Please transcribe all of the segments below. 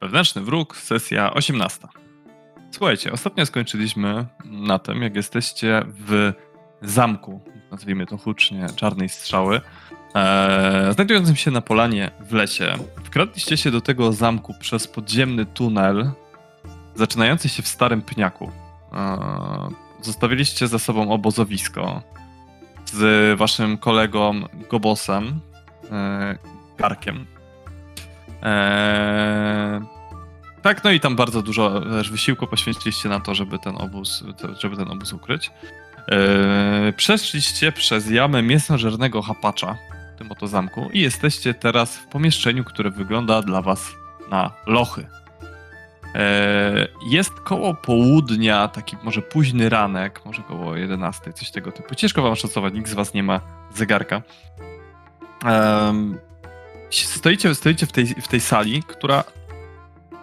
Wewnętrzny wróg, sesja 18. Słuchajcie, ostatnio skończyliśmy na tym, jak jesteście w zamku, nazwijmy to hucznie, czarnej strzały, e, znajdującym się na polanie w lesie. Wkradliście się do tego zamku przez podziemny tunel, zaczynający się w starym pniaku. E, zostawiliście za sobą obozowisko z waszym kolegą Gobosem, e, Garkiem. Eee, tak, no i tam bardzo dużo też wysiłku poświęciliście na to, żeby ten obóz, żeby ten obóz ukryć. Eee, przeszliście przez jamę mięsożernego hapacza w tym oto zamku i jesteście teraz w pomieszczeniu, które wygląda dla was na lochy. Eee, jest koło południa, taki może późny ranek, może koło 11, coś tego typu. Ciężko wam szacować, nikt z was nie ma zegarka. Stoicie, stoicie w, tej, w tej sali, która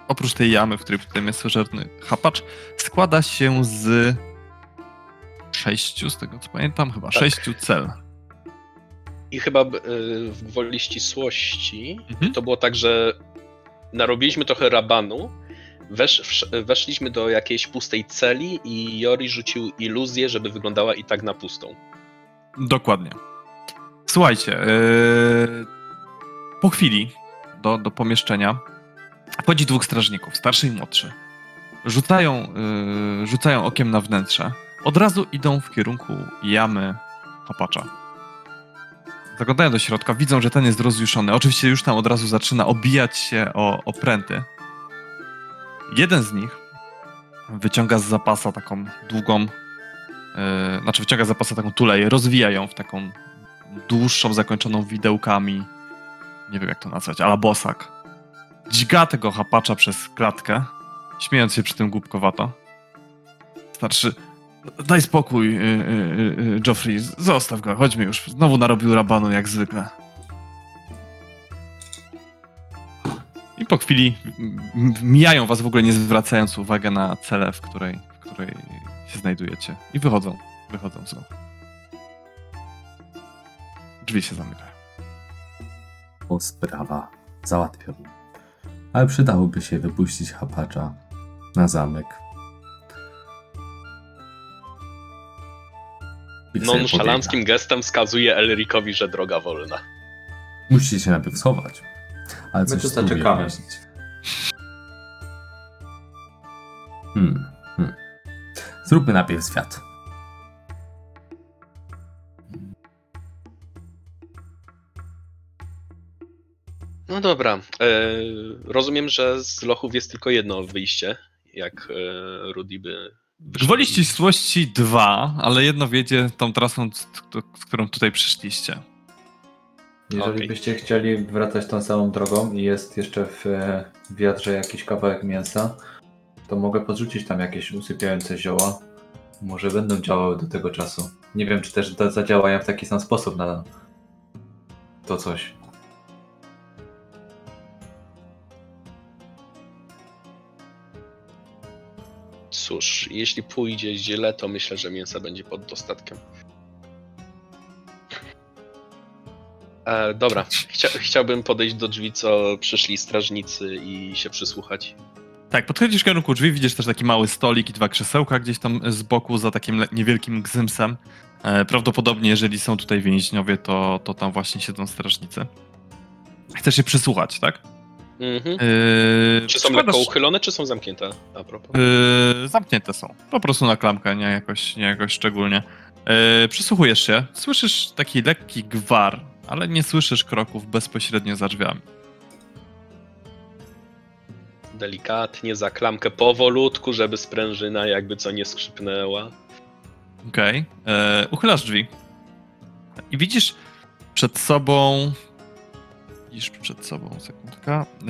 oprócz tej jamy, w której tutaj jest żerny hapacz, składa się z sześciu, z tego co pamiętam, chyba tak. sześciu cel. I chyba y, w gwoli ścisłości mhm. to było tak, że narobiliśmy trochę rabanu, wesz, weszliśmy do jakiejś pustej celi i Jori rzucił iluzję, żeby wyglądała i tak na pustą. Dokładnie. Słuchajcie, yy, po chwili do, do pomieszczenia wchodzi dwóch strażników, starszy i młodszy. Rzucają, yy, rzucają okiem na wnętrze. Od razu idą w kierunku jamy hapacza. Zaglądają do środka, widzą, że ten jest rozjuszony. Oczywiście już tam od razu zaczyna obijać się o, pręty. Jeden z nich wyciąga z zapasa taką długą, yy, znaczy wyciąga z zapasa taką tulej, rozwija ją w taką dłuższą, zakończoną widełkami nie wiem jak to nazwać, ale bosak. Dźga tego hapacza przez klatkę, śmiejąc się przy tym głupkowato. Starszy, daj spokój, yy, yy, Joffrey, zostaw go, chodźmy już. Znowu narobił rabanu jak zwykle. I po chwili mijają was w ogóle nie zwracając uwagi na celę, w której, w której się znajdujecie. I wychodzą, wychodzą z Drzwi się zamykają o sprawa załatwiona. Ale przydałoby się wypuścić hapacza na zamek. Nonszalanckim gestem wskazuje Elrikowi, że droga wolna. Musicie się najpierw schować. Ale My coś tu zaczekamy. Hmm, hmm. Zróbmy najpierw świat. No dobra. E, rozumiem, że z lochów jest tylko jedno wyjście, jak e, Rudy by. Gwoli ścisłości dwa, ale jedno wiedzie tą trasą, z, z którą tutaj przyszliście. Jeżeli okay. byście chcieli wracać tą samą drogą i jest jeszcze w e, wiatrze jakiś kawałek mięsa, to mogę podrzucić tam jakieś usypiające zioła. Może będą działały do tego czasu. Nie wiem, czy też zadziałają w taki sam sposób na to coś. Cóż, jeśli pójdzie źle, to myślę, że mięsa będzie pod dostatkiem. E, dobra, Chcia, chciałbym podejść do drzwi, co przyszli strażnicy i się przysłuchać. Tak, podchodzisz w kierunku drzwi, widzisz też taki mały stolik i dwa krzesełka gdzieś tam z boku za takim niewielkim gzymsem. E, prawdopodobnie, jeżeli są tutaj więźniowie, to, to tam właśnie siedzą strażnicy. Chcesz się przysłuchać, tak? Mhm. Yy, czy są lekko uchylone, czy są zamknięte? A propos. Yy, zamknięte są. Po prostu na klamkę, nie jakoś, nie jakoś szczególnie. Yy, przysłuchujesz się, słyszysz taki lekki gwar, ale nie słyszysz kroków bezpośrednio za drzwiami. Delikatnie za klamkę, powolutku, żeby sprężyna jakby co nie skrzypnęła. Okej. Okay. Yy, uchylasz drzwi. I widzisz przed sobą widzisz przed sobą, sekundka. Yy,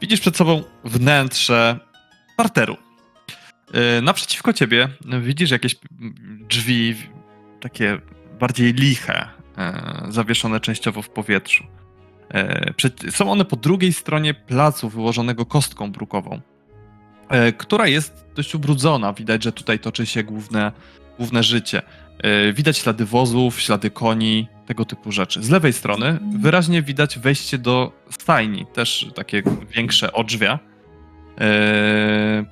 widzisz przed sobą wnętrze parteru. Yy, naprzeciwko ciebie widzisz jakieś drzwi takie bardziej liche, yy, zawieszone częściowo w powietrzu. Są one po drugiej stronie placu wyłożonego kostką brukową, która jest dość ubrudzona. Widać, że tutaj toczy się główne, główne życie. E, widać ślady wozów, ślady koni, tego typu rzeczy. Z lewej strony wyraźnie widać wejście do stajni, też takie większe odrzwia. E,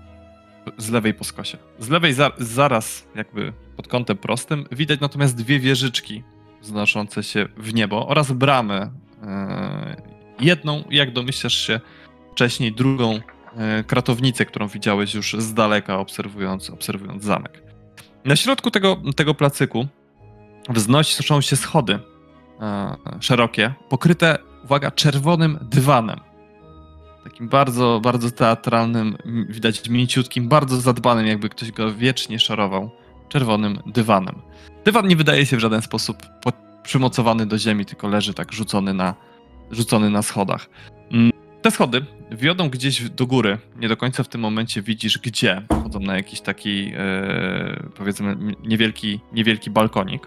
z lewej po skosie. Z lewej za, zaraz, jakby pod kątem prostym, widać natomiast dwie wieżyczki wznoszące się w niebo oraz bramę. E, jedną, jak domyślasz się wcześniej, drugą kratownicę, którą widziałeś już z daleka, obserwując, obserwując zamek. Na środku tego, tego placyku wznoszą się schody e, szerokie, pokryte, uwaga, czerwonym dywanem. Takim bardzo, bardzo teatralnym, widać mięciutkim, bardzo zadbanym, jakby ktoś go wiecznie szorował, czerwonym dywanem. Dywan nie wydaje się w żaden sposób przymocowany do ziemi, tylko leży tak rzucony na, rzucony na schodach. Mm, te schody wiodą gdzieś do góry. Nie do końca w tym momencie widzisz gdzie. Chodzą na jakiś taki, e, powiedzmy, niewielki, niewielki balkonik.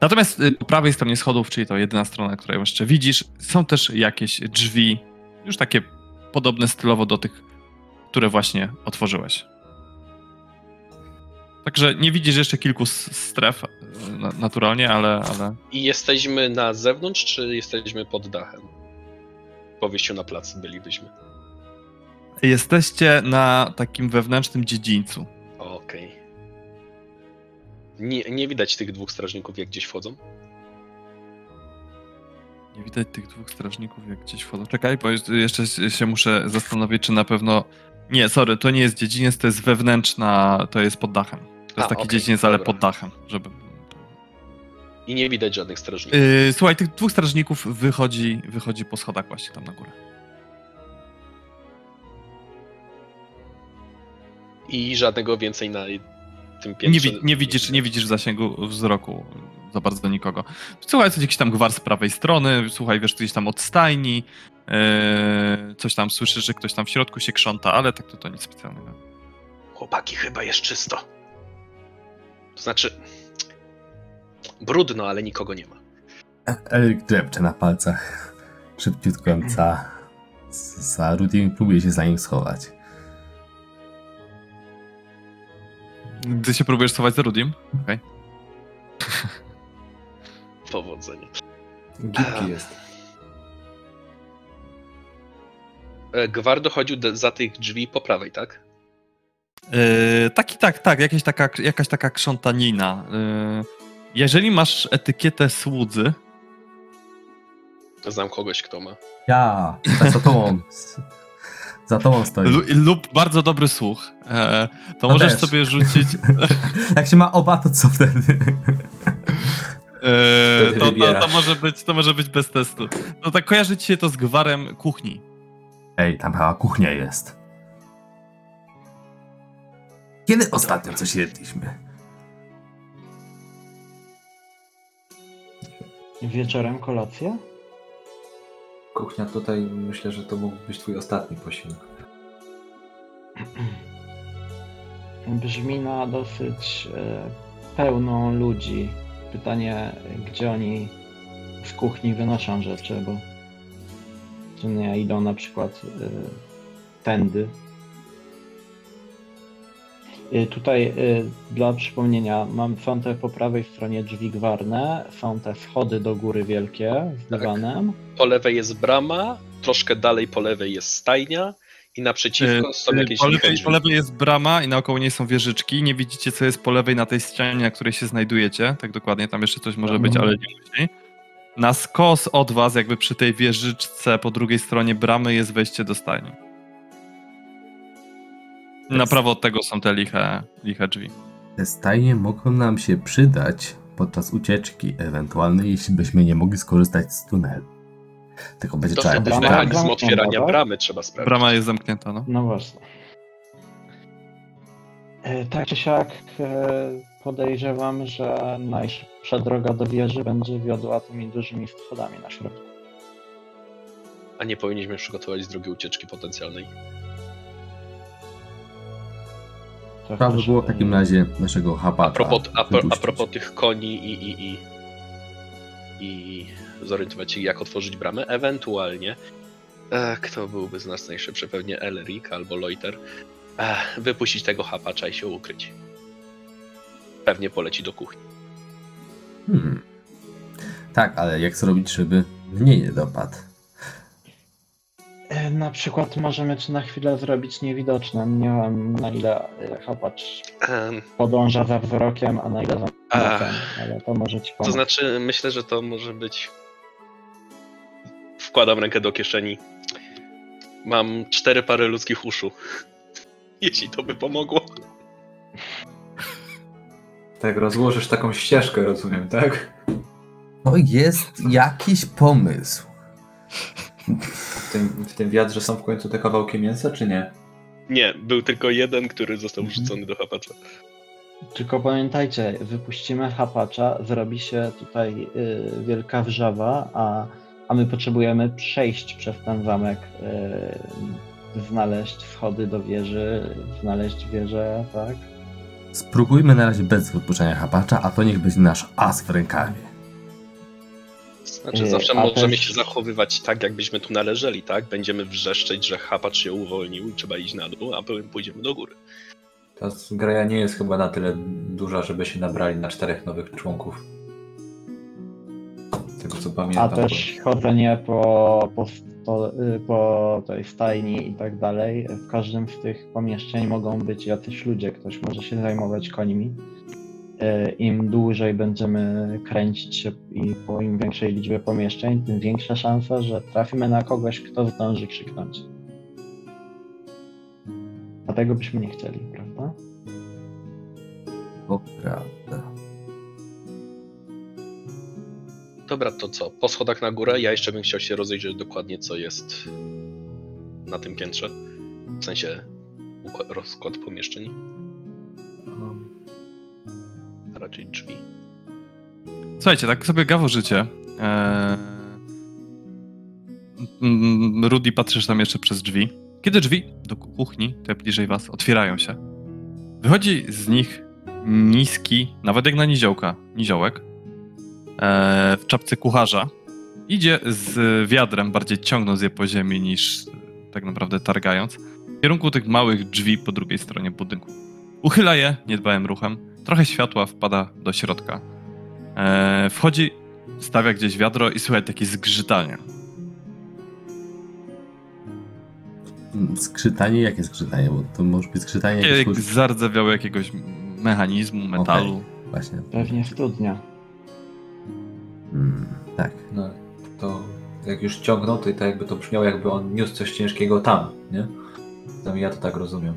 Natomiast e, po prawej stronie schodów, czyli to jedyna strona, którą jeszcze widzisz, są też jakieś drzwi, już takie podobne stylowo do tych, które właśnie otworzyłeś. Także nie widzisz jeszcze kilku stref e, naturalnie, ale, ale. I jesteśmy na zewnątrz, czy jesteśmy pod dachem? Po wyjściu na plac bylibyśmy. Jesteście na takim wewnętrznym dziedzińcu. Okej. Okay. Nie, nie widać tych dwóch strażników, jak gdzieś wchodzą? Nie widać tych dwóch strażników, jak gdzieś wchodzą. Czekaj, bo jeszcze się muszę zastanowić, czy na pewno. Nie, sorry, to nie jest dziedziniec, to jest wewnętrzna, to jest pod dachem. To jest A, taki okay, dziedziniec, ale pod dachem, żeby i nie widać żadnych strażników. Yy, słuchaj, tych dwóch strażników wychodzi, wychodzi po schodach właśnie tam na górę. I żadnego więcej na tym piętrze. Nie, nie, widzisz, nie widzisz zasięgu wzroku za bardzo nikogo. Słuchaj, jest jakiś tam gwar z prawej strony, słuchaj, wiesz, gdzieś tam od stajni, yy, coś tam słyszysz, że ktoś tam w środku się krząta, ale tak to, to nic specjalnego. Chłopaki, chyba jest czysto. To znaczy, Brudno, ale nikogo nie ma. Eryk drepcze na palcach. Szybciutko za, za Rudim próbuje się za nim schować. Ty się próbujesz schować za Rudim? Okej. Okay. Powodzenie. Gipki jest. E, Gwar dochodził za tych drzwi po prawej, tak? Yy, taki, tak, tak, jakaś taka, jakaś taka krzątanina. Yy, jeżeli masz etykietę słudzy. Znam kogoś, kto ma. Ja, tak za tobą. za tobą stoi. L lub bardzo dobry słuch. E, to no możesz też. sobie rzucić. Jak się ma oba, to co wtedy? E, to, to, to, może być, to może być bez testu. No tak kojarzy ci się to z gwarem kuchni. Ej, tam chyba kuchnia jest. Kiedy ostatnio coś jedliśmy? Wieczorem kolacja? Kuchnia tutaj myślę, że to mógł być twój ostatni posiłek. Brzmi na dosyć e, pełną ludzi. Pytanie, gdzie oni z kuchni wynoszą rzeczy, bo czy nie idą na przykład e, tędy tutaj y, dla przypomnienia mam, są te po prawej stronie drzwi gwarne, są te schody do góry wielkie z tak. dywanem. Tak. Po lewej jest brama, troszkę dalej po lewej jest stajnia i naprzeciwko y, są jakieś po lewej, po lewej jest brama i naokoło niej są wieżyczki. Nie widzicie, co jest po lewej na tej ścianie, na której się znajdujecie. Tak dokładnie, tam jeszcze coś może być, ale nie musi. Na skos od was, jakby przy tej wieżyczce po drugiej stronie bramy jest wejście do stajni. Na prawo od tego są te liche, liche drzwi. Te stajnie mogą nam się przydać podczas ucieczki ewentualnej, jeśli byśmy nie mogli skorzystać z tunelu. Tylko będzie to trzeba... To mechanizm otwierania bramy trzeba sprawdzić. Brama jest zamknięta, no. No właśnie. E, tak czy siak e, podejrzewam, że najszybsza droga do wieży będzie wiodła tymi dużymi schodami na środku. A nie powinniśmy przygotować drugiej ucieczki potencjalnej? Trzeba by było w takim razie naszego hapata. A propos, a, pro, a propos tych koni i, i, i, i zorientować się, jak otworzyć bramę, ewentualnie e, kto byłby z nas najszybszy? Pewnie Elric albo Loiter. E, wypuścić tego hapacza i się ukryć. pewnie poleci do kuchni. Hmm. Tak, ale jak zrobić, żeby mnie nie dopadł? E, Na przykład możemy czy na chwilę zrobić niewidoczne. Nie wiem na ile e, chapacz Em, podąża za wzrokiem, a na ile za ale to może ci To pomóc. znaczy, myślę, że to może być. Wkładam rękę do kieszeni. Mam cztery pary ludzkich uszu. Jeśli to by pomogło. Tak, rozłożysz taką ścieżkę, rozumiem, tak? To jest jakiś pomysł. W tym, w tym wiatrze są w końcu te kawałki mięsa, czy nie? Nie, był tylko jeden, który został Mhm. wrzucony do chapacza. Tylko pamiętajcie, wypuścimy chapacza, zrobi się tutaj y, wielka wrzawa, a, a my potrzebujemy przejść przez ten zamek, y, znaleźć schody do wieży, znaleźć wieżę, tak? Spróbujmy na razie bez wypuszczenia hapacza, a to niech będzie nasz as w rękawie. Znaczy, Nie, zawsze a możemy też- się zachowywać tak, jakbyśmy tu należeli, tak? Będziemy wrzeszczeć, że chapacz się uwolnił i trzeba iść na dół, a potem pójdziemy do góry. Ta graja nie jest chyba na tyle duża, żeby się nabrali na czterech nowych członków. Z tego co A pamiętam. też chodzenie po, po, sto, y, po tej stajni i tak dalej. W każdym z tych pomieszczeń mogą być jacyś ludzie, ktoś może się zajmować końmi. Y, Im dłużej będziemy kręcić się i po im większej liczbie pomieszczeń, tym większa szansa, że trafimy na kogoś, kto zdąży krzyknąć. A tego byśmy nie chcieli, prawda? To prawda. Dobra, to co? Po schodach na górę? Ja jeszcze bym chciał się rozejrzeć dokładnie, co jest na tym piętrze. W sensie rozkład pomieszczeń, raczej drzwi. Słuchajcie, tak sobie gaworzycie. Eee... Rudy patrzysz tam jeszcze przez drzwi. Kiedy drzwi do kuchni, te bliżej was, otwierają się, wychodzi z nich niski, nawet jak na niziołka, niziołek, eee, w czapce kucharza. Idzie z wiadrem, bardziej ciągnąc je po ziemi niż tak naprawdę targając, w kierunku tych małych drzwi po drugiej stronie budynku. Uchyla je niedbałym ruchem, trochę światła wpada do środka. Eee, wchodzi, stawia gdzieś wiadro i słychać takie zgrzytanie. Skrzytanie? Jakie skrzytanie? Bo to może być skrzytanie Takie jakiegoś... jak zardzewiałe jakiegoś mechanizmu, metalu. Właśnie. Pewnie studnia. Mm, tak. no, to jak już ciągnął, to i tak jakby to brzmiało, jakby on niósł coś ciężkiego tam, nie? Tam ja to tak rozumiem.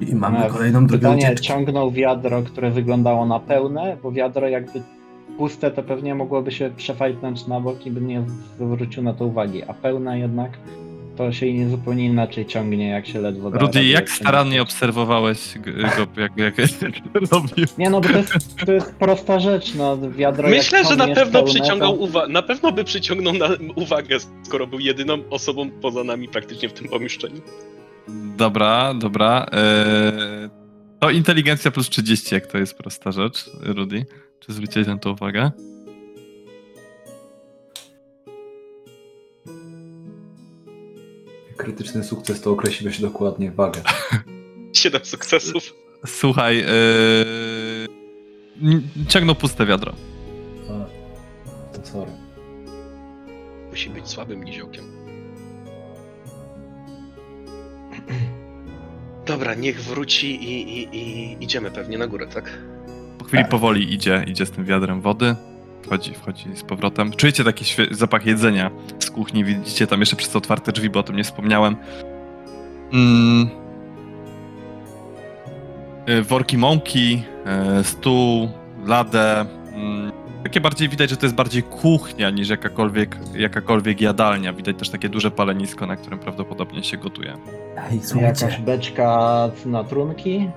I mamy kolejną drogę Pytanie, ucieczki. ciągnął wiadro, które wyglądało na pełne, bo wiadro jakby puste, to pewnie mogłoby się przefajtnąć na bok i by nie zwrócił na to uwagi, a pełne jednak to się nie zupełnie inaczej ciągnie, jak się ledwo da Rudy, jak starannie obserwowałeś go, jak, jak, jak robił? Nie no, bo to jest, to jest prosta rzecz, no wiadro Myślę, że na pewno pełne, przyciągał to... uwa- na pewno by przyciągnął na uwagę, skoro był jedyną osobą poza nami praktycznie w tym pomieszczeniu. Dobra, dobra. Eee, to inteligencja plus 30, jak to jest prosta rzecz, Rudy. Czy zwróciłeś na to uwagę? Krytyczny sukces to określiłeś dokładnie wagę. Siedem sukcesów. Słuchaj, eee, n- ciągnął puste wiadro. A, to sorry. Musi być słabym niziołkiem. Dobra, niech wróci i, i, i idziemy pewnie na górę, tak? Po chwili Tak. powoli idzie, idzie z tym wiadrem wody. Wchodzi, wchodzi z powrotem. Czujecie taki świe- zapach jedzenia z kuchni. Widzicie tam jeszcze przez otwarte drzwi, bo o tym nie wspomniałem. Mm. Y, Worki mąki, y, stół, ladę. Mm. Takie bardziej widać, że to jest bardziej kuchnia niż jakakolwiek, jakakolwiek jadalnia. Widać też takie duże palenisko, na którym prawdopodobnie się gotuje. Ej, Jakaś słuchajcie. beczka na trunki,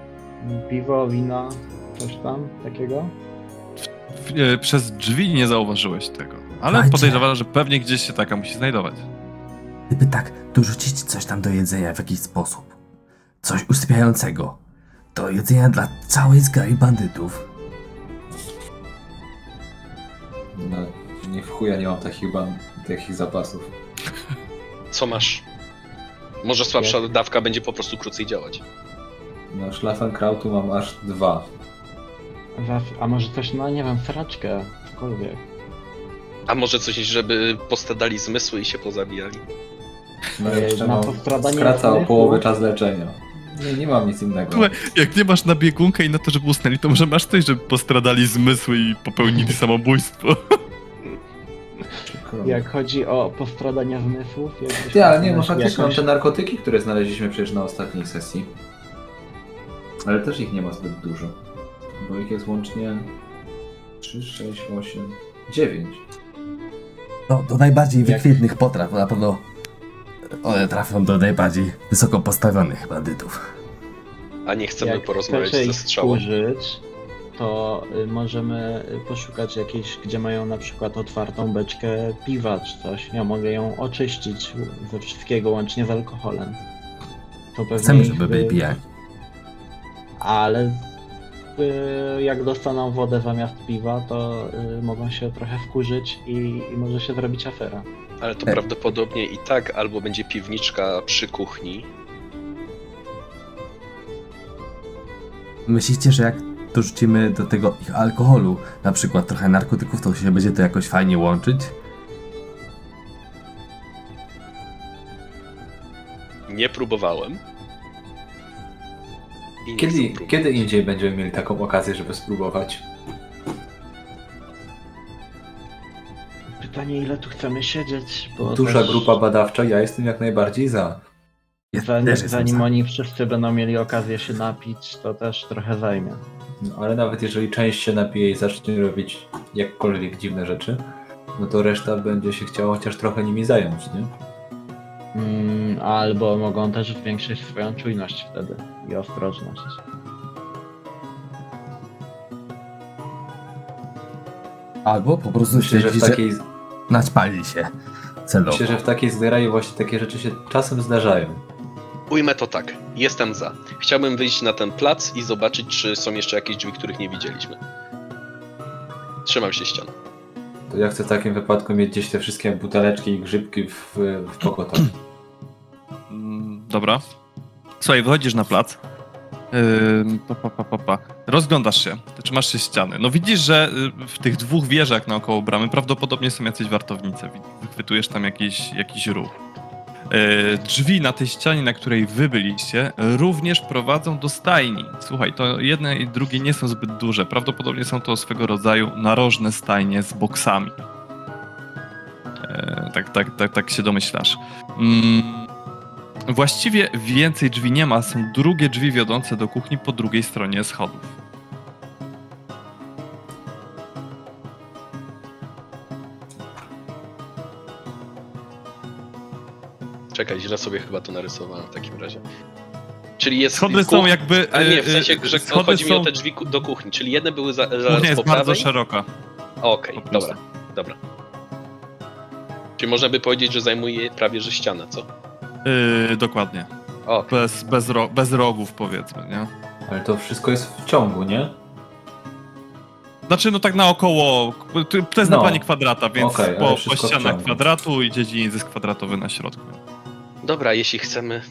piwo, wina, coś tam takiego. W- y, Przez drzwi nie zauważyłeś tego, ale Słuchajcie. podejrzewam, że pewnie gdzieś się taka musi znajdować. Gdyby tak dorzucić coś tam do jedzenia w jakiś sposób, coś usypiającego, do jedzenia dla całej zgrai bandytów, No, nie w chuja nie mam takich, ban- takich zapasów. Co masz? Może słabsza dawka będzie po prostu krócej działać. No, Schlaffenkrautu mam aż dwa. A może coś, no nie wiem, sraczkę, cokolwiek. A może coś, żeby postradali zmysły i się pozabijali? No jeszcze na mam skraca o połowę czas leczenia. Nie, nie mam nic innego. Jak nie masz na biegunkę i na to, żeby usnęli, to może masz coś, żeby postradali zmysły i popełnili samobójstwo. Przykro mi. Jak chodzi o postradania zmysłów, Ty, ale nie, no faktycznie mam te narkotyki, które znaleźliśmy przecież na ostatniej sesji. Ale też ich nie ma zbyt dużo. Bo ich jest łącznie 3, 6, 8, 9. No, do najbardziej Jak- wykwintnych potraw, na pewno one trafią do najbardziej wysoko postawionych bandytów. A nie chcemy Jak porozmawiać ze strzałą. wkurzyć, to y, możemy y, poszukać jakiejś, gdzie mają na przykład otwartą beczkę piwa czy coś. Ja mogę ją oczyścić ze wszystkiego, łącznie z alkoholem. To pewnie Chcemy, żeby by- byli pijani. Ale y, jak dostaną wodę zamiast piwa, to y, mogą się trochę wkurzyć i, i może się zrobić afera. Ale to E. prawdopodobnie i tak albo będzie piwniczka przy kuchni, Myślicie, że jak dorzucimy do tego ich alkoholu, na przykład trochę narkotyków, to się będzie to jakoś fajnie łączyć? nie próbowałem. I nie Kiedy, chcę próbować. kiedy indziej będziemy mieli taką okazję, żeby spróbować? Pytanie, ile tu chcemy siedzieć? Bo Duża też grupa badawcza, ja jestem jak najbardziej za. Ja Zanim, zanim za. oni wszyscy będą mieli okazję się napić, to też trochę zajmie. No, ale nawet jeżeli część się napije i zacznie robić jakkolwiek dziwne rzeczy, no to reszta będzie się chciała chociaż trochę nimi zająć, nie? Mm, albo mogą też zwiększyć swoją czujność wtedy i ostrożność. Albo po prostu Myślę, że w takiej, że naćpali się celowo. myślę, że w takiej zgraji właśnie takie rzeczy się czasem zdarzają. Ujmę to tak. Jestem za. Chciałbym wyjść na ten plac i zobaczyć, czy są jeszcze jakieś drzwi, których nie widzieliśmy. Trzymam się ścian. To ja chcę w takim wypadku mieć gdzieś te wszystkie buteleczki i grzybki w, w pogotowiu. Mm, Dobra. Słuchaj, wychodzisz na plac. Pa, pa, pa, pa, pa. Rozglądasz się, trzymasz się ściany. No widzisz, że y, w tych dwóch wieżach naokoło bramy prawdopodobnie są jacyś wartownicy. Wi- Wychwytujesz tam jakiś, jakiś ruch. Y, Drzwi na tej ścianie, na której wy byliście, również prowadzą do stajni. Słuchaj, to jedne i drugie nie są zbyt duże. Prawdopodobnie są to swego rodzaju narożne stajnie z boksami. E, Tak, tak, tak, tak się domyślasz. Mm, Właściwie więcej drzwi nie ma, są drugie drzwi wiodące do kuchni po drugiej stronie schodów. Czekaj, źle sobie chyba to narysowałem w takim razie. Czyli jest. Schody kuch- są jakby. A nie, w e, sensie, e, że chodzi mi o są- te drzwi do kuchni. Czyli jedne były za, zaraz Kuchnia jest po bardzo prawej. szeroka. Okej, prostu. dobra, dobra. Czyli można by powiedzieć, że zajmuje prawie że ścianę, co? Yy, dokładnie. O, Bez, bez, ro, bez rogów, powiedzmy, nie? Ale to wszystko jest w ciągu, nie? Znaczy, no tak naokoło. To to jest No. na planie kwadrata, więc ale po, po ścianach kwadratu i dziedziniec kwadratowy na środku. Dobra, jeśli chcemy,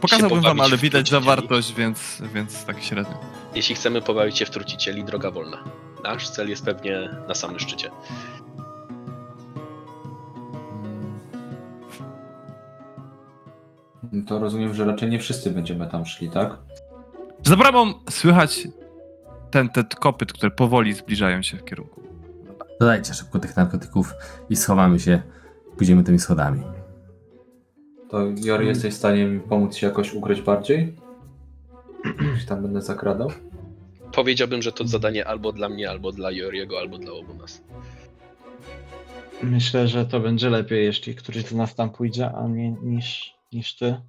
Pokazałbym wam, ale widać zawartość, więc, więc tak średnio. jeśli chcemy pobawić się w trucicieli, droga wolna. Nasz cel jest pewnie na samym szczycie. No To rozumiem, że raczej nie wszyscy będziemy tam szli, tak? Za bramą słychać ten, ten kopyt, które powoli zbliżają się w kierunku. Dodajcie szybko tych narkotyków i schowamy się. Pójdziemy tymi schodami. To Jory, jesteś w stanie mi pomóc się jakoś ukryć bardziej? Czy tam będę zakradał? Powiedziałbym, że to zadanie albo dla mnie, albo dla Joriego, albo dla obu nas. Myślę, że to będzie lepiej, jeśli któryś z nas tam pójdzie, a nie niż, niż ty.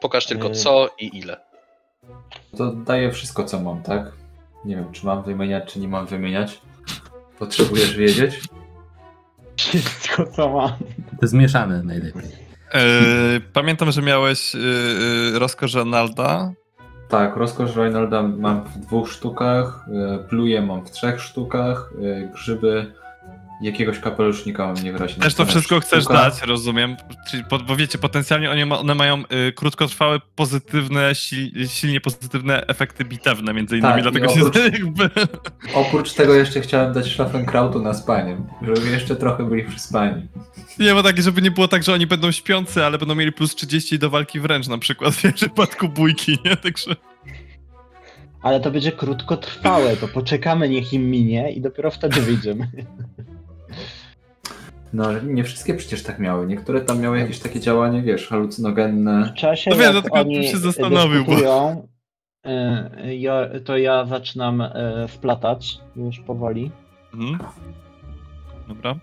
Pokaż tylko Yy. co i ile. To daję wszystko, co mam, tak? Nie wiem, czy mam wymieniać, czy nie mam wymieniać. Potrzebujesz wiedzieć? Wszystko co mam. To jest mieszane najlepiej. E, pamiętam, że miałeś e, e, rozkosz Ronalda. Tak, rozkosz Reinolda mam w dwóch sztukach, pluje mam w trzech sztukach, grzyby jakiegoś kapelusznika mnie wyraźnie. Też to wszystko chcesz dać, rozumiem. Czyli, bo wiecie, potencjalnie one, one mają y, krótkotrwałe, pozytywne, sil, silnie pozytywne efekty bitewne, między innymi, Tak, dlatego oprócz- się jakby... Oprócz tego jeszcze chciałem dać Schlaffenkrautu na spanie, żeby jeszcze trochę byli przyspani. Nie, bo takie, żeby nie było tak, że oni będą śpiący, ale będą mieli plus 30 do walki wręcz na przykład, w przypadku bójki, nie? Także... Ale to będzie krótkotrwałe, to poczekamy niech im minie i dopiero wtedy wyjdziemy. No, ale nie wszystkie przecież tak miały. Niektóre tam miały jakieś takie działanie, wiesz, halucynogenne. W czasie, No wiem, jak dlatego oni się zastanowił, bo- y, ja, to ja zaczynam y, splatać już powoli. Mhm. Dobra.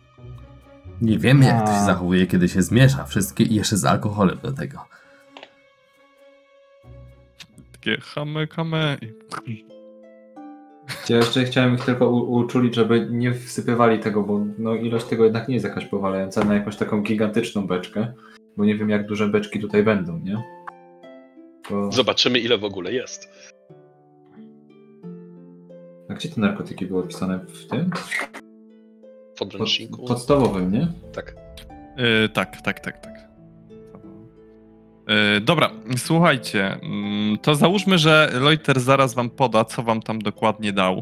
Nie wiemy, jak to się zachowuje, kiedy się zmiesza wszystkie i jeszcze z alkoholem do tego. Takie hame, i... Ja jeszcze chciałem ich tylko uczulić, żeby nie wsypywali tego, bo no, ilość tego jednak nie jest jakaś powalająca na jakąś taką gigantyczną beczkę, bo nie wiem jak duże beczki tutaj będą, nie? Bo... Zobaczymy, ile w ogóle jest. A gdzie te narkotyki były opisane w tym? W Pod, podręczniku. podstawowym, nie? Tak. Yy, tak, tak, tak, tak. Yy, dobra, słuchajcie, mm, to załóżmy, że Loiter zaraz wam poda, co wam tam dokładnie dał, yy,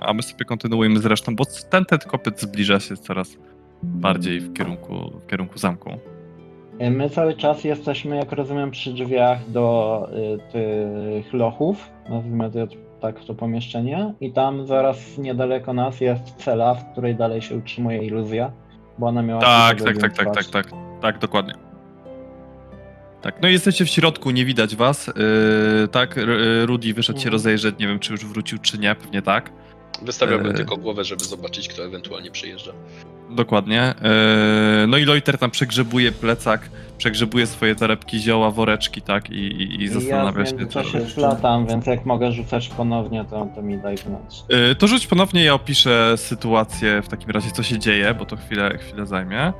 a my sobie kontynuujemy z resztą, bo ten, ten kopyt zbliża się coraz bardziej w kierunku, w kierunku zamku. Y, My cały czas jesteśmy, jak rozumiem, przy drzwiach do y, tych lochów, nazwijmy to tak to pomieszczenie, i tam zaraz niedaleko nas jest cela, w której dalej się utrzymuje iluzja, bo ona miała... Tak, tak, tak, tak, tak, tak, tak, dokładnie. Tak, no i jesteście w środku, nie widać was, yy, tak, yy, Rudy wyszedł się Mhm. rozejrzeć, nie wiem, czy już wrócił, czy nie, pewnie tak. Wystawiałbym Eee. tylko głowę, żeby zobaczyć, kto ewentualnie przyjeżdża. Dokładnie. Yy, No i Loiter tam przegrzebuje plecak, przegrzebuje swoje torebki, zioła, woreczki, tak, i, i, i zastanawia ja się, międzyczasie robić. splatam, więc jak mogę rzucać ponownie, to, to mi daj znać. Yy, To rzuć ponownie, ja opiszę sytuację w takim razie, co się dzieje, bo to chwilę, chwilę zajmie.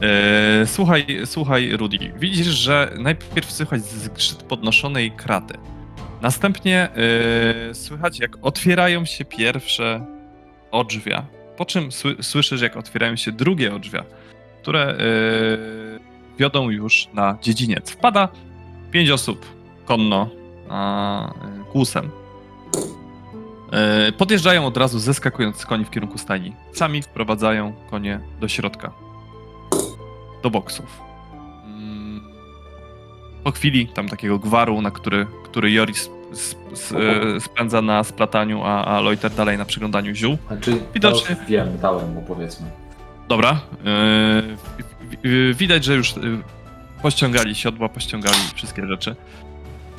Yy, Słuchaj, słuchaj, Rudy, widzisz, że najpierw słychać zgrzyt podnoszonej kraty. Następnie yy, słychać, jak otwierają się pierwsze odrzwia, po czym sły, słyszysz, jak otwierają się drugie odrzwia, które yy, wiodą już na dziedziniec. Wpada pięć osób konno a, yy, kłusem. Podjeżdżają od razu, zeskakując z koni w kierunku stajni. Sami wprowadzają konie do środka. Do boksów. Po chwili tam takiego gwaru, na który, który Joris sp- s- e, spędza na splataniu, a, a Loiter dalej na przyglądaniu ziół. Znaczy, Widocznie. wiem, dałem mu powiedzmy. Dobra. Yy, wi- wi- widać, że już yy, pościągali siodła, pościągali wszystkie rzeczy.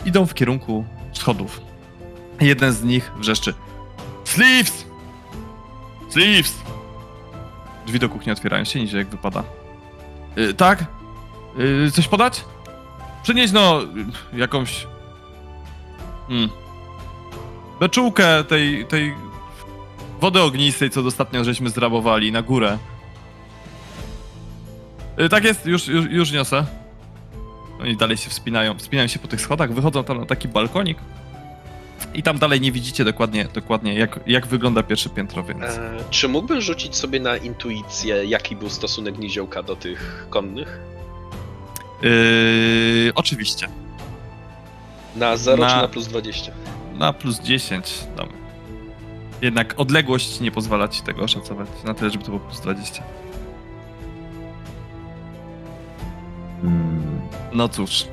Idą w kierunku schodów. Jeden z nich wrzeszczy. Sleeves! Sleeves! Drzwi do kuchni otwierają się, niżej jak wypada. Yy, tak? Yy, coś podać? Przynieś no yy, jakąś... Hmm. Beczułkę tej, tej wody ognistej, co ostatnio żeśmy zrabowali, na górę. Y, Tak jest, już, już, już niosę. Oni dalej się wspinają, wspinają się po tych schodach, wychodzą tam na taki balkonik. I tam dalej nie widzicie dokładnie, dokładnie jak, jak wygląda pierwsze piętro, więc... Eee, czy mógłbym rzucić sobie na intuicję, jaki był stosunek niziołka do tych konnych? Yy, oczywiście. Na 0 Na- czy na plus 20? Na plus 10 dam. Jednak odległość nie pozwala ci tego oszacować na tyle, żeby to było plus 20. Hmm. No cóż.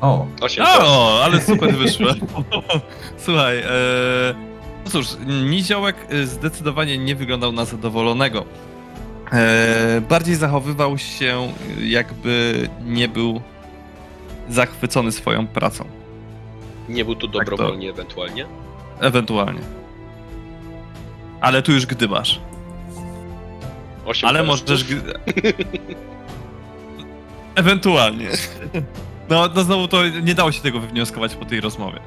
O, 8. O, ale super wyszło. Słuchaj, e, no cóż, Niziołek e, zdecydowanie nie wyglądał na zadowolonego. E, bardziej zachowywał się, jakby nie był zachwycony swoją pracą. Nie był tu Tak to- dobrowolnie ewentualnie? Ewentualnie. Ale tu już gdybasz. 8 Ale możesz. Ewentualnie. No, no znowu to nie dało się tego wywnioskować po tej rozmowie.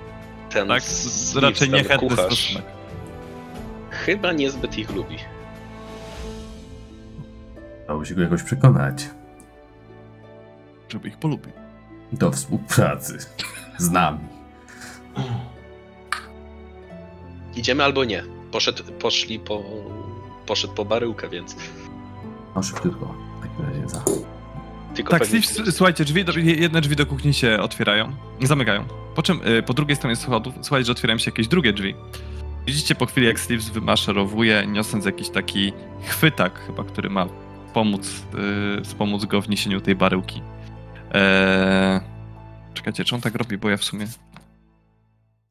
Ten Tak? s- Raczej niechętny kucharz, stosunek. Chyba niezbyt ich lubi. dało się go jakoś przekonać Żeby ich polubił. do współpracy z nami. Idziemy albo nie? Poszedł, poszli po, poszedł po baryłkę, więc No szybciutko. W takim razie za. Tylko Tak, pewnie... Słuchajcie, drzwi, do- jedne drzwi do kuchni się otwierają, zamykają. Po czym y, po drugiej stronie schodów, słuchajcie, że otwierają się jakieś drugie drzwi. Widzicie po chwili, jak Steve wymaszerowuje, niosąc jakiś taki chwytak chyba, który ma pomóc, y, wspomóc go w niesieniu tej baryłki. Eee... Czekajcie, czy on tak robi, bo ja w sumie...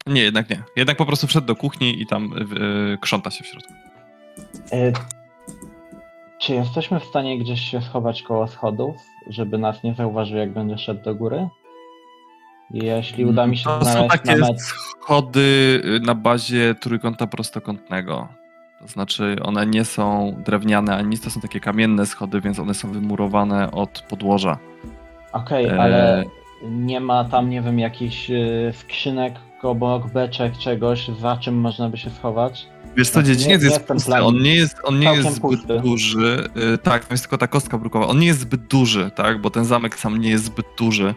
Nie, jednak nie. Jednak po prostu wszedł do kuchni i tam y, krząta się w środku. E, Czy jesteśmy w stanie gdzieś się schować koło schodów, żeby nas nie zauważył, jak będę szedł do góry? Jeśli uda mi się To są znaleźć takie namet... schody na bazie trójkąta prostokątnego. To znaczy, one nie są drewniane ani nic, to są takie kamienne schody, więc one są wymurowane od podłoża. Okej, E, ale nie ma tam, nie wiem, jakichś y, skrzynek obok, beczek, czegoś, za czym można by się schować? Wiesz co, Nie- dziedziniec nie jest pusty, on nie jest, on nie jest zbyt pusty. duży. Y, Tak, to jest tylko ta kostka brukowa. On nie jest zbyt duży, tak, bo ten zamek sam nie jest zbyt duży.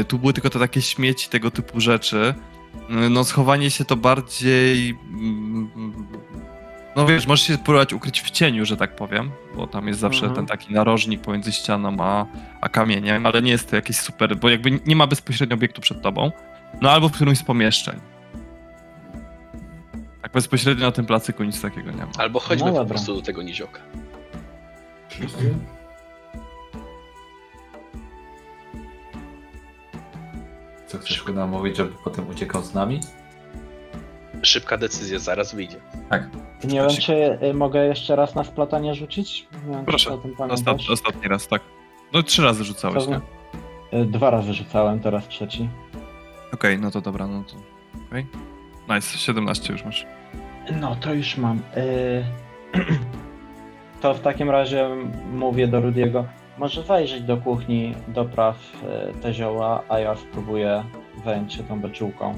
Y, Tu były tylko te takie śmieci, tego typu rzeczy. Y, No schowanie się to bardziej... mm, No wiesz, możesz się próbować ukryć w cieniu, że tak powiem, bo tam jest zawsze Mhm. ten taki narożnik pomiędzy ścianą a, a kamieniem, ale nie jest to jakieś super, bo jakby nie ma bezpośrednio obiektu przed tobą. No albo w którymś z pomieszczeń. Tak bezpośrednio na tym placyku nic takiego nie ma. Albo chodźmy No po dobra. prostu do tego nizioka. Co chcesz go namówić, żeby potem uciekał z nami? Szybka decyzja, zaraz wyjdzie. Nie wiem, czy y, mogę jeszcze raz na splatanie rzucić? Nie wiem, Proszę, Ostat, ostatni raz, tak. No trzy razy rzucałeś, Co nie? Y, Dwa razy rzucałem, teraz trzeci. Okej, no to dobra, no to... Okej. Nice, 17 już masz. No, to już mam. Y, To w takim razie mówię do Rudiego, może zajrzeć do kuchni, dopraw y, te zioła, a ja spróbuję zająć się tą beczułką.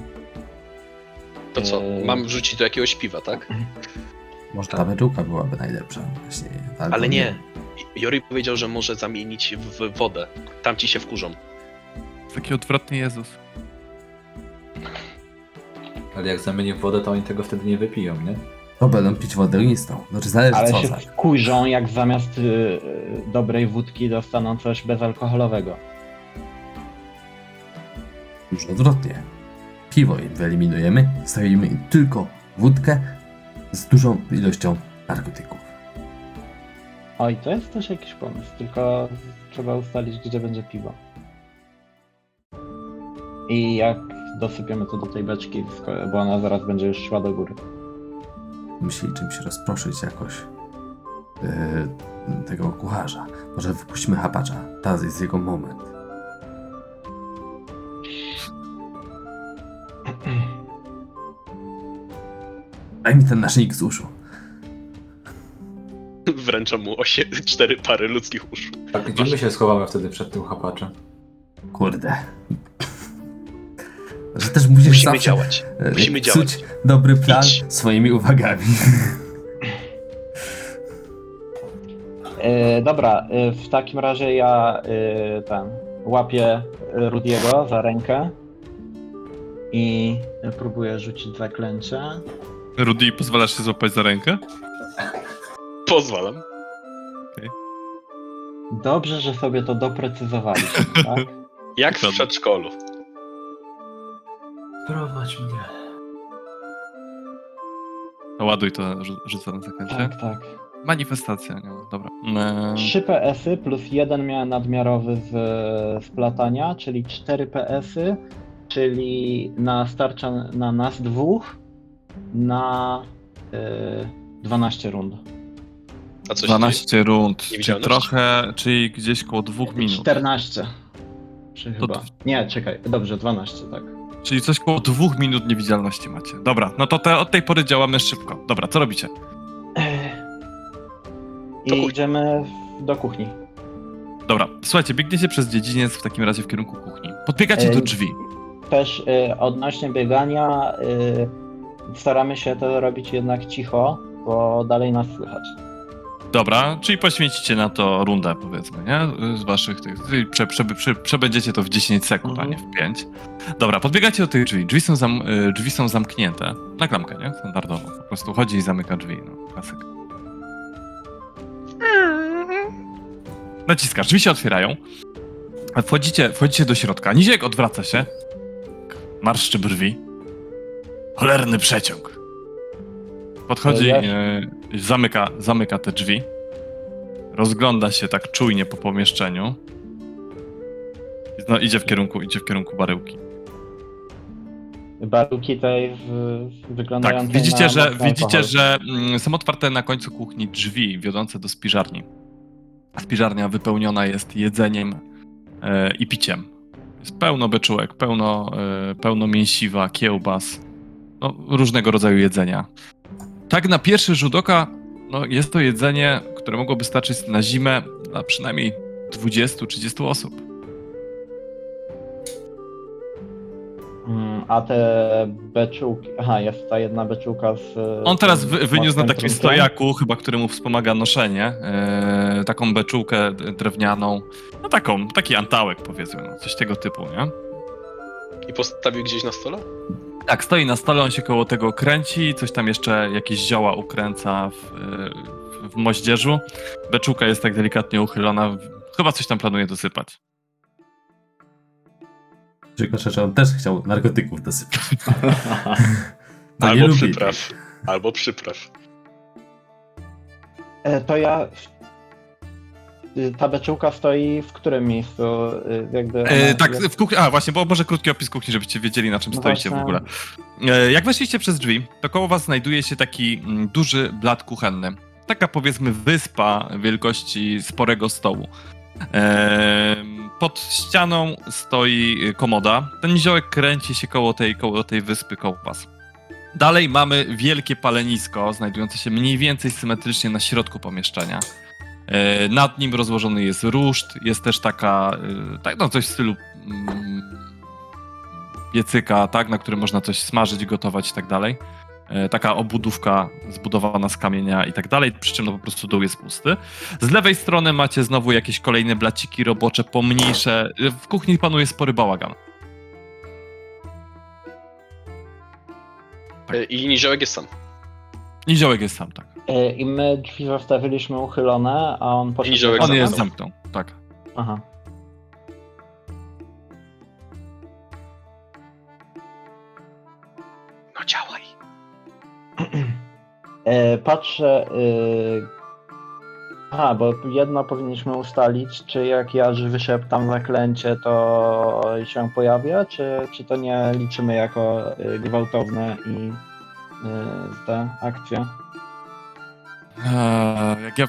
To co, Eee. mam wrzucić do jakiegoś piwa, tak? Może ta beczułka byłaby najlepsza właśnie. Ale to nie. Jori powiedział, że może zamienić w wodę. Tam ci się wkurzą. Taki odwrotny Jezus. Ale jak zamieni w wodę, to oni tego wtedy nie wypiją, nie? To będą pić wodę listą. Znaczy zależy Ale co się za. wkurzą, jak zamiast y, y, dobrej wódki dostaną coś bezalkoholowego. Już odwrotnie. Piwo im wyeliminujemy, stawimy im tylko wódkę z dużą ilością narkotyków. Oj, to jest też jakiś pomysł, tylko trzeba ustalić, gdzie będzie piwo. I jak dosypiemy to do tej beczki, bo ona zaraz będzie już szła do góry. Myśli czymś rozproszyć jakoś yy, tego kucharza. Może wypuśćmy hapacza. Teraz jest jego moment. Daj mi ten naszyjnik z uszu. Wręczam mu osie, cztery pary ludzkich uszu. A gdzie my się schowamy wtedy przed tym chapaczem? Kurde. Że też musisz Musimy zawsze, działać. e, Musimy psuć działać. dobry plan Idź. swoimi uwagami. E, dobra, e, w takim razie ja e, ten łapię Rudiego za rękę i próbuję rzucić zaklęcie. Rudy, pozwalasz się złapać za rękę? Pozwalam. Dobrze, że sobie to doprecyzowaliśmy, tak? Jak w przedszkolu. Prowadź mnie. To ładuj to rzu- rzucę na zakręcie. Tak, tak. Manifestacja, nie no, dobra. Eee, 3 PS-y plus 1 miałem nadmiarowy z splatania, czyli 4 PS-y, czyli na starcza na nas dwóch na y, 12 rund. A coś 12 rund, czyli trochę, czyli gdzieś koło dwóch minut. 14. Czy To chyba. d- Nie, czekaj, dobrze, 12, tak. Czyli coś koło dwóch minut niewidzialności macie. Dobra, no to te, od tej pory działamy szybko. Dobra, co robicie? I idziemy do kuchni. Dobra, słuchajcie, biegniecie przez dziedziniec w takim razie w kierunku kuchni. Podbiegacie do drzwi. Też y, odnośnie biegania y, staramy się to robić jednak cicho, bo dalej nas słychać. Dobra, czyli poświęcicie na to rundę, powiedzmy, nie? Z waszych tych. Prze, prze, prze, przebędziecie to w 10 sekund, a nie w 5. Dobra, podbiegacie do tych drzwi. Drzwi są, zam, y, drzwi są zamknięte. Na klamkę, nie? Standardowo. Po prostu chodzi i zamyka drzwi. No, klasyk. Naciskasz, drzwi się otwierają. Wchodzicie, wchodzicie do środka. Niziek odwraca się. Marszczy brwi. Cholerny przeciąg. Podchodzi, Ja- e, zamyka, zamyka te drzwi. Rozgląda się tak czujnie po pomieszczeniu. No, idzie w kierunku, idzie w kierunku baryłki. Baruki tej w, wyglądające Tak, widzicie, że, widzicie, alkohol. że mm, są otwarte na końcu kuchni drzwi wiodące do spiżarni. Spiżarnia wypełniona jest jedzeniem e, i piciem. Jest pełno beczułek, pełno, e, pełno mięsiwa, kiełbas, no, różnego rodzaju jedzenia. Tak na pierwszy rzut oka no, jest to jedzenie, które mogłoby starczyć na zimę na przynajmniej 20-30 osób. Mm, A te beczułki. Aha, jest ta jedna beczułka z. On teraz wy, wyniósł na takim trunkiem. stojaku, chyba któremu wspomaga noszenie, e, taką beczułkę drewnianą, no taką, taki antałek powiedzmy, no, coś tego typu, nie? I postawił gdzieś na stole? Tak, stoi na stole, on się koło tego kręci, coś tam jeszcze, jakieś zioła ukręca w, e, w moździerzu. Beczułka jest tak delikatnie uchylona, chyba coś tam planuje dosypać. Tylko że on też chciał narkotyków dosypać. Albo przypraw. Albo przypraw. E, To ja. Y, Ta beczułka stoi w którym miejscu? Y, Jakby ona E, tak, w kuchni, a właśnie, bo może krótki opis kuchni, żebyście wiedzieli na czym No stoicie w właśnie. ogóle. E, Jak weszliście przez drzwi, to koło was znajduje się taki mm, duży blat kuchenny. Taka powiedzmy wyspa wielkości sporego stołu. E, Pod ścianą stoi komoda. Ten niziołek kręci się koło tej, koło tej wyspy, koło was. Dalej mamy wielkie palenisko, znajdujące się mniej więcej symetrycznie na środku pomieszczenia. E, Nad nim rozłożony jest ruszt, jest też taka, e, tak, no coś w stylu mm, piecyka, tak, na którym można coś smażyć, gotować i tak dalej. E, Taka obudówka zbudowana z kamienia i tak dalej, przy czym no po prostu dół jest pusty. Z lewej strony macie znowu jakieś kolejne blaciki robocze, pomniejsze. W kuchni panuje spory bałagan. Tak. I niziołek jest sam. Niziołek jest sam, tak. E, I my drzwi zostawiliśmy uchylone, a on poszedł. Niziołek na On jest zewnątrz? zamknął, tak. Aha. No działaj. E, Patrzę. y, Aha, bo jedno powinniśmy ustalić, czy jak ja wyszeptam zaklęcie, to się pojawia, czy, czy to nie liczymy jako gwałtowne i y, te akcje. Eee, jak ja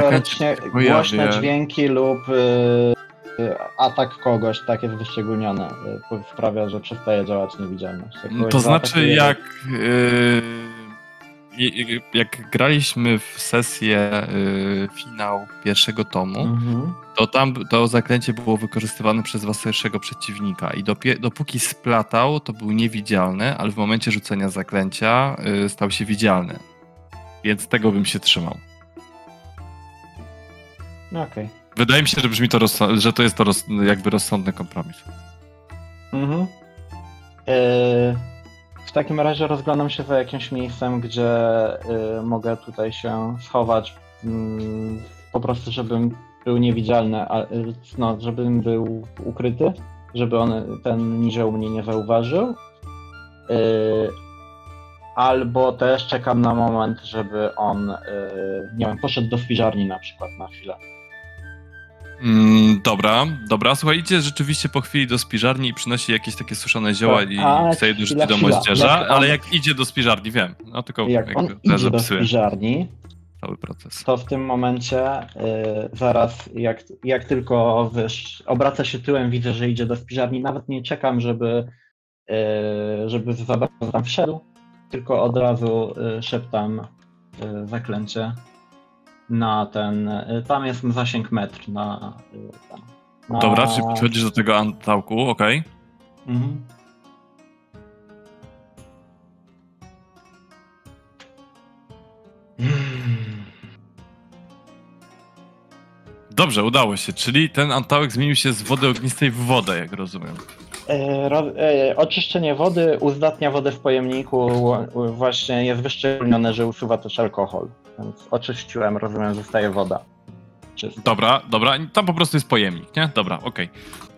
teoretycznie to się pojawię. głośne dźwięki lub y, atak kogoś, tak jest wyszczególnione, y, sprawia, że przestaje działać niewidzialność. Jak kogoś To znaczy, jak, yy, jak graliśmy w sesję yy, finał pierwszego tomu, Mhm. to tam to zaklęcie było wykorzystywane przez waszego przeciwnika i dopie, dopóki splatał, to był niewidzialny, ale w momencie rzucenia zaklęcia yy, stał się widzialny. Więc tego bym się trzymał. Okej. Wydaje mi się, że brzmi to, że to jest to roz, jakby rozsądny kompromis. Mhm. Yy, w takim razie rozglądam się za jakimś miejscem, gdzie yy, mogę tutaj się schować. mm, po prostu, żebym był niewidzialny, a, yy, no, żebym był ukryty, żeby on, ten nizioł mnie nie zauważył. Yy, albo też czekam na moment, żeby on, yy, nie wiem, poszedł do spiżarni na przykład na chwilę. Mm, dobra, dobra. Słuchaj, idzie rzeczywiście po chwili do spiżarni i przynosi jakieś takie suszone zioła Tak, i ale chce je dorzucić chwila, do chwila. moździerza, on- ale jak idzie do spiżarni, wiem. No tylko Jak on jakby teraz idzie do opisuję spiżarni, cały proces. to w tym momencie y, zaraz, jak, jak tylko obraca się tyłem, widzę, że idzie do spiżarni, nawet nie czekam, żeby, y, żeby za bardzo tam wszedł, tylko od razu y, szeptam y, zaklęcie na ten, y, tam jest zasięg metr na, y, na Dobra, czyli podchodzisz do tego antałku, okej. Mhm. Dobrze, udało się. Czyli ten antałek zmienił się z wody ognistej w wodę, jak rozumiem. E, e, oczyszczenie wody uzdatnia wodę w pojemniku. Właśnie jest wyszczególnione, że usuwa też alkohol. Więc oczyściłem, rozumiem, zostaje woda. Czysta. Dobra, dobra. Tam po prostu jest pojemnik, nie? Dobra, okej. Okay.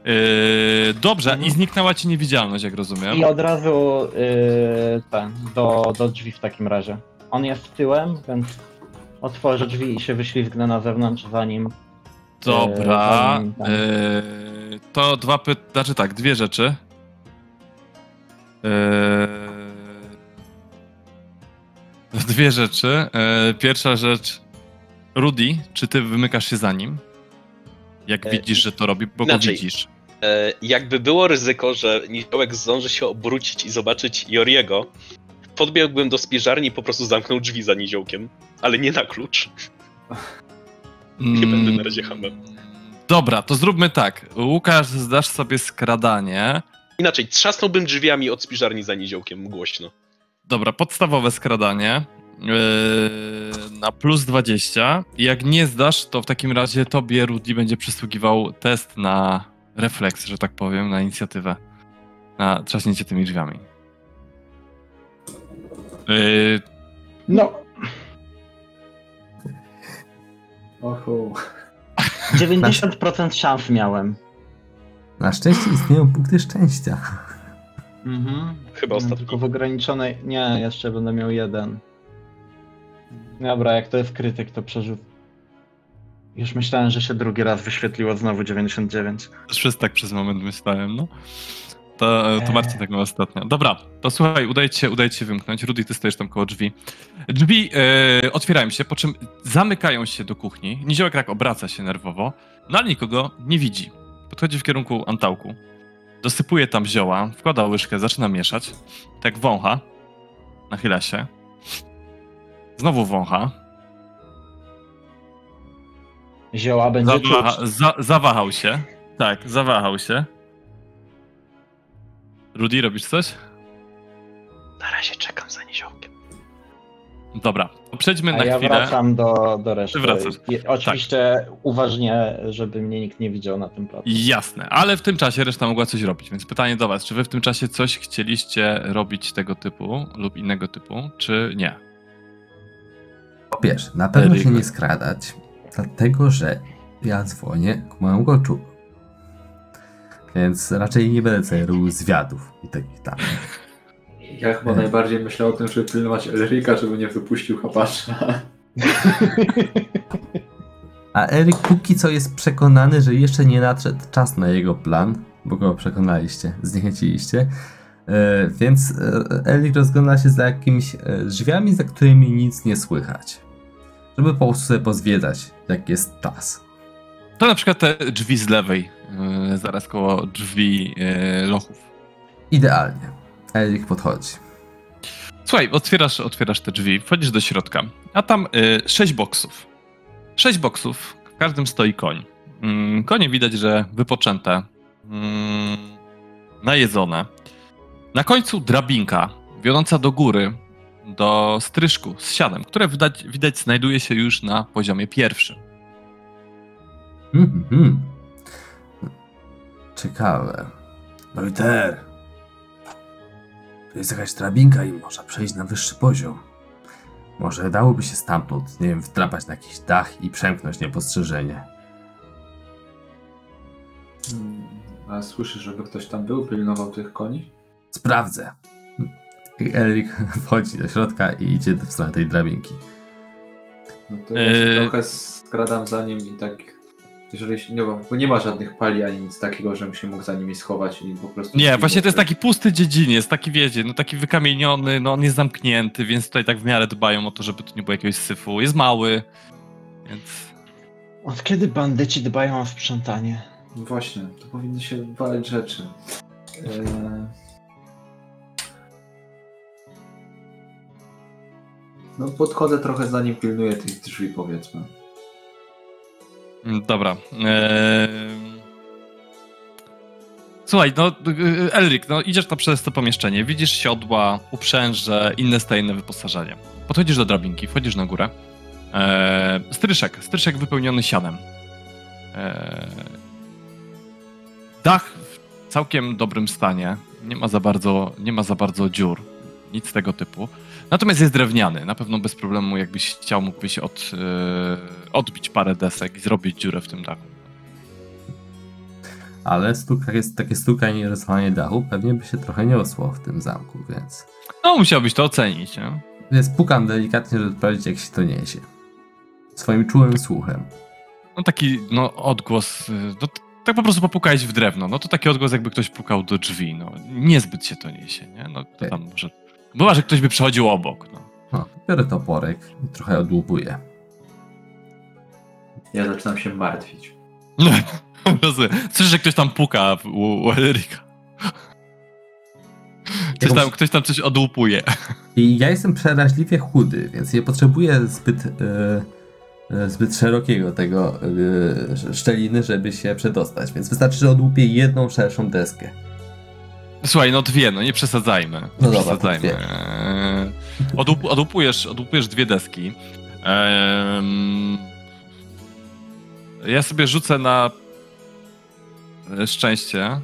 Yy, dobrze, mhm. i zniknęła ci niewidzialność, jak rozumiem. I od razu yy, ten, do, do drzwi w takim razie. On jest tyłem, więc otworzę drzwi i się wyślizgnę na zewnątrz, zanim Dobra. Yy, to dwa py... Znaczy tak, dwie rzeczy. Yy, dwie rzeczy. Yy, pierwsza rzecz. Rudy, czy ty wymykasz się za nim? Jak widzisz, że to robi, bo go widzisz. Jakby było ryzyko, że niziołek zdąży się obrócić i zobaczyć Joriego, podbiegłbym do spiżarni i po prostu zamknął drzwi za niziołkiem, ale nie na klucz. Nie będę na razie hamem. Dobra, to zróbmy tak. Łukasz, zdasz sobie skradanie. Inaczej, trzasnąłbym drzwiami od spiżarni za niziołkiem głośno. Dobra, podstawowe skradanie. Yy, na plus 20. Jak nie zdasz, to w takim razie tobie, Rudy, będzie przysługiwał test na refleks, że tak powiem, na inicjatywę. Na trzaśnięcie tymi drzwiami. Yy... No, Oho. 90% szans miałem. Na szczęście istnieją punkty szczęścia. Mhm. Chyba ostatnio. Tylko w ograniczonej. Nie, jeszcze będę miał jeden. Dobra, jak to jest krytyk, to przerzut. Już myślałem, że się drugi raz wyświetliło znowu 99. Też tak przez moment myślałem, no. To, to eee. Marcin tak ma ostatnio. Dobra, to słuchaj, udaje ci się, udaje ci się wymknąć. Rudy, ty stoisz tam koło drzwi. Drzwi e, otwierają się, po czym zamykają się do kuchni. Niziołek rak obraca się nerwowo, no ale nikogo nie widzi. Podchodzi w kierunku antałku. Dosypuje tam zioła, wkłada łyżkę, zaczyna mieszać. Tak wącha. Nachyla się. Znowu wącha. Zioła będzie Zawaha, za, Zawahał się. Tak, zawahał się. Rudy, robisz coś? Na razie czekam za niziołkiem. Dobra, przejdźmy A na ja chwilę. wracam do, do reszty. Ty wracasz. oczywiście tak. uważnie, żeby mnie nikt nie widział na tym placu. Jasne, ale w tym czasie reszta mogła coś robić, więc pytanie do was, czy wy w tym czasie coś chcieliście robić tego typu lub innego typu, czy nie? Po pierwsze, na pewno się nie skradać, dlatego że ja dzwonię ku mojemu goczu. Więc raczej nie będę sobie robił zwiadów i takich tam. Ja chyba najbardziej myślę o tym, żeby pilnować Elrika, żeby nie wypuścił chapacza. A Eryk póki co jest przekonany, że jeszcze nie nadszedł czas na jego plan, bo go przekonaliście, zniechęciliście. E, więc e, Erik rozgląda się za jakimiś e, drzwiami, za którymi nic nie słychać. Żeby po prostu sobie pozwiedzać, jak jest czas. To na przykład te drzwi z lewej, zaraz koło drzwi yy, lochów. Idealnie. Erik podchodzi. Słuchaj, otwierasz, otwierasz te drzwi, wchodzisz do środka, a tam yy, sześć boksów. Sześć boksów, w każdym stoi koń. Yy, konie widać, że wypoczęte, yy, najedzone. Na końcu drabinka wiodąca do góry, do stryżku z sianem, które widać, widać znajduje się już na poziomie pierwszym. Mhm. Ciekawe. Loiter. Tu jest jakaś drabinka i można przejść na wyższy poziom. Może dałoby się stamtąd, nie wiem, wdrapać na jakiś dach i przemknąć niepostrzeżenie. Hmm, a słyszysz, żeby ktoś tam był, pilnował tych koni? Sprawdzę. Erik wchodzi do środka i idzie w stronę tej drabinki. No to ja się yy... trochę skradam za nim i tak jeżeli nie, bo nie ma żadnych pali ani nic takiego, żebym się mógł za nimi schować i po prostu... Nie, właśnie to jest taki pusty dziedziniec, taki wiecie, no taki wykamieniony, no on jest zamknięty, więc tutaj tak w miarę dbają o to, żeby tu nie było jakiegoś syfu. Jest mały, więc... Od kiedy bandyci dbają o sprzątanie? No właśnie, to powinny się walać rzeczy. Eee... No podchodzę trochę zanim pilnuję tych drzwi powiedzmy. Mm, dobra. Eee... Słuchaj, no Elrik, no idziesz tam przez to pomieszczenie, widzisz siodła, uprzęże, inne stajne wyposażenie. Podchodzisz do drabinki, wchodzisz na górę. Eee... Stryszek, stryszek wypełniony sianem. E, dach w całkiem dobrym stanie. Nie ma za bardzo, nie ma za bardzo dziur. Nic tego typu. Natomiast jest drewniany. Na pewno bez problemu, jakbyś chciał, mógłbyś od, e, odbić parę desek i zrobić dziurę w tym dachu. Ale stuka, jest, takie stukanie i rozwalanie dachu pewnie by się trochę niosło w tym zamku, więc... No, musiałbyś to ocenić, nie? Więc pukam delikatnie, żeby sprawdzić, jak się to niesie. Swoim czułym słuchem. No taki, no, odgłos, y, no, tak po prostu popukałeś w drewno, no to taki odgłos jakby ktoś pukał do drzwi, no. Niezbyt się to niesie, nie? No, to tam może... Była, że ktoś by przechodził obok, no. No, biorę toporek i trochę odłupuję. Ja zaczynam się martwić. Słyszę, że ktoś tam puka u, u Eryka. Ktoś tam, ktoś tam coś odłupuje. I ja jestem przeraźliwie chudy, więc nie potrzebuję zbyt, yy, zbyt szerokiego tego yy, szczeliny, żeby się przedostać. Więc wystarczy, że odłupię jedną szerszą deskę. Słuchaj, no dwie, no nie przesadzajmy. Nie no przesadzajmy. Dobra, eee, odłup, odłupujesz, odłupujesz dwie deski. Eee, ja sobie rzucę na szczęście.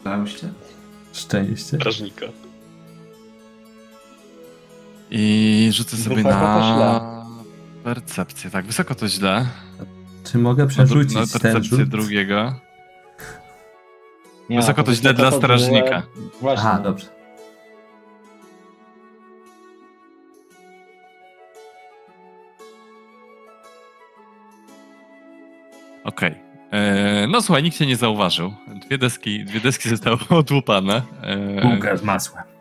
Szczęście? Szczęście. Strażnika. I rzucę sobie wysoko na percepcję. Tak, wysoko to źle. Czy mogę przerzucić na, na percepcję drugiego? Nie, wysoko to źle dla strażnika. Właśnie. Aha, dobrze. Okej. Okay. E, no słuchaj, nikt się nie zauważył. Dwie deski, dwie deski zostały odłupane. Bułka z masłem.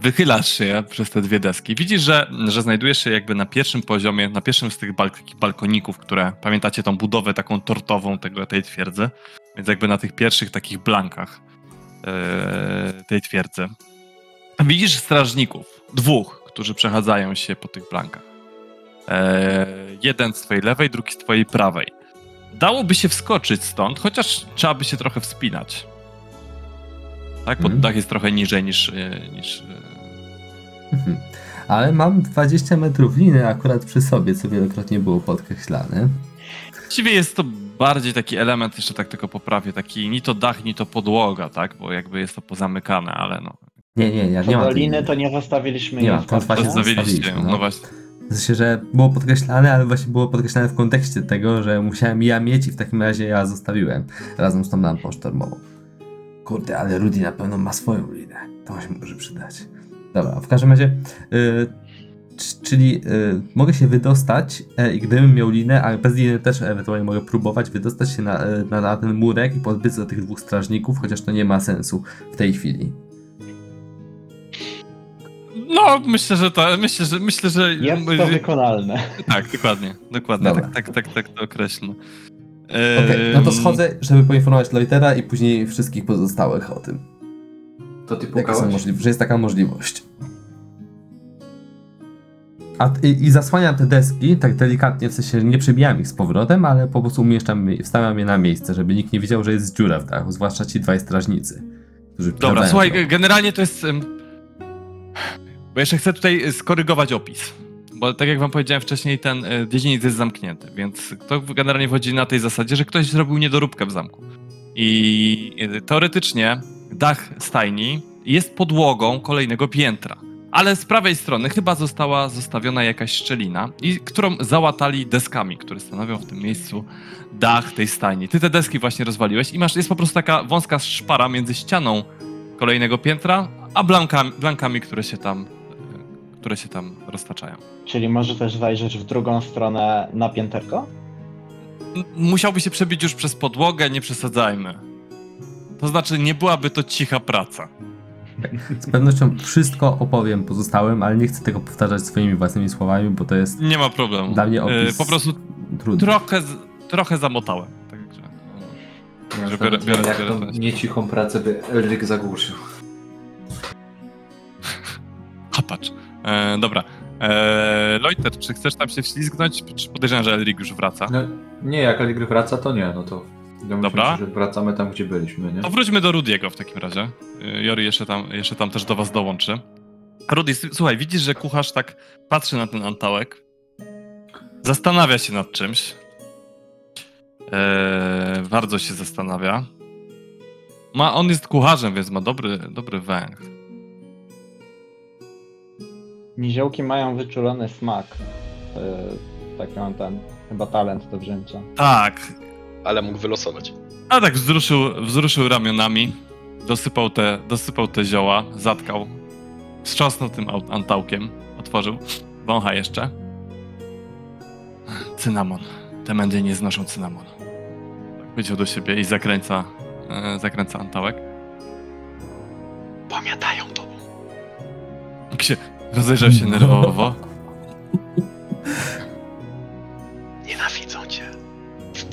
Wychylasz się przez te dwie deski. Widzisz, że, że znajdujesz się jakby na pierwszym poziomie, na pierwszym z tych balk balkoników, które, pamiętacie tą budowę taką tortową tego, tej twierdzy? Więc jakby na tych pierwszych takich blankach e, tej twierdzy. Widzisz strażników, dwóch, którzy przechadzają się po tych blankach. E, jeden z twojej lewej, drugi z twojej prawej dałoby się wskoczyć stąd, chociaż trzeba by się trochę wspinać. Tak, bo mm. dach jest trochę niżej niż. E, niż... Mhm. Ale mam 20 metrów liny akurat przy sobie, co wielokrotnie było podkreślane. Właściwie jest to bardziej taki element, jeszcze tak tylko poprawię, taki ni to dach, ni to podłoga, tak? Bo jakby jest to pozamykane, ale no. Nie, nie, ja nie mam. liny to nie zostawiliśmy. Nie, to właśnie zostawiliście, no. no właśnie. W sensie, że było podkreślane, ale właśnie było podkreślane w kontekście tego, że musiałem ja mieć i w takim razie ja zostawiłem razem z tą lampą sztormową. Kurde, ale Rudy na pewno ma swoją linę. To się może przydać. Dobra, w każdym razie, yy, czyli yy, mogę się wydostać yy, i gdybym miał linę, a bez liny też ewentualnie mogę próbować wydostać się na, y, na, na ten murek i pozbyć się do tych dwóch strażników, chociaż to nie ma sensu w tej chwili. No, myślę, że to, myślę, że myślę, że... Jest to wykonalne. Tak, dokładnie, dokładnie, tak, tak, tak, tak to określę. Okej, okay, no to schodzę, żeby poinformować Loitera i później wszystkich pozostałych o tym. To ty pukałeś? że jest taka możliwość. A, i, I zasłaniam te deski tak delikatnie, w sensie nie przebijam ich z powrotem, ale po prostu umieszczam, wstawiam je na miejsce, żeby nikt nie widział, że jest dziura w dachu, zwłaszcza ci dwaj strażnicy. Którzy Dobra, słuchaj, generalnie to jest bo jeszcze chcę tutaj skorygować opis. Bo tak jak wam powiedziałem wcześniej, ten e, dziedziniec jest zamknięty, więc to generalnie wchodzi na tej zasadzie, że ktoś zrobił niedoróbkę w zamku. I e, teoretycznie dach stajni jest podłogą kolejnego piętra. Ale z prawej strony chyba została zostawiona jakaś szczelina, i, którą załatali deskami, które stanowią w tym miejscu dach tej stajni. Ty te deski właśnie rozwaliłeś i masz, jest po prostu taka wąska szpara między ścianą kolejnego piętra, a blankami, blankami które się tam które się tam roztaczają. Czyli może też zajrzeć w drugą stronę na pięterko? Musiałby się przebić już przez podłogę, nie przesadzajmy. To znaczy, nie byłaby to cicha praca. Z pewnością wszystko opowiem pozostałym, ale nie chcę tego powtarzać swoimi własnymi słowami, bo to jest. Nie ma problemu. Dla mnie opis yy, Po prostu trudny. trochę, trochę zamotałem. Także. Ja że biorę, biorę, jak biorę, tą niecichą pracę by Elryk zagłuszył. A patrz. E, dobra. E, Loiter, czy chcesz tam się wślizgnąć? Czy podejrzewam, że Elrig już wraca? No, nie, jak Elrig wraca, to nie, no to ja dobra. Myślę, że wracamy tam, gdzie byliśmy, nie? To wróćmy do Rudiego w takim razie. E, Jori jeszcze tam, jeszcze tam też do was dołączy. Rudy, słuchaj, widzisz, że kucharz tak patrzy na ten antałek, zastanawia się nad czymś E, bardzo się zastanawia. Ma, on jest kucharzem, więc ma dobry, dobry węch. Niziołki mają wyczulony smak. Yy, taki on ten, chyba talent do wzięcia. Tak, Ale mógł wylosować. a tak wzruszył, wzruszył ramionami, dosypał te, dosypał te zioła, zatkał, wstrząsnął tym antałkiem, otworzył, wącha jeszcze. Cynamon. Te mędy nie znoszą cynamonu. Tak Powiedział do siebie i zakręca, e, zakręca antałek. Pamiętają tobą. Jak się rozejrzał się nerwowo. Nienawidzą cię.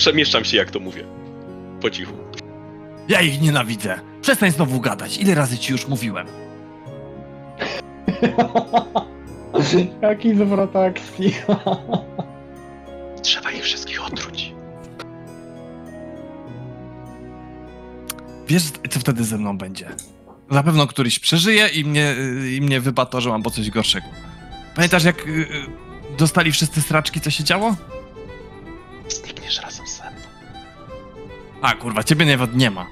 Przemieszczam się, jak to mówię. Po cichu. Ja ich nienawidzę. Przestań znowu gadać. Ile razy ci już mówiłem? Jaki zwrot akcji. Trzeba ich wszystkich otruć. Wiesz, co wtedy ze mną będzie? Na pewno któryś przeżyje i mnie, i mnie wybatorzą albo coś gorszego. Pamiętasz, jak y, y, dostali wszyscy straczki, co się działo? A, kurwa, ciebie nawet nie ma.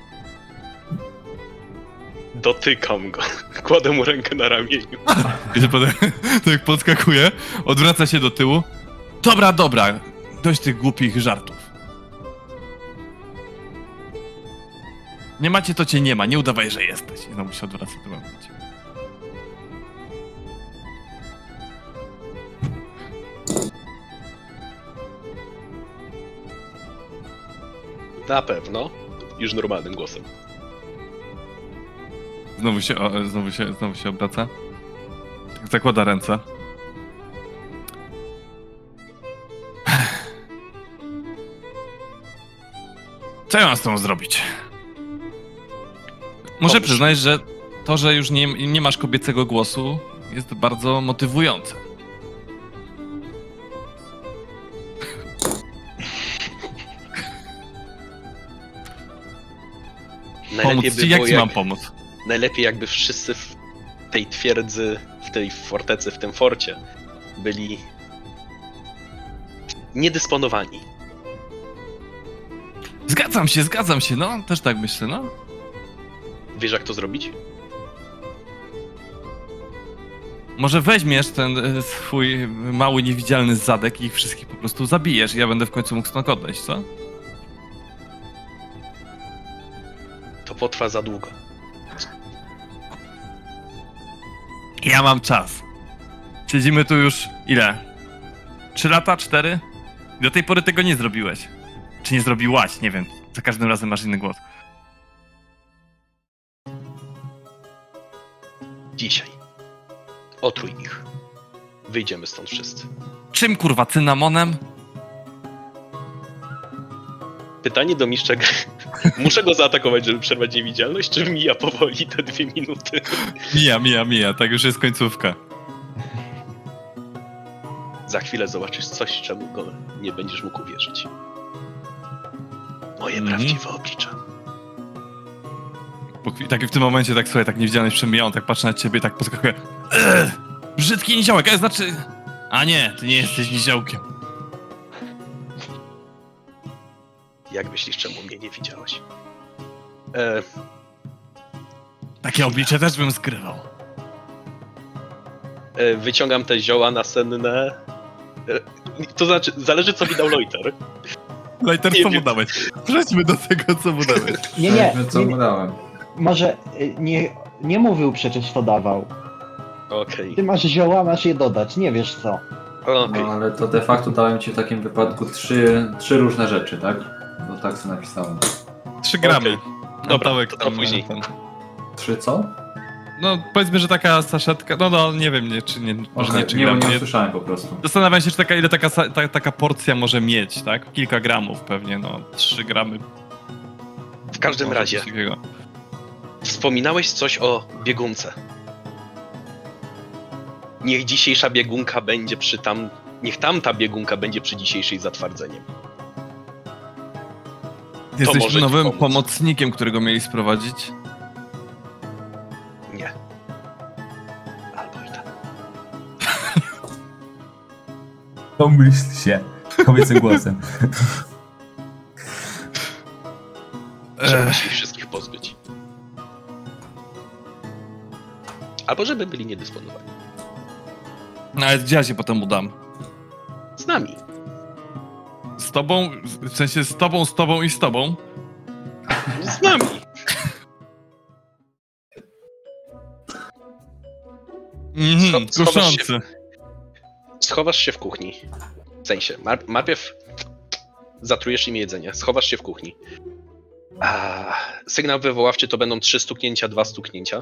Dotykam go. Kładę mu rękę na ramieniu. I że potem, to jak podskakuje, odwraca się do tyłu. Dobra, dobra, dość tych głupich żartów. Nie macie, to cię nie ma, nie udawaj, że jesteś. I znowu się odwraca do momencie. Na pewno. Już normalnym głosem. Znowu się, o, znowu się, znowu się obraca. Zakłada ręce. Co ja mam z tą zrobić? Muszę przyznać, że to, że już nie, nie masz kobiecego głosu, jest bardzo motywujące. Pomóc Najlepiej by ci? Jak było, ci jak, mam pomóc? najlepiej jakby wszyscy w tej twierdzy, w tej fortecy, w tym forcie byli niedysponowani. Zgadzam się, zgadzam się, no, też tak myślę, no. Wiesz jak to zrobić? Może weźmiesz ten e, swój mały, niewidzialny zadek i ich wszystkich po prostu zabijesz i ja będę w końcu mógł stąd odejść, co? Potrwa za długo. Ja mam czas. Siedzimy tu już ile? Trzy lata? Cztery? Do tej pory tego nie zrobiłeś. Czy nie zrobiłaś? Nie wiem. Za każdym razem masz inny głos. Dzisiaj. Otruj ich. Wyjdziemy stąd wszyscy. Czym kurwa? Cynamonem? Pytanie do mistrza gry. Muszę go zaatakować, żeby przerwać niewidzialność, czy mija powoli te dwie minuty? Mija, mija, mija. Tak już jest końcówka. Za chwilę zobaczysz coś, czemu go nie będziesz mógł uwierzyć. Moje Mhm. prawdziwe oblicze. Tak w tym momencie, tak słuchaj, tak niewidzialność przemija, on tak patrzy na ciebie, tak podskakuje. Brzydki niziołek, ale znaczy... A nie, ty nie jesteś niziołkiem. Jak myślisz, czemu mnie nie widziałeś? E, Takie oblicze też bym skrywał. e, wyciągam te zioła nasenne. E, to znaczy, zależy co mi dał Loiter. Nie co mu wiem. dałeś? Przejdźmy do tego, co mu dałeś. Nie, nie, co mu dałem. może y, nie, nie mówił przecież co dawał. Okej, Ty masz zioła, masz je dodać, nie wiesz co. okej. No ale to de facto dałem ci w takim wypadku trzy, trzy różne rzeczy, tak? Bo tak sobie napisałem. Trzy gramy. Okej. Dobra, Antałek to to tam, później. ten- Trzy co? No powiedzmy, że taka saszetka, no no nie wiem, nie, czy nie, może nie, czy nie, gram, nie nie. usłyszałem po prostu. Zastanawiam się, czy taka, ile taka, ta, taka porcja może mieć, tak? Kilka gramów pewnie, no, trzy gramy. W każdym może razie, wspominałeś coś o biegunce. Niech dzisiejsza biegunka będzie przy tam. Niech tamta biegunka będzie przy dzisiejszej zatwardzeniem. Ty Jesteś nowym pomóc. pomocnikiem, którego mieli sprowadzić. Nie. Albo i tak. Pomyśl się kobiecym głosem. Trzeba Ech. się ich wszystkich pozbyć. Albo żeby byli niedysponowani. No ale gdzie ja się potem udam? Z nami. Z tobą? W sensie z tobą, z tobą i z tobą? Z nami. Mhm, Scho- schowasz się. kuszący. Schowasz się w kuchni. W sensie, mar- najpierw zatrujesz im jedzenie. Schowasz się w kuchni. A, sygnał wywoławczy to będą trzy stuknięcia, dwa stuknięcia.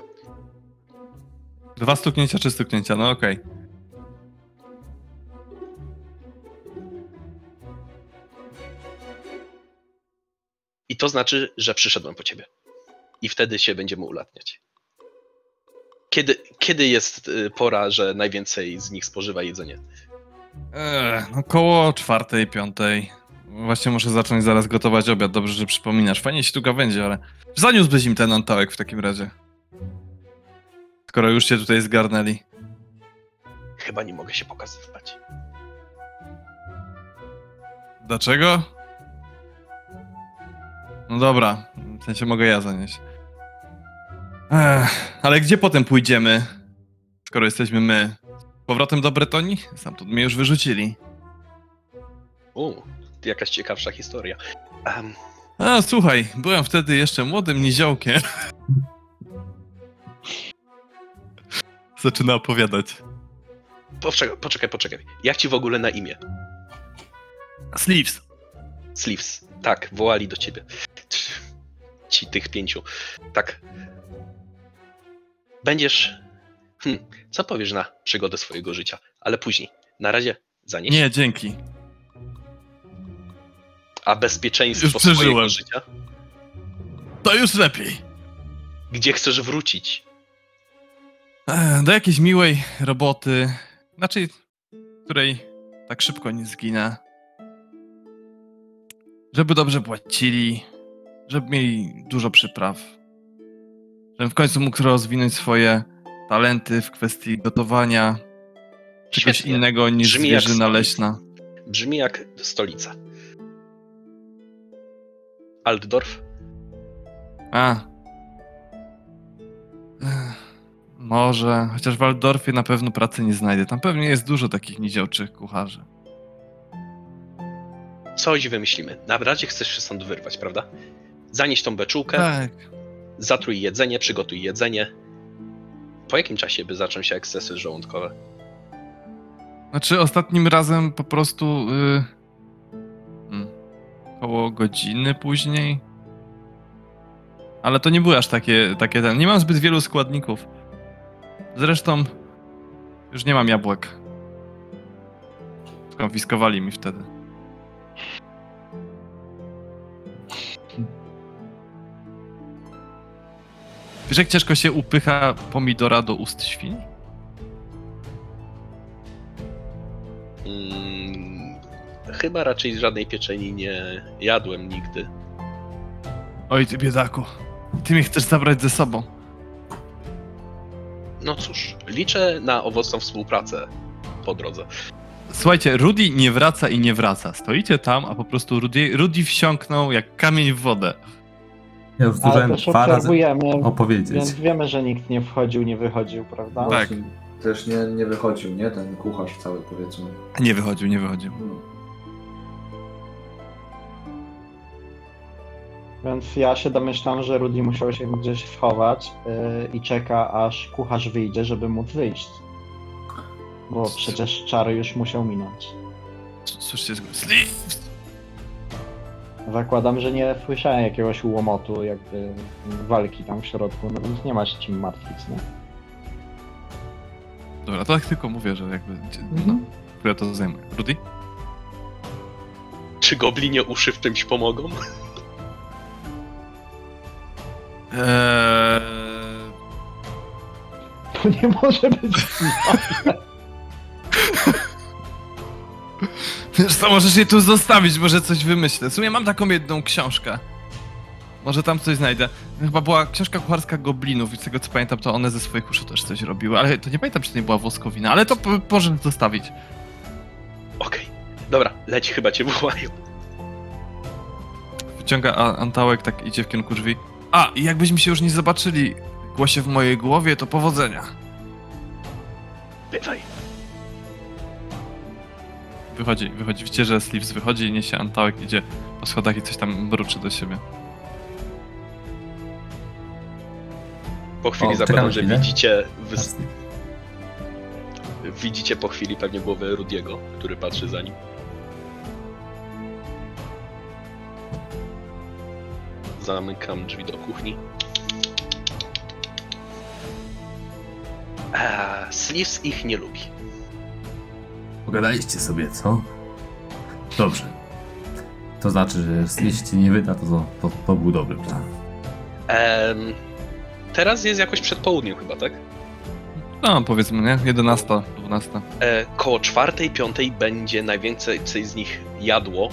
Dwa stuknięcia czy stuknięcia, no okej. I to znaczy, że przyszedłem po ciebie. I wtedy się będziemy ulatniać. Kiedy, kiedy jest y, pora, że najwięcej z nich spożywa jedzenie? Eee, no koło czwartej, piątej. Właśnie muszę zacząć zaraz gotować obiad, dobrze, że przypominasz. Fajnie się tu gawędzi, ale zaniósłbyś im ten antałek w takim razie. Skoro już się tutaj zgarnęli. Chyba nie mogę się pokazywać. Dlaczego? No dobra, w sensie mogę ja zanieść. Ech, ale gdzie potem pójdziemy, skoro jesteśmy my? Z Powrotem do Bretonii? Stamtąd mnie już wyrzucili. U, jakaś ciekawsza historia. Em, A słuchaj, byłem wtedy jeszcze młodym niziołkiem. Zaczyna opowiadać. poczekaj, poczekaj, poczekaj. Jak ci w ogóle na imię? Sleeves. Sleeves. Tak, wołali do ciebie. Ci tych pięciu. Tak. Będziesz. Hm, co powiesz na przygodę swojego życia? Ale później. Na razie zanieś. Nie, dzięki. A bezpieczeństwo Już swojego życia? To już lepiej. Gdzie chcesz wrócić? Do jakiejś miłej roboty. Znaczy, której tak szybko nie zginę. Żeby dobrze płacili. Żeby mieli dużo przypraw. Żebym w końcu mógł rozwinąć swoje talenty w kwestii gotowania. Czegoś Świetnie. innego niż Brzmi jak zwierzyna stolica. leśna. Brzmi jak stolica. Altdorf? A. Ech, Może, chociaż w Waldorfie na pewno pracy nie znajdę. Tam pewnie jest dużo takich niziołczych kucharzy. Coś wymyślimy. Na razie chcesz się stąd wyrwać, prawda? Zanieś tą beczułkę, Tak. zatrój jedzenie, przygotuj jedzenie. Po jakim czasie by zaczął się ekscesy żołądkowe? Znaczy ostatnim razem po prostu y, hmm, około godziny później. Ale to nie były aż takie, takie ten. Nie mam zbyt wielu składników. Zresztą już nie mam jabłek. Skonfiskowali mi wtedy. Wiesz, jak ciężko się upycha pomidora do ust świni? Mm, chyba raczej żadnej pieczeni nie jadłem nigdy. Oj, ty biedaku. Ty mnie chcesz zabrać ze sobą. No cóż, liczę na owocną współpracę po drodze. Słuchajcie, Rudy nie wraca i nie wraca. Stoicie tam, a po prostu Rudy, Rudy wsiąknął jak kamień w wodę. Ja już Ale zdążyłem dwa razy opowiedzieć. więc wiemy, że nikt nie wchodził, nie wychodził, prawda? Tak. Właśnie Też nie, nie wychodził, nie? Ten kucharz cały powiedzmy. Nie wychodził, nie wychodził. Hmm. Więc ja się domyślam, że Rudy musiał się gdzieś schować yy, i czeka, aż kucharz wyjdzie, żeby móc wyjść. Bo przecież czary już musiał minąć. Słyszcie! Zakładam, że nie słyszałem jakiegoś łomotu, jakby walki tam w środku, no więc nie ma się czym martwić, nie? Dobra, to tak tylko mówię, że jakby... No, Mhm. które to zajmuje. Rudy? Czy goblinie uszy w czymś pomogą? Eee... To nie może być Co, możesz je tu zostawić, może coś wymyślę. W sumie mam taką jedną książkę. Może tam coś znajdę. Chyba była książka kucharska goblinów i z tego co pamiętam, to one ze swoich uszu też coś robiły, ale to nie pamiętam, czy to nie była woskowina, ale to p- możesz zostawić. Okej, dobra, leć, chyba cię wołają. wciąga a- Antałek, tak idzie w kierunku drzwi. A, i jakbyśmy się już nie zobaczyli, głosie w mojej głowie, to powodzenia. Bywaj. Wychodzi, wychodzi, widzicie, że Sleeves wychodzi i niesie Antałek, idzie po schodach i coś tam mruczy do siebie. Po chwili O, zakładam, że chwilę. widzicie, wys- widzicie po chwili pewnie głowę Rudiego, który patrzy za nim. Zamykam drzwi do kuchni. A, Sleeves ich nie lubi. Pogadaliście sobie, co? Dobrze. To znaczy, że jeśli ci nie wyda, to, to, to, to był dobry plan. Em, teraz jest jakoś przed południem chyba, tak? No, powiedzmy, nie? 11, 12. E, koło czwartej, piątej będzie najwięcej z nich jadło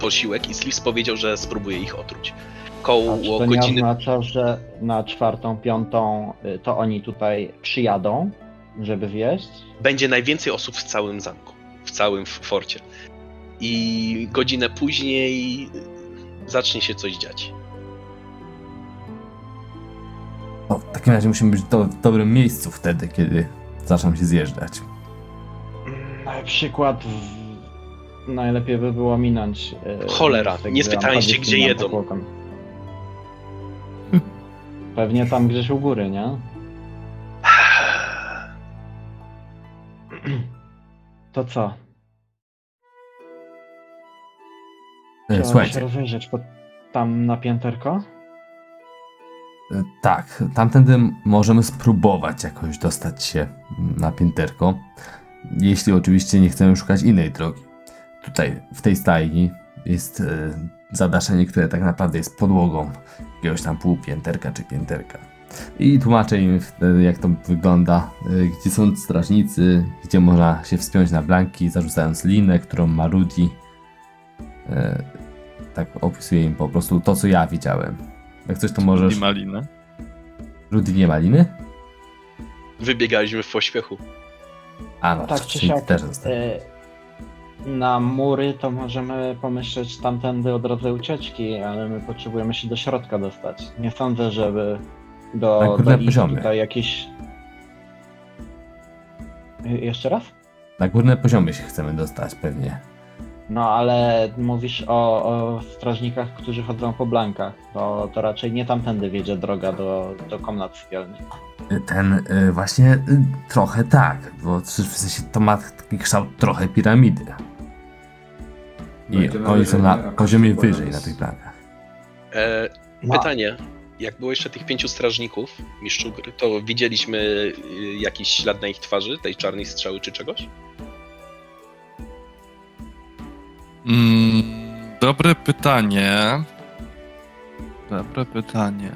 posiłek i Sleeves powiedział, że spróbuje ich otruć. A czy Koło to nie godziny... oznacza, że na czwartą, piątą y, to oni tutaj przyjadą, żeby wjeść? będzie najwięcej osób w całym zamku, w całym forcie. I godzinę później zacznie się coś dziać. No, w takim razie musimy być do, w dobrym miejscu wtedy, kiedy zaczną się zjeżdżać. Na przykład w... najlepiej by było minąć. y, Cholera, nie gdzie spytałem się, gdzie jedzą. Pewnie tam gdzieś u góry, nie? To co? Trzeba Słuchajcie, się rozejrzeć pod... tam na pięterko? e, tak, tamtędy możemy spróbować jakoś dostać się na pięterko, jeśli oczywiście nie chcemy szukać innej drogi. Tutaj, w tej stajni jest e, zadaszenie, które tak naprawdę jest podłogą jakiegoś tam półpięterka czy pięterka. I tłumaczę im wtedy, jak to wygląda, e, gdzie są strażnicy, gdzie można się wspiąć na blanki, zarzucając linę, którą ma Rudy. E, tak opisuję im po prostu to, co ja widziałem. Jak coś, to możesz... I malinę. Rudy nie ma liny? Wybiegaliśmy w pośpiechu. A no, Tak to czy siak. też został. Y, Na mury to możemy pomyśleć tamtędy o drodze ucieczki, ale my potrzebujemy się do środka dostać. Nie sądzę, żeby do, górne do poziomy. tutaj jakieś... Y, Jeszcze raz? Na górne poziomy się chcemy dostać pewnie. No ale mówisz o, o strażnikach, którzy chodzą po blankach. To, to raczej nie tamtędy wiedzie droga do, do komnat sypialnych. Ten y, właśnie y, trochę tak, bo w sensie to ma taki kształt trochę piramidy. I Będziemy oni są na poziomie poziom wyżej na tych plankach. E, No. Pytanie. Jak było jeszcze tych pięciu strażników, mistrzu gry, to widzieliśmy y, jakiś ślad na ich twarzy, tej czarnej strzały czy czegoś? Mm, dobre pytanie. Dobre pytanie.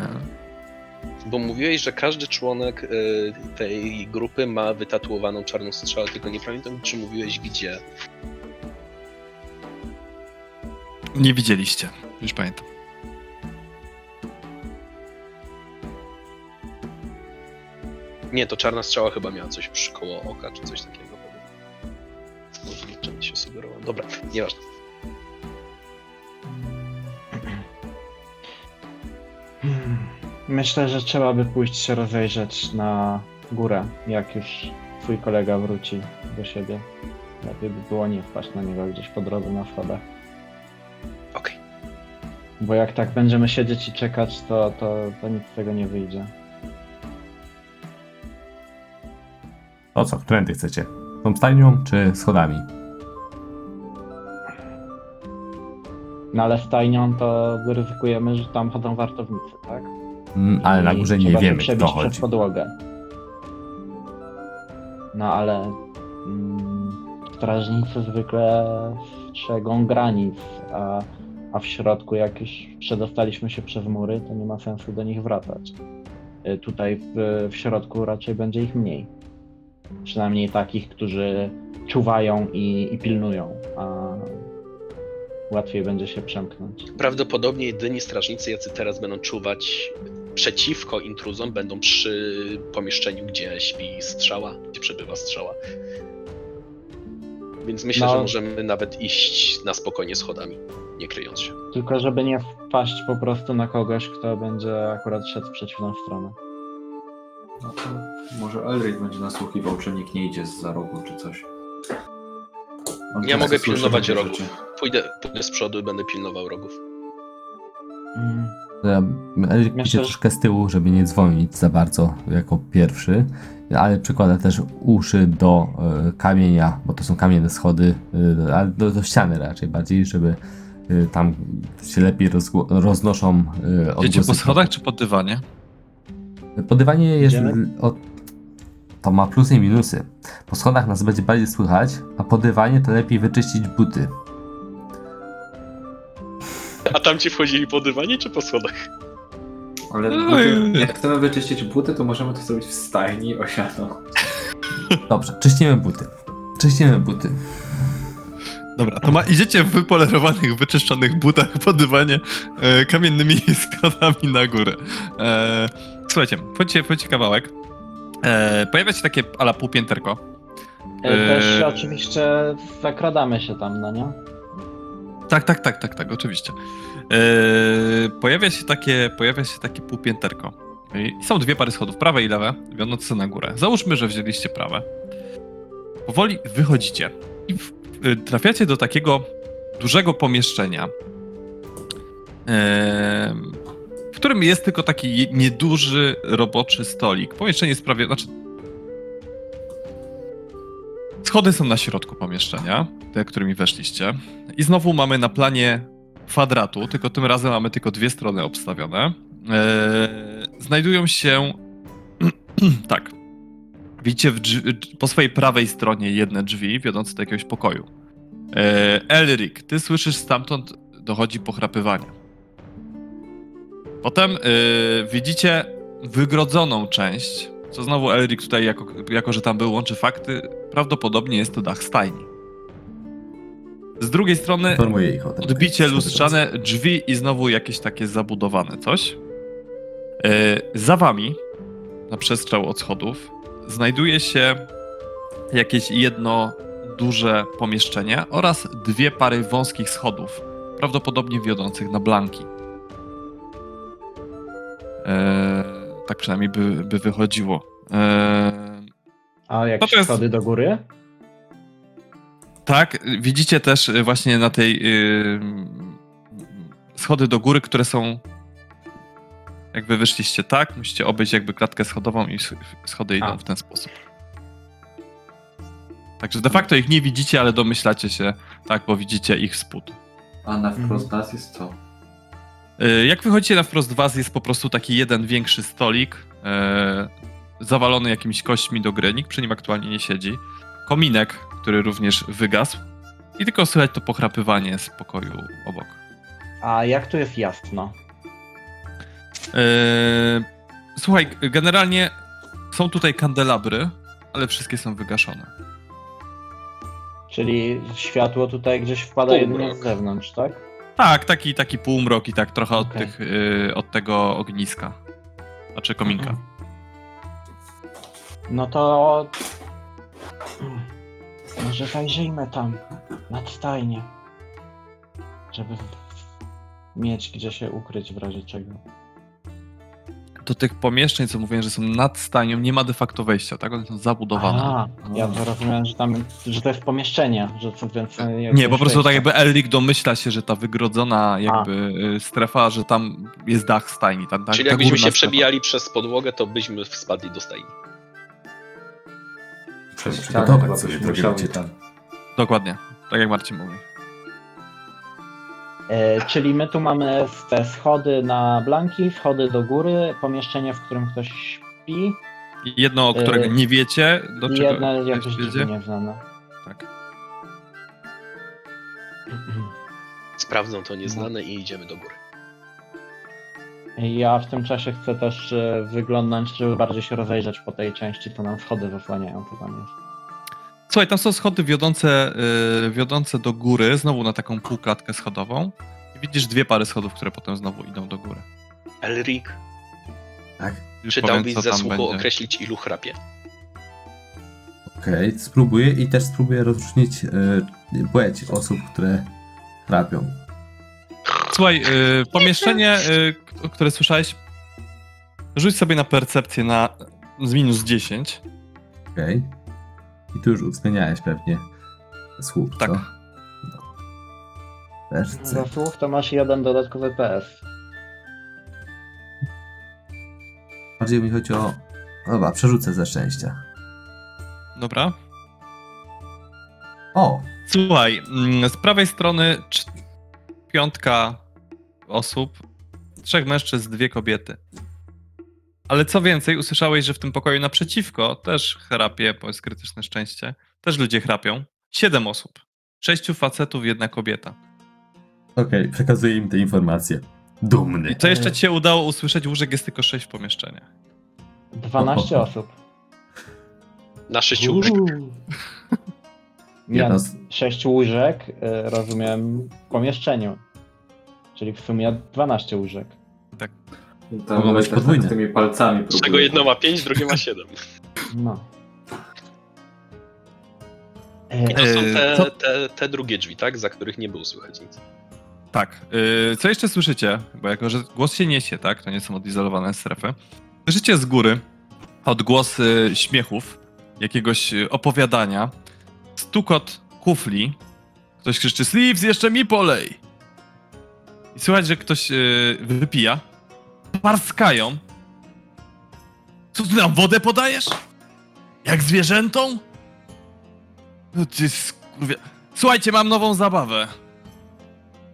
Bo mówiłeś, że każdy członek y, tej grupy ma wytatuowaną czarną strzałę, tylko nie pamiętam, czy mówiłeś gdzie. Nie widzieliście. Już pamiętam. Nie, to czarna strzała chyba miała coś przy koło oka, czy coś takiego. Może nie czym się sugerował. Dobra, nieważne. Myślę, że trzeba by pójść się rozejrzeć na górę, jak już twój kolega wróci do siebie. Lepiej by było nie wpaść na niego gdzieś po drodze na schodach. Okej. Bo jak tak będziemy siedzieć i czekać, to, to, to nic z tego nie wyjdzie. To co, którędy chcecie? Tą stajnią czy schodami? No ale stajnią to ryzykujemy, że tam chodzą wartownicy, tak? Mm, ale na I górze nie trzeba się wiemy przebić kto przez chodzi. podłogę. No ale mm, strażnicy zwykle strzegą granic, a, a w środku jak już przedostaliśmy się przez mury, to nie ma sensu do nich wracać. Y, Tutaj w, w środku raczej będzie ich mniej. Przynajmniej takich, którzy czuwają i, i pilnują, a łatwiej będzie się przemknąć. Prawdopodobnie jedyni strażnicy, jacy teraz będą czuwać przeciwko intruzom, będą przy pomieszczeniu, gdzie śpi strzała, gdzie przebywa strzała. Więc myślę, No. że możemy nawet iść na spokojnie schodami. nie kryjąc się. Tylko żeby nie wpaść po prostu na kogoś, kto będzie akurat szedł w przeciwną stronę. No to może Elric będzie nasłuchiwał, czy nikt nie idzie z za rogu, czy coś. On Ja mogę pilnować rogów. Pójdę, pójdę z przodu i będę pilnował rogów. Mm. Myślę, idzie troszkę z tyłu, żeby nie dzwonić za bardzo jako pierwszy, ale przykłada też uszy do e, kamienia, bo to są kamienne schody, e, ale do, do ściany raczej bardziej, żeby e, tam się lepiej rozgło- roznoszą e, Idziecie odgłosy. po schodach czy po dywanie? Podywanie jest. O, to ma plusy i minusy. Po schodach nas będzie bardziej słychać, a po dywanie to lepiej wyczyścić buty. A tam ci wchodzili po dywanie czy po schodach? Ale buty, jak chcemy wyczyścić buty, to możemy to zrobić w stajni osiano. Dobrze, czyścimy buty. Czyścimy buty. Dobra, to ma, idziecie w wypolerowanych, wyczyszczonych butach po dywanie e, kamiennymi schodami na górę. E, słuchajcie, chodźcie, chodźcie kawałek. E, pojawia się takie ala półpięterko. E, Też Eee. oczywiście zakradamy się tam, no nie? Tak, tak, tak, tak, tak, oczywiście. E, pojawia się takie, pojawia się takie półpięterko. I są dwie pary schodów, prawe i lewe, wiodące na górę. Załóżmy, że wzięliście prawe. Powoli wychodzicie i w, y, trafiacie do takiego dużego pomieszczenia, em, w którym jest tylko taki nieduży roboczy stolik. Pomieszczenie jest prawie, znaczy Schody są na środku pomieszczenia, te, którymi weszliście. I znowu mamy na planie kwadratu, tylko tym razem mamy tylko dwie strony obstawione. Eee, znajdują się. tak. Widzicie drzwi, po swojej prawej stronie jedne drzwi wiodące do jakiegoś pokoju. Eee, Elric, ty słyszysz stamtąd dochodzi pochrapywanie. Potem eee, widzicie wygrodzoną część, co znowu Elric tutaj, jako, jako że tam był, łączy fakty, prawdopodobnie jest to dach stajni. Z drugiej strony odbicie lustrzane, drzwi i znowu jakieś takie zabudowane coś. Yy, za wami, na przestrzał od schodów, znajduje się jakieś jedno duże pomieszczenie oraz dwie pary wąskich schodów, prawdopodobnie wiodących na blanki. Yy, tak przynajmniej by, by wychodziło. Yy, A jak No schody do góry? Tak, widzicie też y, właśnie na tej y, schody do góry, które są. Jak wy wyszliście tak, musicie obejść jakby klatkę schodową i schody idą A. w ten sposób. Także de facto ich nie widzicie, ale domyślacie się, tak, bo widzicie ich spód. A na wprost Mhm. nas jest co? Y, Jak wychodzicie na wprost was, jest po prostu taki jeden większy stolik, y, zawalony jakimiś kośćmi do gry, nikt przy nim aktualnie nie siedzi. Kominek, który również wygasł. I tylko słychać to pochrapywanie z pokoju obok. A jak tu jest jasno? Y, Słuchaj, generalnie są tutaj kandelabry, ale wszystkie są wygaszone. Czyli światło tutaj gdzieś wpada Półmrok. jedynie z zewnątrz, tak? Tak, taki, taki półmrok i tak trochę od, tych, y, od tego ogniska. Znaczy kominka. Mhm. No to... Hmm. Może zajrzyjmy tam, nad stajnię. Żeby mieć gdzie się ukryć w razie czego. Do tych pomieszczeń, co mówiłem, że są nad stajnią, nie ma de facto wejścia, tak? One są zabudowane. A, ja to rozumiem, że tam, że to jest pomieszczenie, że co więcej... Nie, po prostu tak jakby Elric domyśla się, że ta wygrodzona jakby y, strefa, że tam jest dach stajni. Ta, ta, Czyli ta jakbyśmy się strefa. przebijali przez podłogę, to byśmy spadli do stajni. Przez ścianę przygotować chyba sobie byśmy. Dokładnie, tak jak Marcin mówi. E, czyli my tu mamy te schody na blanki, schody do góry, pomieszczenie, w którym ktoś śpi Jedno, którego Y, nie wiecie, do i czego jakieś wiedzie. drzwi nieznane. Tak. Sprawdzą to nieznane i idziemy do góry. Ja w tym czasie chcę też e, wyglądać, żeby bardziej się rozejrzeć po tej części, co nam schody zasłaniają, co tam jest. Słuchaj, tam są schody wiodące, y, wiodące do góry, znowu na taką półklatkę schodową. I widzisz dwie pary schodów, które potem znowu idą do góry. Elric, Tak? Już czy dałbyś zasługą określić, ilu chrapie? Okej, spróbuję i też spróbuję rozróżnić e, płeć osób, które chrapią. Słuchaj, y, pomieszczenie, y, które słyszałeś, rzuć sobie na percepcję na z minus 10. Okej. I tu już uwzględniałeś pewnie słup, Tak. co? No. Za słów to masz jeden dodatkowy PS. Bardziej mi chodzi o... Dobra, przerzucę ze szczęścia. Dobra. O! Słuchaj, mm, z prawej strony piątka osób, trzech mężczyzn, dwie kobiety. Ale co więcej, usłyszałeś, że w tym pokoju naprzeciwko też chrapie, bo jest krytyczne szczęście, też ludzie chrapią. Siedem osób. Sześciu facetów, jedna kobieta. Okej, przekazuję im te informacje. Dumny. I co jeszcze ci się udało usłyszeć? Łóżek jest tylko sześć w pomieszczeniach. 12 osób. Na sześciu Jedna z... 6 łóżek, y, rozumiem, w pomieszczeniu. Czyli w sumie 12 łóżek. Tam Mogą być podwójne. tymi palcami Z czego próbuję. jedno ma pięć, drugie ma siedem. No. I to są te, te, te drugie drzwi, tak? Za których nie było słychać nic. Tak. Yy, co jeszcze słyszycie? Bo jako, że głos się niesie, tak? To nie są odizolowane strefy. Słyszycie z góry odgłosy śmiechów, jakiegoś y, opowiadania, stukot kufli. Ktoś krzyczy, Sleeves, jeszcze mi polej! I słychać, że ktoś yy, wypija. Parskają. Co ty nam wodę podajesz? Jak zwierzętom? No ty skurwia... Słuchajcie, mam nową zabawę.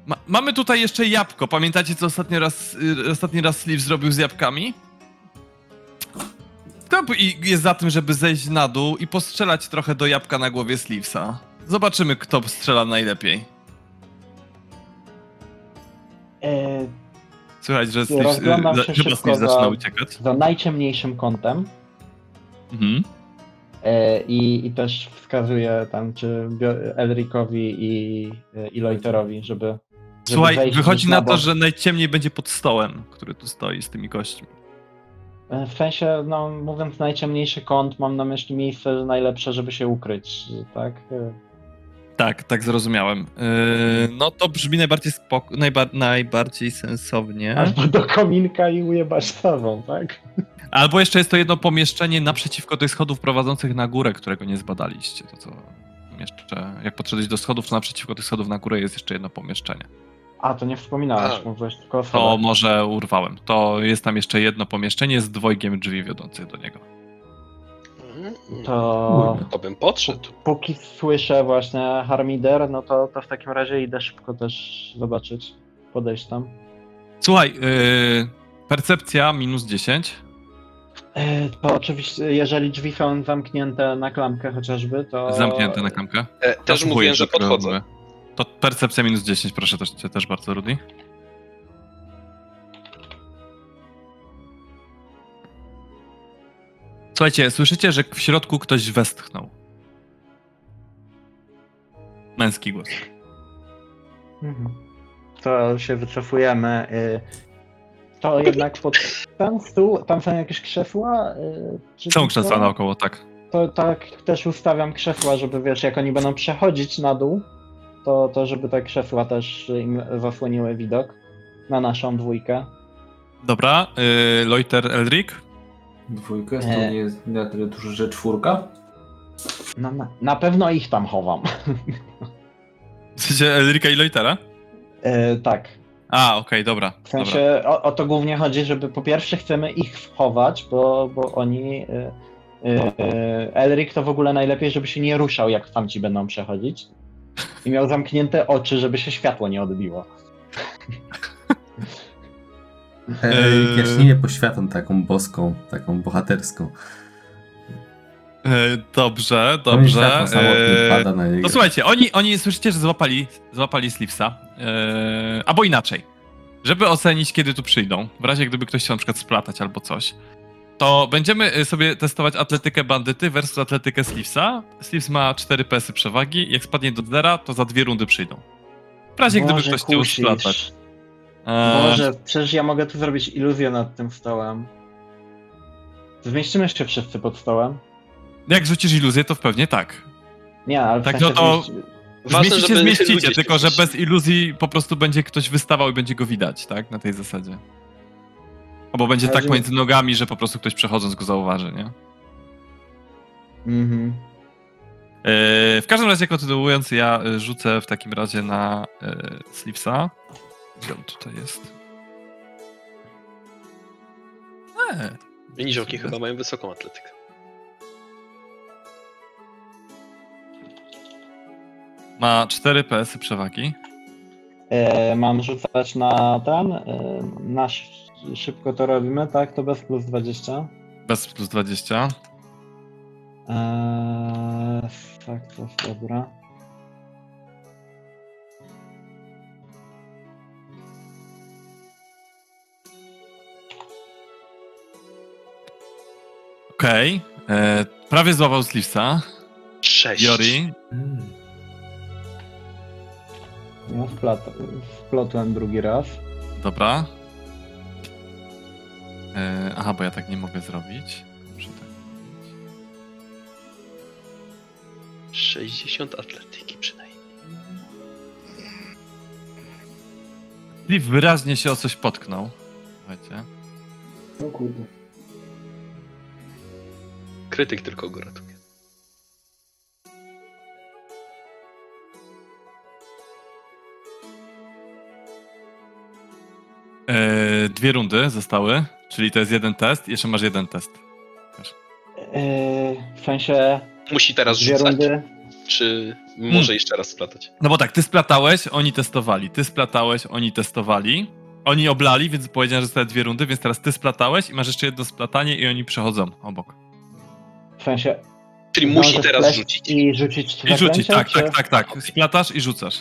Ma, mamy tutaj jeszcze jabłko. Pamiętacie, co ostatni raz, y, ostatni raz Sleeve zrobił z jabłkami? To jest za tym, żeby zejść na dół i postrzelać trochę do jabłka na głowie Sleevesa. Zobaczymy, kto strzela najlepiej. E, Słychać, że rozglądam y, się chyba Sleeve za- zaczyna uciekać. za najciemniejszym kątem Mhm. e, i, i też wskazuję tam, czy Elrikowi i, i Loiterowi, żeby. Słuchaj, wychodzi na bok. to, że najciemniej będzie pod stołem, który tu stoi z tymi kośćmi. E, W sensie, no mówiąc najciemniejszy kąt, mam na myśli miejsce najlepsze, żeby się ukryć, tak? Tak, tak zrozumiałem. Yy, no to brzmi najbardziej, spoko- najba- najbardziej sensownie. Albo do kominka i ujebać sobą, tak? Albo jeszcze jest to jedno pomieszczenie naprzeciwko tych schodów prowadzących na górę, którego nie zbadaliście. To co jeszcze, jak podszedłeś do schodów, to naprzeciwko tych schodów na górę jest jeszcze jedno pomieszczenie. A, to nie wspominałeś, A. mówiłeś tylko o To może urwałem. To jest tam jeszcze jedno pomieszczenie z dwojgiem drzwi wiodących do niego. Mhm. To To bym podszedł. póki słyszę właśnie Harmider, no to, to w takim razie idę szybko też zobaczyć, podejść tam. Słuchaj, yy, percepcja minus 10. E, To oczywiście, jeżeli drzwi są zamknięte na klamkę chociażby, to... Zamknięte na klamkę. E, też mówiłem, że podchodzę. mówię. To percepcja minus 10, proszę też, cię też bardzo, Rudy. Słuchajcie, słyszycie, że w środku ktoś westchnął. Męski głos. Mhm. To się wycofujemy. y, To jednak pod ten stół, tam są jakieś krzesła? y, czy Są krzesła naokoło, tak. To tak też ustawiam krzesła, żeby wiesz, jak oni będą przechodzić na dół, to, to żeby te krzesła też im zasłoniły widok na naszą dwójkę. Dobra, yy, Loiter Elric. Dwójkę, to Nie. jest na tyle dużo, że czwórka? Na, na, na pewno ich tam chowam. W sensie Elrika i Loitera? E, tak. A, okej, dobra. W dobra. sensie o, o to głównie chodzi, żeby po pierwsze chcemy ich schować, bo, bo oni. Y, Elric to w ogóle najlepiej, żeby się nie ruszał, jak tamci będą przechodzić. I miał zamknięte oczy, żeby się światło nie odbiło. Ej, Eee. jaśnienie poświatą taką boską, taką bohaterską. E, dobrze, No i dobrze. E, pada na niego. To słuchajcie, oni, oni słyszycie, że złapali, złapali Slipsa. Eee, albo inaczej. Żeby ocenić, kiedy tu przyjdą, w razie gdyby ktoś chciał na przykład splatać albo coś, to będziemy y, sobie testować atletykę bandyty versus atletykę Slipsa. Slips ma 4 PS-y przewagi, jak spadnie do zera, to za dwie rundy przyjdą. W razie gdyby Boże, ktoś chciał splatać. Eee, Boże, przecież ja mogę tu zrobić iluzję nad tym stołem. Zmieścimy się wszyscy pod stołem? jak rzucisz iluzję, to pewnie tak. Nie, ale w Tak, sensie no to- zmieści- Ważne, Zmieścicie, się tylko że bez iluzji po prostu będzie ktoś wystawał i będzie go widać, tak? Na tej zasadzie. Albo będzie Ale tak pomiędzy nogami, że po prostu ktoś przechodząc go zauważy, nie? Mhm. Yy, w każdym razie kontynuując, ja y, rzucę w takim razie na yy, Slipsa. Gdzie on tutaj jest? Eee, Niziołki chyba mają wysoką atletykę. ma 4 PS-y przewagi. E, mam rzucać na ten, e, na sz- szybko to robimy, tak? To bez plus 20. Bez plus 20. Eee, tak, to jest dobra. Okej. Okay. Prawie złapał Slipsa. Sześć. Jori. No, wplat, wplotłem drugi raz. Dobra. E, aha, bo ja tak nie mogę zrobić. Muszę tak zrobić. 60 atletyki przynajmniej. Slip wyraźnie się o coś potknął. Słuchajcie. No kurde. Krytyk tylko go ratuje. E, dwie rundy zostały, czyli to jest jeden test. Jeszcze masz jeden test. Eee, w sensie Musi teraz dwie rzucać, rundy. czy może Hmm. jeszcze raz splatać? No bo tak, ty splatałeś, oni testowali. Ty splatałeś, oni testowali. Oni oblali, więc powiedziałem, że zostały dwie rundy, więc teraz ty splatałeś i masz jeszcze jedno splatanie i oni przechodzą obok. W sensie. Czyli musi zdążę teraz rzucić. I rzucić I rzucić, zaklęcie, tak, czy... tak, tak, tak. Splatasz i rzucasz.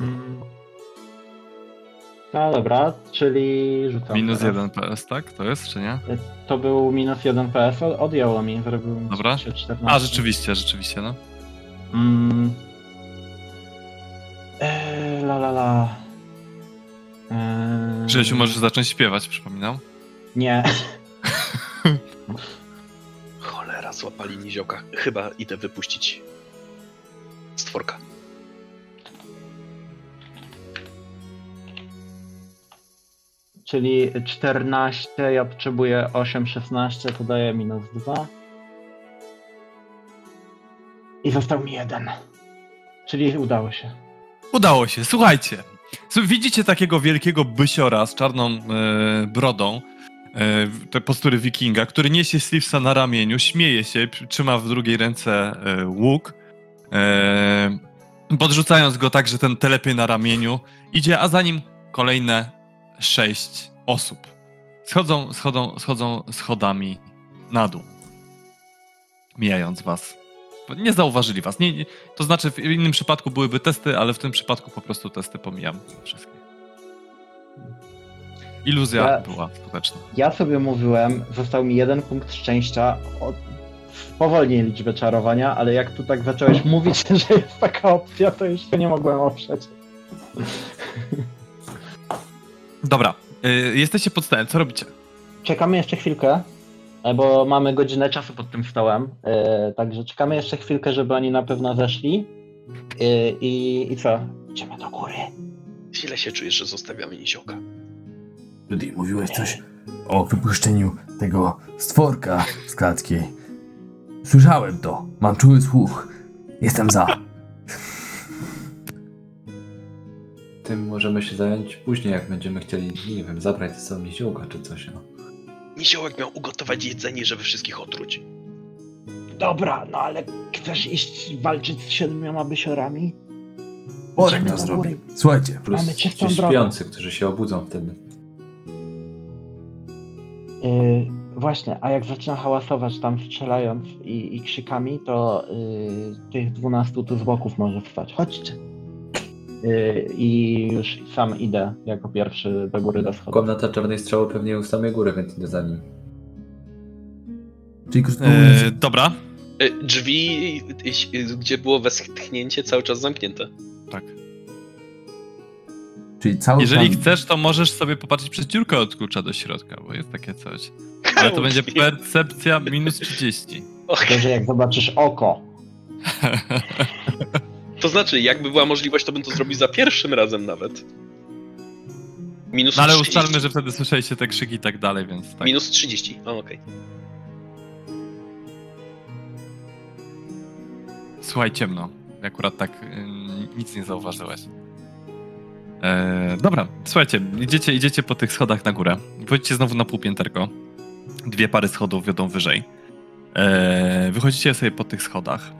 Mm. No dobra, czyli rzucam. Minus teraz. jeden PS, tak? To jest, czy nie? To był minus jeden PS, o- odjęło mi, zrobił mi Dobra. się 14. A, rzeczywiście, rzeczywiście, no. Mm. Eee, la la la. Eee, Grzesiu, możesz zacząć śpiewać, przypominam. Nie. Cholera, złapali niziołka. Chyba idę wypuścić stworka. Czyli 14, ja potrzebuję 8, 16, to daje minus 2. I został mi jeden. Czyli udało się. Udało się, słuchajcie. Widzicie takiego wielkiego bysiora z czarną e, brodą, e, te postury wikinga, który niesie Slipsa na ramieniu, śmieje się, trzyma w drugiej ręce e, łuk, e, podrzucając go tak, że ten telepie na ramieniu idzie, a za nim kolejne sześć osób. Schodzą, schodzą, schodzą schodami na dół, mijając was. Nie zauważyli was. Nie, nie, to znaczy, w innym przypadku byłyby testy, ale w tym przypadku po prostu testy pomijam wszystkie. Iluzja Ja- była skuteczna. Ja sobie mówiłem, został mi jeden punkt szczęścia. Od... Powolniej liczbę czarowania, ale jak tu tak zacząłeś mówić, że jest taka opcja, to już się nie mogłem oprzeć. Dobra, y, jesteście pod stołem, co robicie? Czekamy jeszcze chwilkę, bo mamy godzinę czasu pod tym stołem. e, Także czekamy jeszcze chwilkę, żeby oni na pewno zeszli. E, I, i co? Idziemy do góry. Źle się czujesz, że zostawiamy niziołka. Judy, mówiłeś coś o wypuszczeniu tego stworka z klatki. Słyszałem to. Mam czuły słuch. Jestem za. Tym możemy się zająć później, jak będziemy chcieli, nie wiem, zabrać ze sobą ziółka czy coś. No. Niziołek miał ugotować jedzenie, żeby wszystkich otruć. Dobra, no ale chcesz iść walczyć z siedmioma bysiorami? Orek Idziemy to zrobi. Słuchajcie, Plus Mamy ci śpiący, którzy się obudzą wtedy. Yy, właśnie, a jak zaczyna hałasować tam strzelając i, i krzykami, to yy, tych dwunastu tu z boków może wstać. Chodźcie. Yy, I już sam idę jako pierwszy do góry do schodów. Komnata czarnej strzały pewnie u samej góry, więc idę za nim. czyli krótko mówiąc, E, dobra, Y, Drzwi, y, y, gdzie było westchnięcie, cały czas zamknięte. tak. Czyli cały Jeżeli plan... chcesz, to możesz sobie popatrzeć przez dziurkę od klucza do środka, bo jest takie coś. Ale to będzie percepcja minus 30. Okay. że jak zobaczysz oko. To znaczy, jakby była możliwość, to bym to zrobił za pierwszym razem nawet. Minus no ale 30. ustalmy, że wtedy słyszeliście te krzyki i tak dalej, więc tak. Minus 30, o okej. Okay. Słuchaj, ciemno. Akurat tak y, nic nie zauważyłeś. E, dobra, słuchajcie, idziecie, idziecie po tych schodach na górę. Wchodzicie znowu na półpięterko. Dwie pary schodów wiodą wyżej. E, wychodzicie sobie po tych schodach.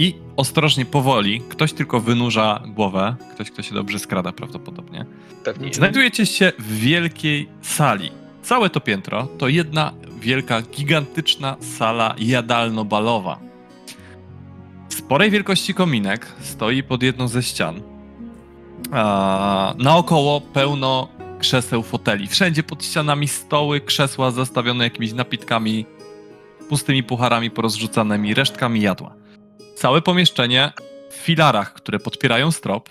I ostrożnie, powoli, ktoś tylko wynurza głowę, ktoś, kto się dobrze skrada prawdopodobnie. Pewnie. Znajdujecie się w wielkiej sali. Całe to piętro to jedna wielka, gigantyczna sala jadalno-balowa. Sporej wielkości kominek stoi pod jedną ze ścian. A naokoło pełno krzeseł, foteli. Wszędzie pod ścianami stoły, krzesła zastawione jakimiś napitkami, pustymi pucharami porozrzucanymi, resztkami jadła. Całe pomieszczenie w filarach, które podpierają strop.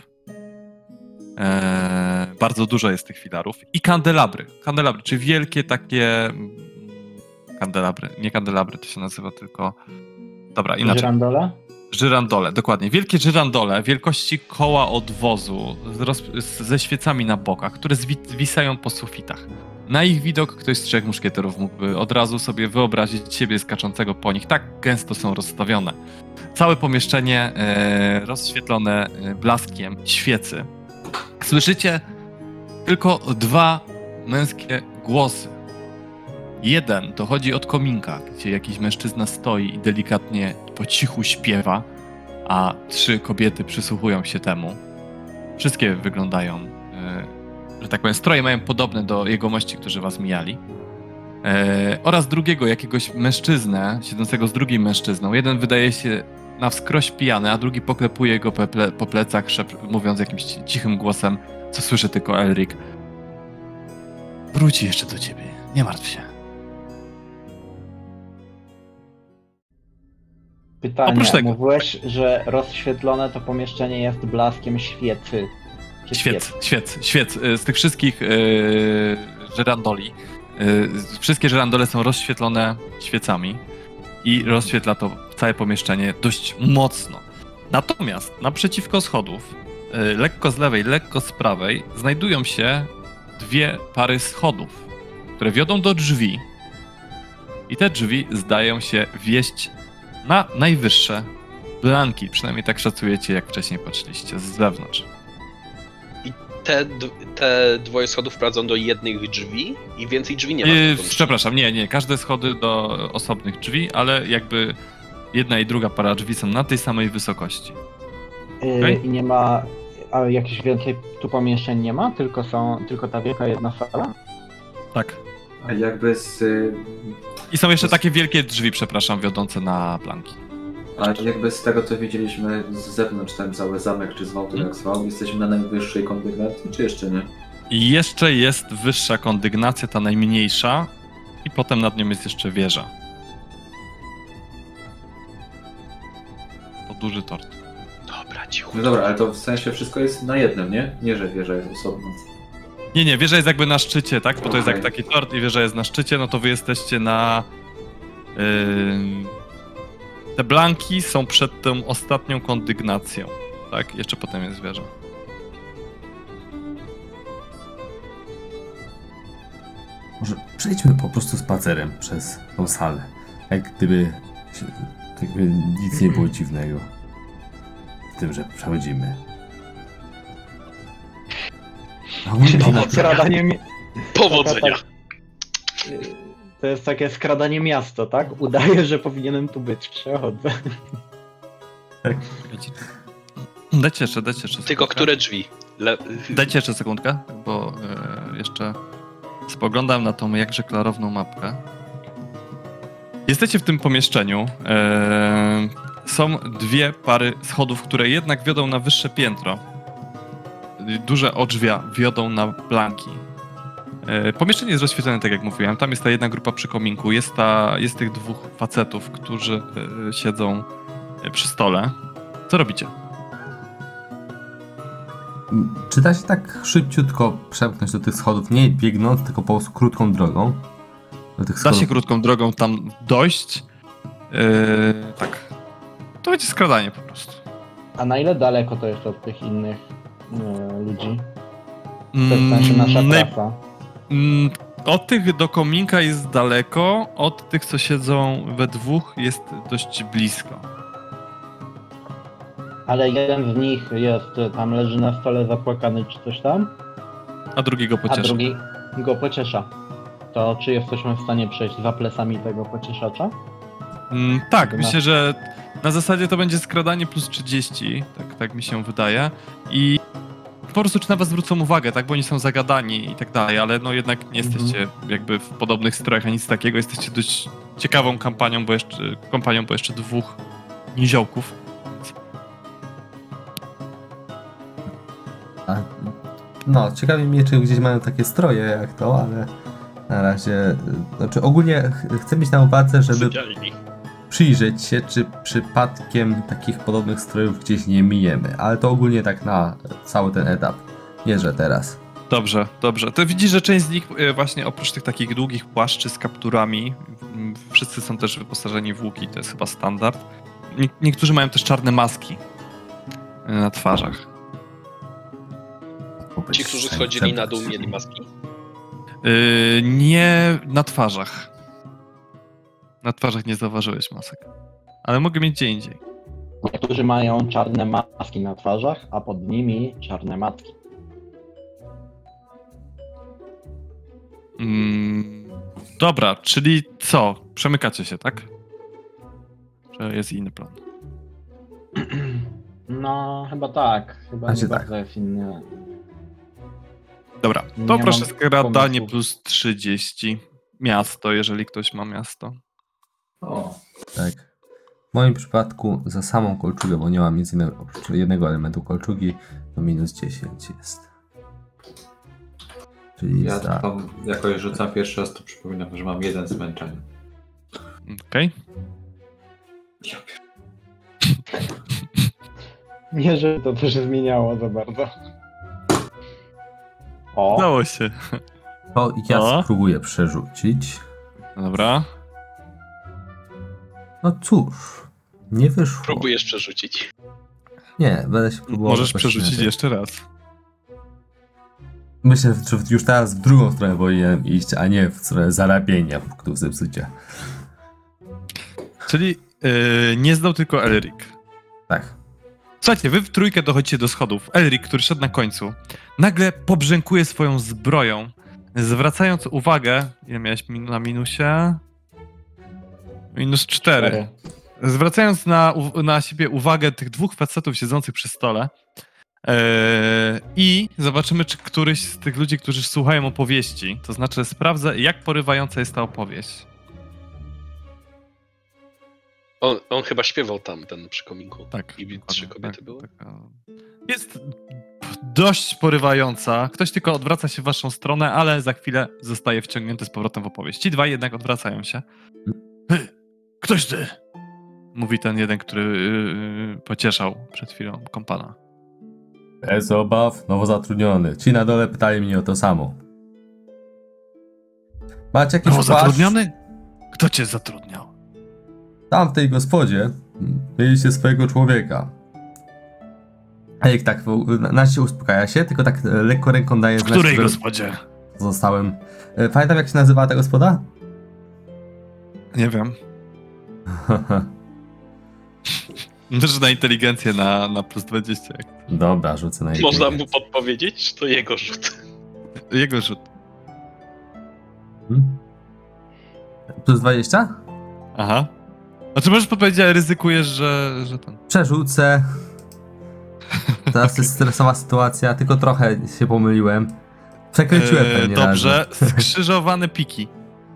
Eee, bardzo dużo jest tych filarów. I kandelabry. Kandelabry, czy wielkie takie... Mm, kandelabry. Nie kandelabry, to się nazywa tylko... Dobra, inaczej. Żyrandole? Żyrandole, dokładnie. Wielkie żyrandole wielkości koła odwozu z ze świecami na bokach, które zwisają po sufitach. Na ich widok ktoś z trzech muszkieterów mógłby od razu sobie wyobrazić siebie skaczącego po nich. Tak gęsto są rozstawione. Całe pomieszczenie e, rozświetlone e, blaskiem świecy. Słyszycie tylko dwa męskie głosy. Jeden dochodzi od kominka, gdzie jakiś mężczyzna stoi i delikatnie po cichu śpiewa, a trzy kobiety przysłuchują się temu. Wszystkie wyglądają, e, że tak powiem, stroje mają podobne do jegomości, którzy was mijali. Oraz drugiego, jakiegoś mężczyznę, siedzącego z drugim mężczyzną. Jeden wydaje się na wskroś pijany, a drugi poklepuje go po plecach, mówiąc jakimś cichym głosem, co słyszy tylko Elric. Wróci jeszcze do ciebie, nie martw się. Pytanie, Oprócz tego. mówiłeś, że rozświetlone to pomieszczenie jest blaskiem świecy. Świec, świec, świec. Y, z tych wszystkich yy, żerandoli, yy, wszystkie żerandole są rozświetlone świecami i rozświetla to całe pomieszczenie dość mocno. Natomiast naprzeciwko schodów, yy, lekko z lewej, lekko z prawej, znajdują się dwie pary schodów, które wiodą do drzwi. I te drzwi zdają się wieść na najwyższe blanki. Przynajmniej tak szacujecie, jak wcześniej patrzyliście z zewnątrz. I te, te dwoje schodów prowadzą do jednych drzwi i więcej drzwi nie ma. Yy, przepraszam, nie, nie. Każde schody do osobnych drzwi, ale jakby jedna i druga para drzwi są na tej samej wysokości. Yy, okay? I nie ma. A jakichś więcej tu pomieszczeń nie ma? Tylko są, tylko ta wielka jedna sala? Tak. A jakby z i są jeszcze takie wielkie drzwi, przepraszam, wiodące na planki. A jakby z tego co widzieliśmy z zewnątrz ten cały zamek, czy zwał to jak zwał, jesteśmy na najwyższej kondygnacji, czy jeszcze nie? I jeszcze jest wyższa kondygnacja, ta najmniejsza, i potem nad nią jest jeszcze wieża. Duży tort. Dobra, cicho. No dobra, ale to w sensie wszystko jest na jednym, nie? Nie, że wieża jest osobna. Nie, nie, wieża jest jakby na szczycie, tak? Bo to jest jak taki tort i wieża jest na szczycie, no to wy jesteście na... Yy... Te blanki są przed tą ostatnią kondygnacją, tak? Jeszcze potem jest wieża. Może przejdźmy po prostu spacerem przez tą salę. Jak gdyby, jak gdyby nic nie było dziwnego w tym, że przechodzimy. Skradanie... Powodzenia. To jest takie skradanie miasta, tak? Udaję, że powinienem tu być. Przechodzę. Tak. Dajcie jeszcze, dajcie jeszcze Tylko które drzwi? Le... Dajcie jeszcze sekundkę, bo e, jeszcze spoglądam na tą jakże klarowną mapkę. Jesteście w tym pomieszczeniu. E, są dwie pary schodów, które jednak wiodą na wyższe piętro duże odrzwia wiodą na blanki. E, pomieszczenie jest rozświetlone, tak jak mówiłem. Tam jest ta jedna grupa przy kominku. Jest, ta, jest tych dwóch facetów, którzy e, siedzą przy stole. Co robicie? Czy da się tak szybciutko przemknąć do tych schodów, nie biegnąc, tylko po prostu krótką drogą? Da się krótką drogą tam dojść. Yy, tak. To będzie skradanie po prostu. A na ile daleko to jest od tych innych e, ludzi? To Mm, jest znaczy nasza naj- klasa. Mm, Od tych do kominka jest daleko, od tych, co siedzą we dwóch, jest dość blisko. Ale jeden z nich jest, e, tam leży na stole zapłakany czy coś tam, A drugiego a pocieszy. drugi go pociesza. To czy jesteśmy w stanie przejść za plecami tego pocieszacza? Mm, tak, myślę, że na zasadzie to będzie skradanie plus 30, tak, tak mi się wydaje. I po prostu czy na was zwrócą uwagę, tak, bo oni są zagadani i tak dalej, ale no jednak nie Mhm. jesteście jakby w podobnych strojach ani nic takiego, jesteście dość ciekawą kampanią, bo jeszcze, kompanią, bo jeszcze dwóch niziołków. No, ciekawi mnie, czy gdzieś mają takie stroje jak to, ale na razie. Znaczy, ogólnie ch- chcę mieć na uwadze, żeby przyjrzeć się, czy przypadkiem takich podobnych strojów gdzieś nie mijemy. Ale to ogólnie tak na cały ten etap. Nie, że teraz. Dobrze, dobrze. To widzisz, że część z nich e, właśnie oprócz tych takich długich płaszczy z kapturami, wszyscy są też wyposażeni w łuki, to jest chyba standard. Nie, niektórzy mają też czarne maski e, na twarzach. Ci, którzy schodzili na dół, mieli maski? Yy, nie na twarzach. Na twarzach nie zauważyłeś masek. Ale mogę mieć gdzie indziej. Niektórzy mają czarne maski na twarzach, a pod nimi czarne matki. Mm, dobra, czyli co? Przemykacie się, tak? Czy jest inny plan? No, chyba tak. Chyba Razie nie tak. bardzo jest inny. Dobra, Nie to mam proszę skradanie pomysłu. plus 30. Miasto, jeżeli ktoś ma miasto. O, Tak. W moim przypadku za samą kolczugę, bo nie mam nic innego oprócz jednego elementu kolczugi, to minus 10 jest. Czyli ja za... tam jakoś rzucam pierwszy raz, to przypominam, że mam jeden zmęczenie. Okej. Pier- Nie, że to też zmieniało za bardzo. O, Udało się. To ja O. spróbuję przerzucić. Dobra. No cóż, nie wyszło. Próbujesz przerzucić. Nie, będę się próbował. Możesz przerzucić inaczej. jeszcze raz. Myślę, że już teraz w drugą stronę powinienem iść, a nie w stronę zarabienia punktów zepsucia. Czyli yy, nie zdał tylko Elric. Tak. Słuchajcie, wy w trójkę dochodzicie do schodów. Elric, który szedł na końcu, nagle pobrzękuje swoją zbroją, zwracając uwagę. Ile miałeś min- na minusie? Minus cztery. Zwracając na, na siebie uwagę tych dwóch facetów siedzących przy stole. Yy, I zobaczymy, czy któryś z tych ludzi, którzy słuchają opowieści, to znaczy sprawdzę, jak porywająca jest ta opowieść. On, on chyba śpiewał tam, ten przy kominku. Tak. I trzy kobiety tak, były. tak, Jest dość porywająca. Ktoś tylko odwraca się w waszą stronę, ale za chwilę zostaje wciągnięty z powrotem w opowieść. Ci dwaj jednak odwracają się. Hy, ktoś ty! Mówi ten jeden, który yy, pocieszał przed chwilą kompana. Bez obaw, nowo zatrudniony. Ci na dole pytali mnie o to samo. Macie jakiś No, płaszcz? zatrudniony? Kto cię zatrudniał? Tam w tej gospodzie mieliście swojego człowieka. A jak tak, na- na się uspokaja się, tylko tak e, lekko ręką daje W znać, której że gospodzie? zostałem. E, Pamiętam jak się nazywa ta gospoda? Nie wiem. Też na inteligencję na, na plus 20. jak- Dobra, rzucę na Można mu inteligencję. podpowiedzieć, że to jego rzut. Jego rzut. Hmm? Plus 20? Aha. Znaczy możesz podpowiedzieć, ale ryzykujesz, że, że ten... Przerzucę. Teraz jest stresowa sytuacja, tylko trochę się pomyliłem. Przekręciłem Eee, pewnie Dobrze, skrzyżowane piki.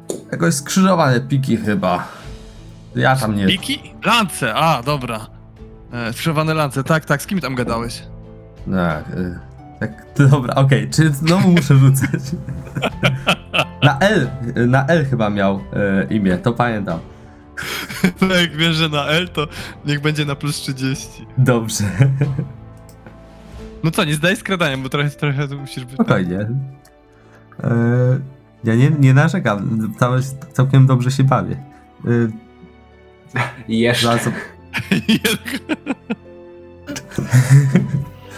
razy. Jakoś skrzyżowane piki chyba. Ja tam nie... Piki? Lance, a dobra. E, skrzyżowane lance, tak, tak, z kim tam gadałeś? Tak, tak, dobra, okej, czy znowu muszę rzucać? Na L, na L chyba miał y, imię, to pamiętam. No jak wiesz, że na L, to niech będzie na plus 30. Dobrze. No co, nie zdaj skradania, bo trochę, trochę tu musisz być. Spokojnie. E, ja nie, nie narzekam, całe, całkiem dobrze się bawię. E, Jeszcze. zaraz,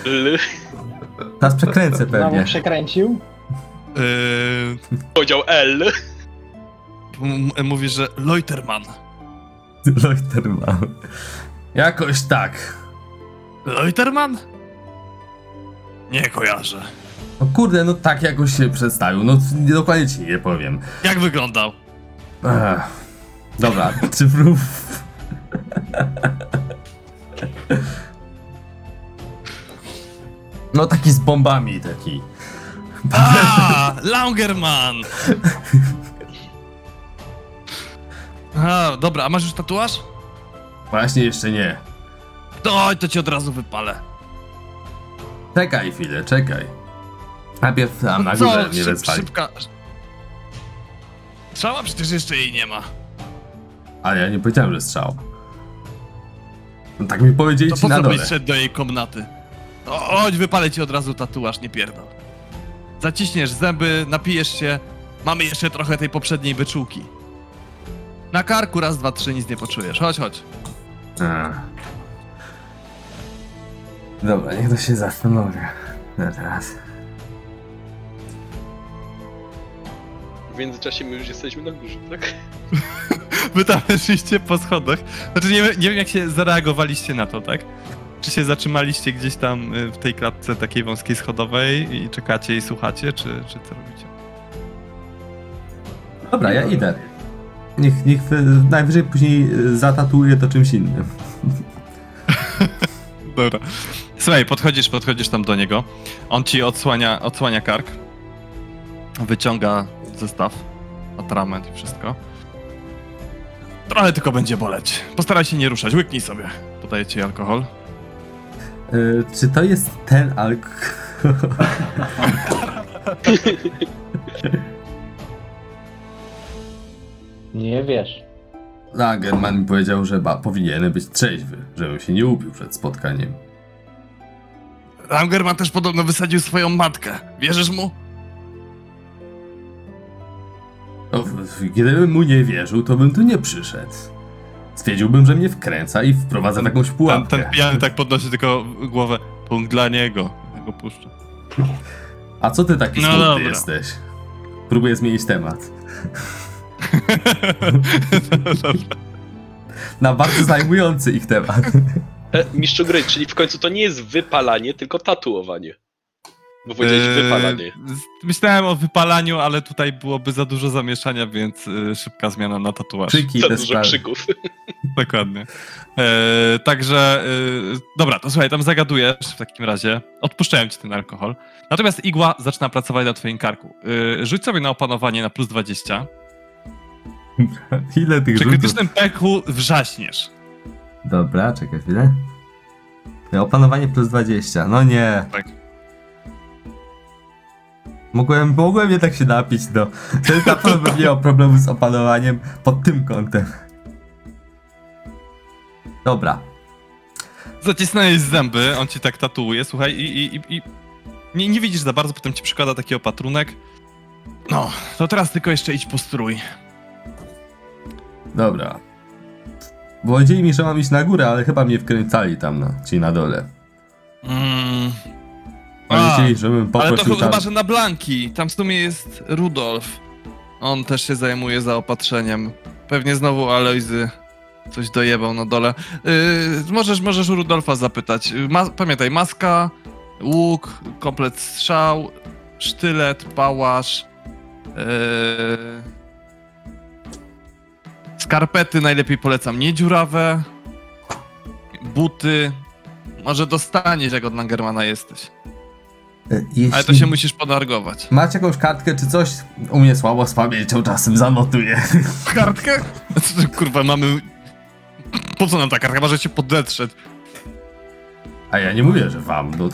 L. teraz przekręcę Znowu pewnie. przekręcił? Yy, Powiedział L. m- mówisz, że Loiterman. Leuterman. Jakoś tak. Loiterman? Nie kojarzę. O kurde, no tak jakoś się przedstawił, no dokładnie ci nie powiem. Jak wyglądał? Ech. Dobra, czy prób... No taki z bombami, taki. A, Langerman! A, dobra, a masz już tatuaż? Właśnie jeszcze nie. To, to ci od razu wypalę. Czekaj chwilę, czekaj. Najpierw tam na Co, górze mnie szyb, wezwali. szybka... Strzała? Przecież jeszcze jej nie ma. Ale ja nie powiedziałem, że strzał. No tak mi powiedzieli To ci po na co dole. byś szedł do jej komnaty? O, chodź, wypalę ci od razu tatuaż, nie pierdol. Zaciśniesz zęby, napijesz się. Mamy jeszcze trochę tej poprzedniej wyczółki. Na karku raz, dwa, trzy, nic nie poczujesz. Chodź, chodź. Ech. Dobra, niech to się zastanowi. No teraz. W międzyczasie my już jesteśmy na górze, tak? Wy tam szliście po schodach. Znaczy nie, nie wiem jak się zareagowaliście na to, tak? Czy się zatrzymaliście gdzieś tam y, w tej klatce takiej wąskiej schodowej i czekacie i słuchacie, czy, czy co robicie? Dobra, ja idę. Niech, niech najwyżej później y, zatatuuje to czymś innym. Dobra. Słuchaj, podchodzisz, podchodzisz tam do niego. On ci odsłania, odsłania kark. Wyciąga zestaw, atrament i wszystko. Trochę tylko będzie boleć. Postaraj się nie ruszać, łyknij sobie. Podaję ci alkohol. Y, czy to jest ten alk... Nie wiesz. Lagerman mi powiedział, że ba, powinienem być trzeźwy, żebym się nie upił przed spotkaniem. Langerman też podobno wysadził swoją matkę. Wierzysz mu? No, gdybym mu nie wierzył, to bym tu nie przyszedł. Stwierdziłbym, że mnie wkręca i wprowadza w jakąś pułapkę. ten pijany tak podnosi tylko głowę. Punkt dla niego. Ja go puszczę. A co ty taki No smutny dobra. jesteś? Próbuję zmienić temat. Dobra. Na bardzo zajmujący ich temat. E, mistrzu gry, czyli w końcu to nie jest wypalanie, tylko tatuowanie. Bo powiedziałeś Eee, wypalanie. Myślałem o wypalaniu, ale tutaj byłoby za dużo zamieszania, więc y, szybka zmiana na tatuaż. Krzyki Za dużo sprawy. krzyków. Dokładnie. E, także, e, dobra, to słuchaj, tam zagadujesz w takim razie. Odpuszczają ci ten alkohol. Natomiast igła zaczyna pracować na twoim karku. E, rzuć sobie na opanowanie na plus 20. Ile tych Przy rzutów? krytycznym pechu wrzaśniesz. Dobra, czekaj chwilę. Opanowanie plus 20. No nie. Tak. Mogłem, mogłem jednak się napić, no. Ten na pewno bym miał problemu z opanowaniem pod tym kątem. Dobra. Zacisnąłeś zęby, on ci tak tatuuje, słuchaj, i, i, i, i nie, nie widzisz za bardzo, potem ci przykłada taki opatrunek. No, to teraz tylko jeszcze idź po strój. Dobra. Powiedzieli mi, że mam iść na górę, ale chyba mnie wkręcali tam, no, ci na dole. Mm. Powiedzieli, żebym Ale to tam... chyba, że na Blanki. Tam w sumie jest Rudolf. On też się zajmuje zaopatrzeniem. Pewnie znowu Alojzy coś dojebał na dole. Yy, możesz, możesz u Rudolfa zapytać. Ma pamiętaj, maska, łuk, komplet strzał, sztylet, pałasz, yy, skarpety najlepiej polecam nie dziurawe, buty. Może dostaniesz, jak od Langermana jesteś. E, Jeśli Ale to się musisz podargować. macie jakąś kartkę czy coś, u mnie słabo z pamięcią czasem zanotuję. Kartkę? Kurwa, mamy... Po co nam ta kartka? Może cię podetrzeć. A ja nie mówię, że wam, no...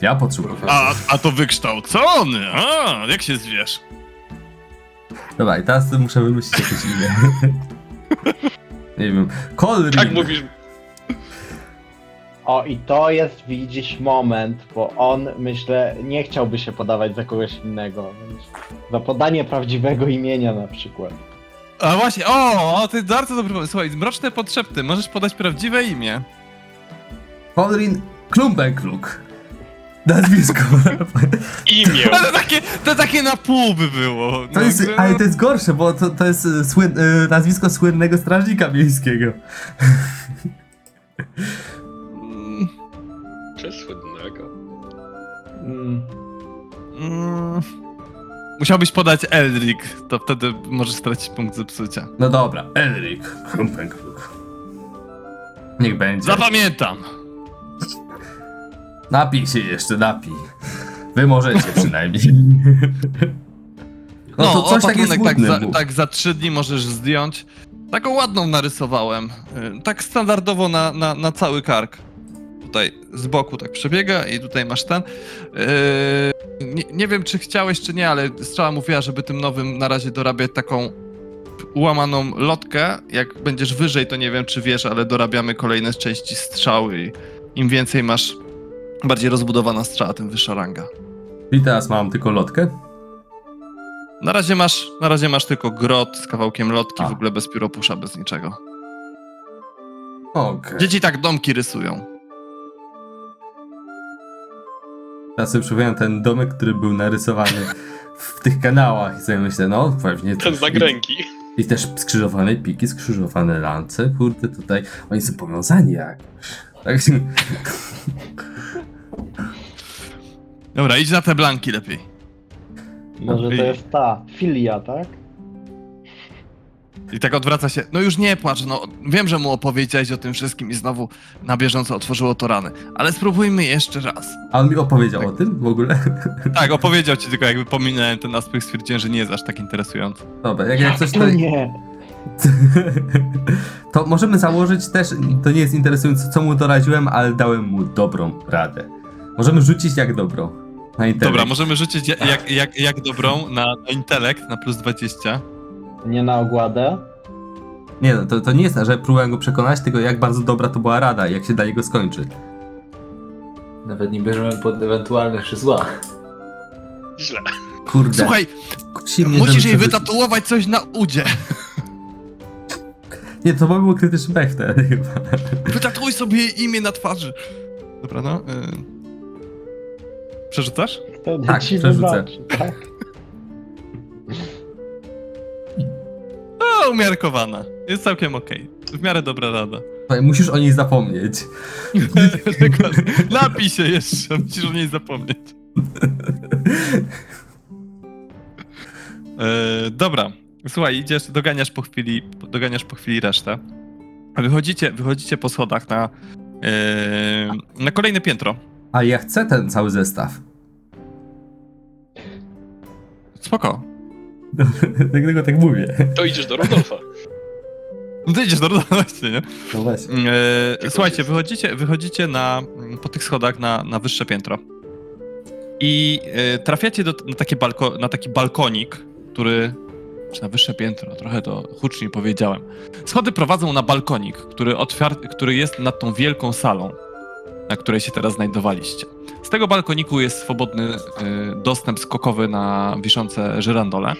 Ja potrzebuję. A, a to wykształcony! A, jak się zwiesz? Dobra, i teraz muszę wymyślić jakieś imię. Nie wiem. Kolrin. Tak mówisz, O, i to jest, widzisz, moment, bo on, myślę, nie chciałby się podawać za kogoś innego. Więc za podanie prawdziwego imienia na przykład. A właśnie, o, o to jest bardzo dobry pomysł. Słuchaj, mroczne podszepty, możesz podać prawdziwe imię. Podrin Klumbenkluk. Nazwisko. Imię! Ale takie, to takie na pół by było. To No, jest, ale to jest gorsze, bo to, to jest e, słyn, e, nazwisko słynnego strażnika miejskiego. Mm, Czy słynnego? Mm. mm, Musiałbyś podać Eldrick, to wtedy możesz stracić punkt zepsucia. No dobra, Elric. Niech będzie. Zapamiętam! Napij się jeszcze, napij. Wy możecie przynajmniej. No, No to coś takiego opatrunek tak, za, tak za trzy dni możesz zdjąć. Taką ładną narysowałem. Y, Tak standardowo na, na, na cały kark. Tutaj z boku tak przebiega i tutaj masz ten. Yy, nie, nie wiem, czy chciałeś, czy nie, ale strzała mówiła, żeby tym nowym na razie dorabiać taką ułamaną lotkę. Jak będziesz wyżej, to nie wiem, czy wiesz, ale dorabiamy kolejne części strzały i im więcej masz bardziej rozbudowana strzała, tym wyższa ranga. I teraz mam tylko lotkę. Na razie masz, na razie masz tylko grot z kawałkiem lotki, A. w ogóle bez pióropusza, bez niczego. Okej. Dzieci tak domki rysują. Teraz sobie przypominam ten domek, który był narysowany w tych kanałach i sobie myślę, no pewnie... Ten coś- zagręki. I, I też skrzyżowane piki, skrzyżowane lance, kurde tutaj, oni są powiązani jakoś. Tak, Dobra, idź na te blanki lepiej. Może to I- jest ta filia, tak? I tak odwraca się. No już nie płacz, no wiem, że mu opowiedziałeś o tym wszystkim i znowu na bieżąco otworzyło to rany. Ale spróbujmy jeszcze raz. A on mi opowiedział o tym w ogóle? Tak, opowiedział ci, tylko jakby pominąłem ten aspekt, stwierdziłem, że nie jest aż tak interesujący. Dobra, jak, jak coś No to... nie. To możemy założyć też, to nie jest interesujące, co mu doradziłem, ale dałem mu dobrą radę. Możemy rzucić jak dobro. Dobra, możemy rzucić jak, jak, jak, jak dobrą na, na intelekt, na plus 20. Nie na ogładę. Nie, no, to, to nie jest, że próbowałem go przekonać, tylko jak bardzo dobra to była rada i jak się dla niego skończy. Nawet nie bierzemy pod ewentualne zła. Źle. Kurde. Słuchaj, kusi mnie, musisz jej wytatuować coś na udzie. Nie, to by był krytyczny pech wtedy chyba. Wytatuuj sobie jej imię na twarzy. Dobra, no. Y... Przerzucasz? Wtedy Tak, ci przerzucę. wybaczy, tak? O, umiarkowana. Jest całkiem okej. W miarę dobra rada. Słuchaj, Musisz o niej zapomnieć. Dokładnie. Napij się jeszcze, musisz o niej zapomnieć. E, dobra, słuchaj, idziesz, doganiasz po chwili, doganiasz po chwili resztę. Wychodzicie, wychodzicie po schodach na, e, na kolejne piętro. A ja chcę ten cały zestaw. Spoko. Dlatego tak mówię. To idziesz do Rudolfa. No to idziesz do no właśnie, nie? No właśnie. E, słuchajcie, wychodzicie, wychodzicie na, po tych schodach na, na wyższe piętro. I e, trafiacie do, na, takie balko, na taki balkonik, który. Czy na wyższe piętro, trochę to hucznie powiedziałem. Schody prowadzą na balkonik, który, otwiar- który jest nad tą wielką salą, na której się teraz znajdowaliście. Z tego balkoniku jest swobodny e, dostęp skokowy na wiszące żyrandole.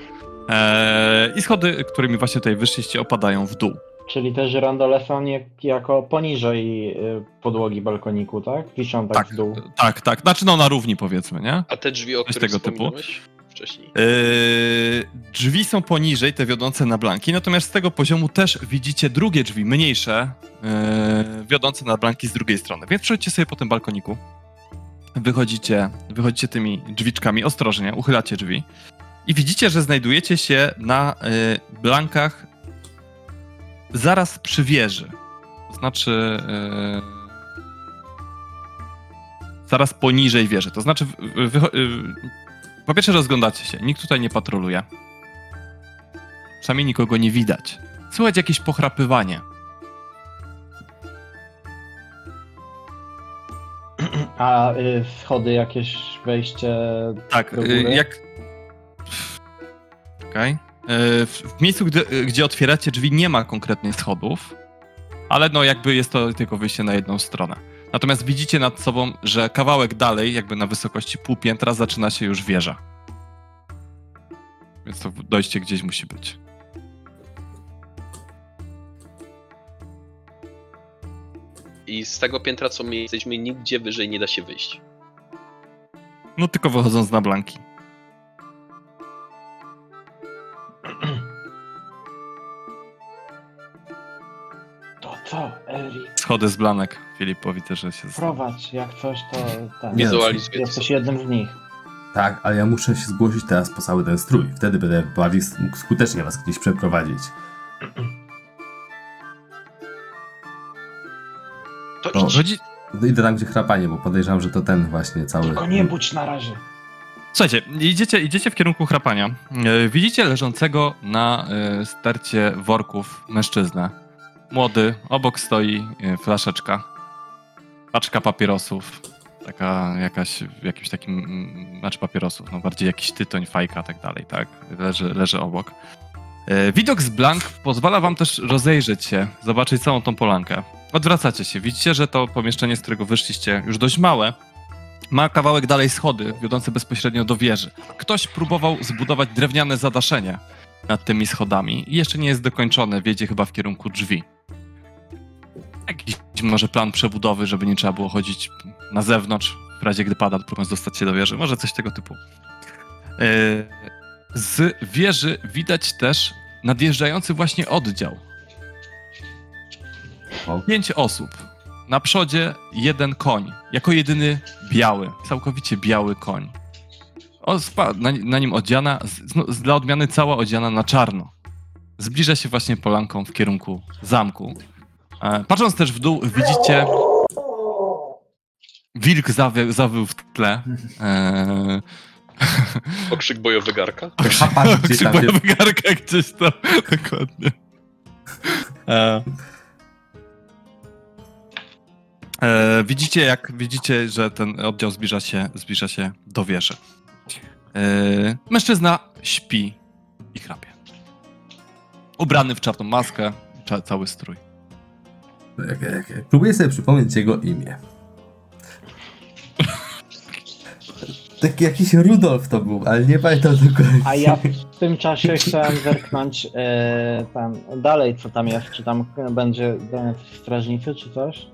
E, I schody, którymi właśnie tutaj wyszliście, opadają w dół. Czyli te żyrandole są nie, jako poniżej y, podłogi balkoniku, tak? Wiszą tak, Tak, w dół. tak, tak. Znaczy no na równi powiedzmy, nie? A te drzwi, o których tego typu. Wcześniej? Yy, drzwi są poniżej, te wiodące na blanki, natomiast z tego poziomu też widzicie drugie drzwi, mniejsze, yy, wiodące na blanki z drugiej strony. Więc przejdźcie sobie po tym balkoniku. Wychodzicie, wychodzicie tymi drzwiczkami ostrożnie, uchylacie drzwi i widzicie, że znajdujecie się na yy, blankach zaraz przy wieży. To znaczy zaraz poniżej wieży. To znaczy po pierwsze rozglądacie się, nikt tutaj nie patroluje. Przynajmniej nikogo nie widać. Słychać jakieś pochrapywanie. A y, schody jakieś wejście. Tak, Do y, góry? jak... Okej. Y, W, w miejscu, gdy, y, gdzie otwieracie drzwi nie ma konkretnych schodów, ale no jakby jest to tylko wyjście na jedną stronę. Natomiast widzicie nad sobą, że kawałek dalej, jakby na wysokości pół piętra, zaczyna się już wieża. Więc to dojście gdzieś musi być. I z tego piętra, co my jesteśmy, nigdzie wyżej nie da się wyjść. No tylko wychodząc na blanki. Co, Erik? Schody z blanek. Filipowi też, że się... Prowadź, jak coś to Wizualizuję to. Jesteś jednym z nich. Tak, ale ja muszę się zgłosić teraz po cały ten strój. Wtedy będę bardziej mógł skutecznie was gdzieś przeprowadzić. To No. idź. No idę tam, gdzie chrapanie, bo podejrzewam, że to ten właśnie cały... Tylko nie budź na razie. Słuchajcie, idziecie, idziecie w kierunku chrapania. E, Widzicie leżącego na e, stercie worków mężczyznę. Młody, obok stoi e, flaszeczka, paczka papierosów, taka jakaś, w jakimś takim, znaczy papierosów, no bardziej jakiś tytoń, fajka, tak dalej, tak, leży, leży obok. E, Widok z blank pozwala wam też rozejrzeć się, zobaczyć całą tą polankę. Odwracacie się, widzicie, że to pomieszczenie, z którego wyszliście, już dość małe, ma kawałek dalej schody, wiodące bezpośrednio do wieży. Ktoś próbował zbudować drewniane zadaszenie nad tymi schodami i jeszcze nie jest dokończone, wiedzie chyba w kierunku drzwi. Jakiś może plan przebudowy, żeby nie trzeba było chodzić na zewnątrz, w razie gdy pada, próbując dostać się do wieży. Może coś tego typu. Yy, Z wieży widać też nadjeżdżający właśnie oddział. Pięć osób. Na przodzie jeden koń, jako jedyny biały, całkowicie biały koń. O, spa- na, na nim odziana, z, no, dla odmiany cała odziana na czarno. Zbliża się właśnie polanką w kierunku zamku. E, patrząc też w dół, widzicie wilk zawy, zawył w tle. E, Okrzyk bojowy garka. Tam się... Krzywowa garka gdzieś tam, dokładnie. E, e, widzicie, jak widzicie, że ten oddział zbliża się, zbliża się do wieży. E, mężczyzna śpi i chrapie. Ubrany w czarną maskę, cza, cały strój. Jak, jak, jak. Próbuję sobie przypomnieć jego imię. Taki jakiś Rudolf to był, ale nie pamiętam dokładnie. A ja w tym czasie chciałem zerknąć e, tam dalej, co tam jest. Czy tam będzie będzie strażnicy, czy coś?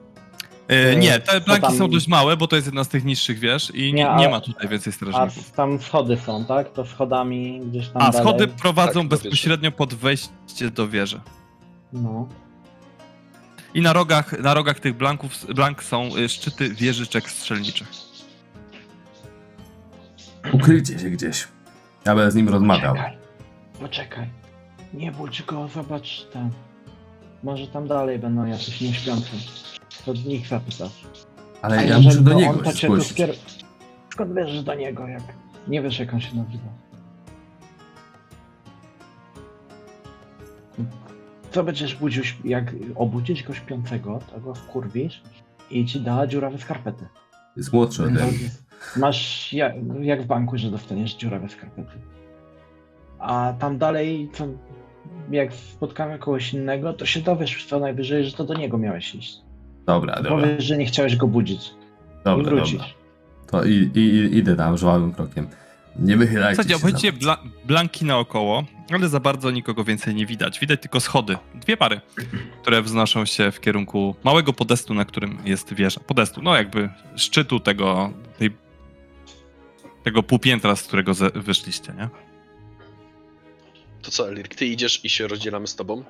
E, nie, te planki tam- są dość małe, bo to jest jedna z tych niższych wież i nie, Nie, nie a- ma tutaj więcej A strażników. tam schody są, tak? To schodami gdzieś tam A, dalej. schody prowadzą Tak, do wieży. bezpośrednio pod wejście do wieży. No. I na rogach, na rogach tych blanków, blank są y, szczyty wieżyczek strzelniczych. Ukryjcie się gdzieś. Ja będę z nim rozmawiał. Poczekaj, poczekaj. Nie budź go, zobacz tam. Może tam dalej będą jacyś nieśpiący. To z nich zapytasz. Ale A ja muszę do niego on, się skier... Skąd wiesz że do niego, jak... Nie wiesz, jak on się nazywa. Co będziesz budził, jak obudzisz go śpiącego, to go wkurwisz i ci da dziurawe skarpety. Jest młodszy ode mnie. Masz jak, jak w banku, że dostaniesz dziurawe skarpety. A tam dalej, co, jak spotkamy kogoś innego, to się dowiesz co najwyżej, że to do niego miałeś iść. Dobra, dobra, Powiesz, że nie chciałeś go budzić. I dobra, wrócisz. dobra. To i, i, i idę tam żwawym krokiem. Nie wychylajcie Słuchajcie, się. obchodzicie bla blanki naokoło, ale za bardzo nikogo więcej nie widać. Widać tylko schody. Dwie pary, które wznoszą się w kierunku małego podestu, na którym jest wieża. Podestu, no jakby szczytu tego, tej, tego półpiętra, z którego ze wyszliście, nie? To co, Elirik, ty idziesz i się rozdzielamy z tobą?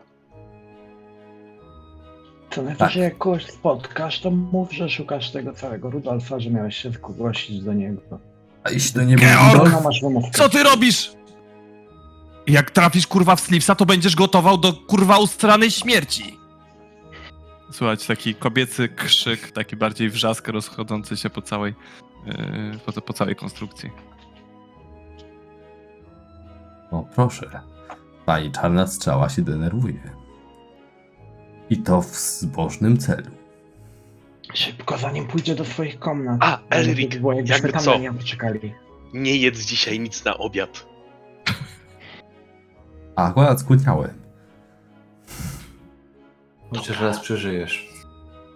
Co najwyżej Tak. jak kogoś spotkasz, to mów, że szukasz tego całego Rudolfa, że miałeś się zgłosić do niego. A jeśli to nie Georg! Co ty robisz? Jak trafisz kurwa w Slipsa, to będziesz gotował do kurwa ustranej śmierci. Słuchajcie, taki kobiecy krzyk, taki bardziej wrzask rozchodzący się po całej, yy, po, po całej konstrukcji. O, proszę. Pani czarna strzała się denerwuje. I to w zbożnym celu. Szybko, zanim pójdzie do swoich komnat. A, Elric, jakby tam co? Nie jedz dzisiaj nic na obiad. A akurat skłóciałem. Chociaż raz przeżyjesz.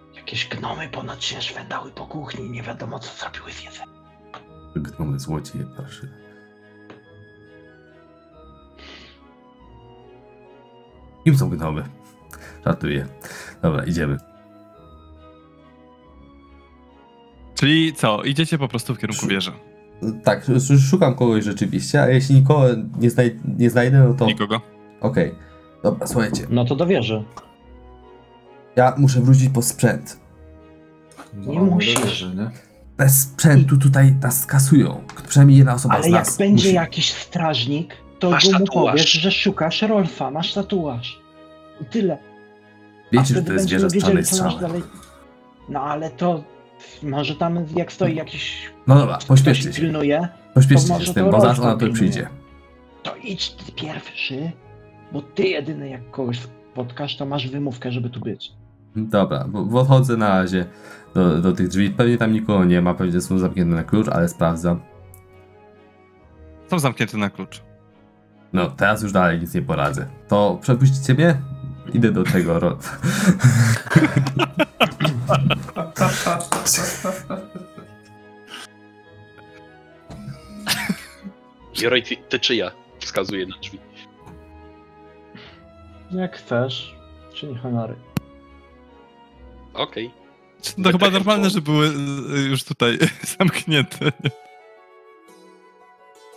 Jak Jakieś gnomy ponoć się szwędały po kuchni, nie wiadomo co zrobiły z jedzeniem. Gnomy złocie parszywe. Kim są gnomy? Żartuję. Dobra, idziemy. Czyli co, idziecie po prostu w kierunku wieży. Tak, sz- szukam kogoś rzeczywiście, a jeśli nikogo nie, znaj- nie znajdę, no to... Nikogo. Okej. Dobra, słuchajcie. No to do wieży. Ja muszę wrócić po sprzęt. Nie No, musisz. dobrze, nie? Bez sprzętu tutaj nas skasują. Przynajmniej jedna osoba Ale z jak nas będzie musi. jakiś strażnik, to Masz go mu powiesz, że szukasz Rolfa, masz tatuaż. I tyle. A Wiecie, że to jest wieża wiedzieli, co masz dalej. No ale to może tam jak stoi jakiś No dobra, pośpieszcie się. pilnuje, Pośpieszcie się z tym, bo zaraz ona tu przyjdzie. to idź ty pierwszy, bo ty jedyny jak kogoś spotkasz, to masz wymówkę, żeby tu być. Dobra, bo, bo odchodzę na razie do, do tych drzwi. Pewnie tam nikogo nie ma, pewnie są zamknięte na klucz, ale sprawdzam. Są zamknięte na klucz. No, teraz już dalej nic nie poradzę. To przepuścicie mnie? Idę do tego. Ro... Joroj, ty, ty czy ja? Wskazuje na drzwi. Jak chcesz, czyń honory. Okej. No chyba normalne, że były y, już tutaj zamknięte.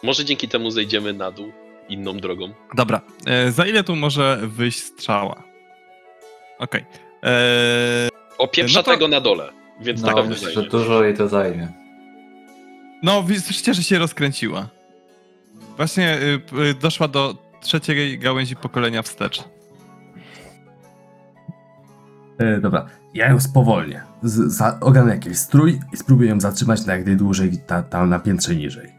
Może dzięki temu zejdziemy na dół inną drogą. Dobra, e, za ile tu może wyjść strzała? Okej. E, O pieprza No to- tego na dole, więc na No, pewno myślę, że dużo jej to zajmie. No, słyszycie, że się rozkręciła. Właśnie y, y, doszła do trzeciej gałęzi pokolenia wstecz. E, dobra, ja ją spowolnię. Z, za, ogarnę jakiś strój i spróbuję ją zatrzymać na jak najdłużej ta, tam na piętrze niżej.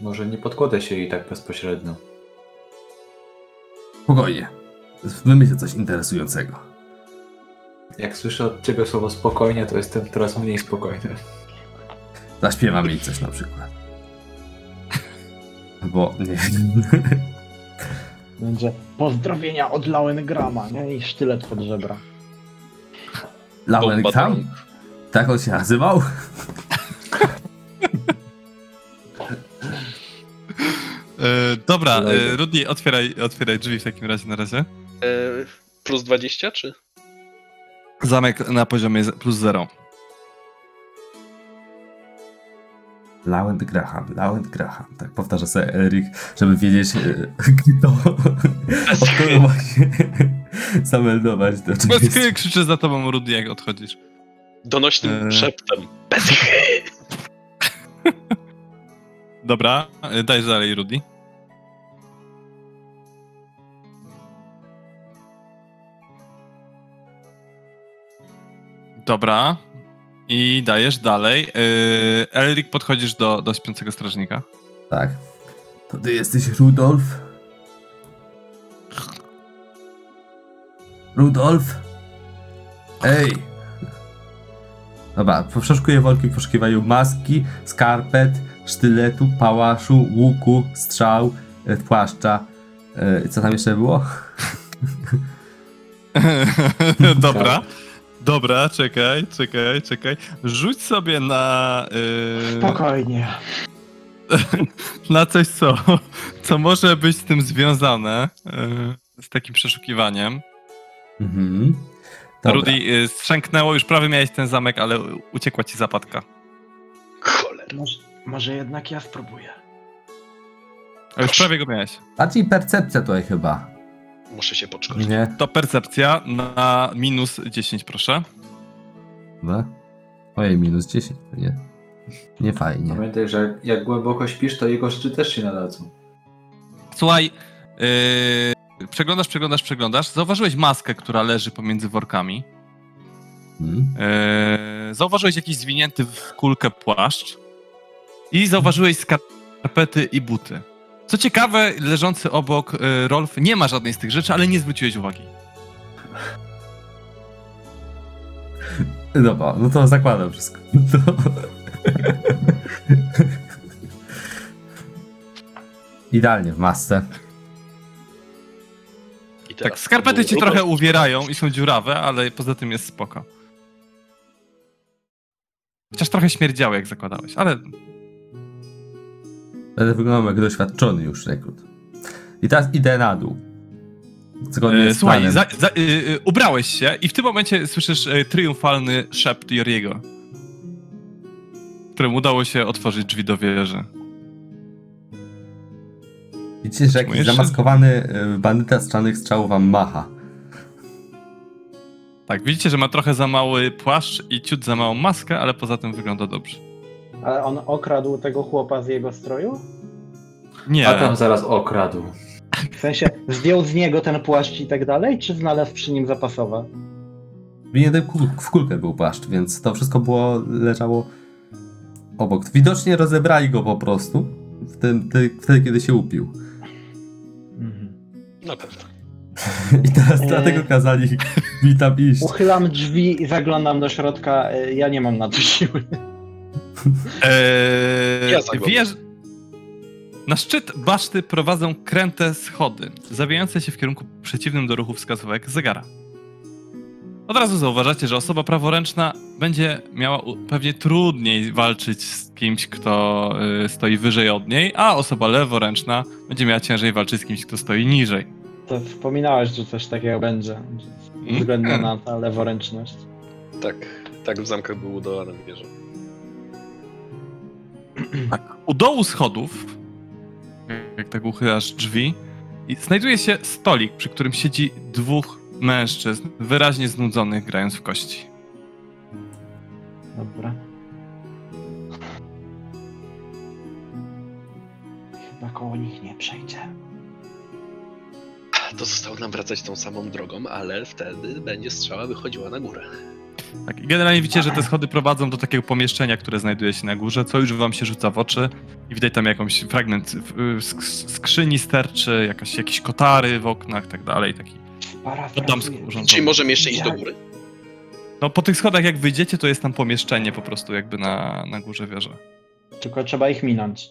Może nie podkładę się jej tak bezpośrednio. Spokojnie. Wymyślę coś interesującego. Jak słyszę od ciebie słowo spokojnie, to jestem coraz mniej spokojny. Zaśpiewam jej coś na przykład. Bo nie. Będzie pozdrowienia od Lauengrama, nie? I sztylet pod żebra. Drąg. Tak on się nazywał? E, dobra, e, Rudy, otwieraj, otwieraj drzwi w takim razie na razie. E, plus 20, czy? Zamek na poziomie plus zero. Lauren Graham, Lauren Graham. Tak powtarza sobie Erik, żeby wiedzieć, e, kto, o właśnie zameldować do czegoś. Bez krzyczę za tobą, Rudy, jak odchodzisz. Donośnym E. szeptem. Bez chy! Dobra, e, daj dalej, Rudy. Dobra. I dajesz dalej. Yy, Elrik, podchodzisz do, do śpiącego strażnika. Tak. To ty jesteś Rudolf? Rudolf? Ej! Dobra, przeszukuję worki w maski, skarpet, sztyletu, pałaszu, łuku, strzał, e, płaszcza. E, co tam jeszcze było? Dobra. Dobra, czekaj, czekaj, czekaj. Rzuć sobie na. Yy, Spokojnie. na coś, co, co może być z tym związane. Yy, z takim przeszukiwaniem. Mhm. Dobra. Rudy, yy, strzęknęło, już prawie miałeś ten zamek, ale uciekła ci zapadka. Cholera. Może, jednak ja spróbuję. A już prawie go miałeś. Bardziej percepcja tutaj chyba. Muszę się poczekać. Nie? To percepcja na minus 10, proszę. Dobra. Ojej, minus 10, nie? Nie fajnie. Pamiętaj, że jak, jak głęboko śpisz, to jego szczy też się nadadzą. Słuchaj, yy, przeglądasz, przeglądasz, przeglądasz. Zauważyłeś maskę, która leży pomiędzy workami. Hmm? Yy, zauważyłeś jakiś zwinięty w kulkę płaszcz. I zauważyłeś skarpety i buty. Co ciekawe, leżący obok yy, Rolf nie ma żadnej z tych rzeczy, ale nie zwróciłeś uwagi. Dobra, no to zakładam wszystko. To... Idealnie w masce. I Tak, skarpety cię trochę uwierają i są dziurawe, ale poza tym jest spoko. Chociaż trochę śmierdziały, jak zakładałeś, ale Ale wyglądam jak doświadczony już rekrut. I teraz idę na dół. Zgodnie E, z Słuchaj, za, za, y, y, ubrałeś się i w tym momencie słyszysz y, triumfalny szept Joriego, któremu udało się otworzyć drzwi do wieży. Widzicie, że jakiś zamaskowany y, bandyta z czarnych strzałów wam macha. Tak, widzicie, że ma trochę za mały płaszcz i ciut za małą maskę, ale poza tym wygląda dobrze. Ale on okradł tego chłopa z jego stroju? Nie, A tam zaraz okradł. W sensie zdjął z niego ten płaszcz i tak dalej, czy znalazł przy nim zapasowe? W jednym kul- w kulkę był płaszcz, więc to wszystko było, leżało obok. Widocznie rozebrali go po prostu w tym, ty, wtedy, kiedy się upił. Mhm. Na pewno. I teraz Eee. dlatego kazali mi tam iść. Uchylam drzwi i zaglądam do środka. e, Ja nie mam na to siły. Eee, Ja wiesz, na szczyt baszty prowadzą kręte schody, zawijające się w kierunku przeciwnym do ruchu wskazówek zegara. Od razu zauważacie, że osoba praworęczna będzie miała pewnie trudniej walczyć z kimś, kto y, stoi wyżej od niej, a osoba leworęczna będzie miała ciężej walczyć z kimś, kto stoi niżej. To wspominałeś, że coś takiego będzie. Ze względu na ta leworęczność. Tak, tak w zamkach był udawany wieża. Tak. U dołu schodów, jak tak uchylasz drzwi, znajduje się stolik, przy którym siedzi dwóch mężczyzn, wyraźnie znudzonych grając w kości. Dobra. Chyba koło nich nie przejdzie. To zostało nam wracać tą samą drogą, ale wtedy będzie strzała wychodziła na górę. Tak, generalnie widzicie, że te schody prowadzą do takiego pomieszczenia, które znajduje się na górze, co już wam się rzuca w oczy i widać tam jakąś fragment sk- skrzyni sterczy, jakaś, jakieś kotary w oknach i tak dalej. Taki. Damsko urządzone. Czyli możemy jeszcze iść do góry? No po tych schodach jak wyjdziecie, to jest tam pomieszczenie po prostu jakby na, na górze wieży. Tylko trzeba ich minąć.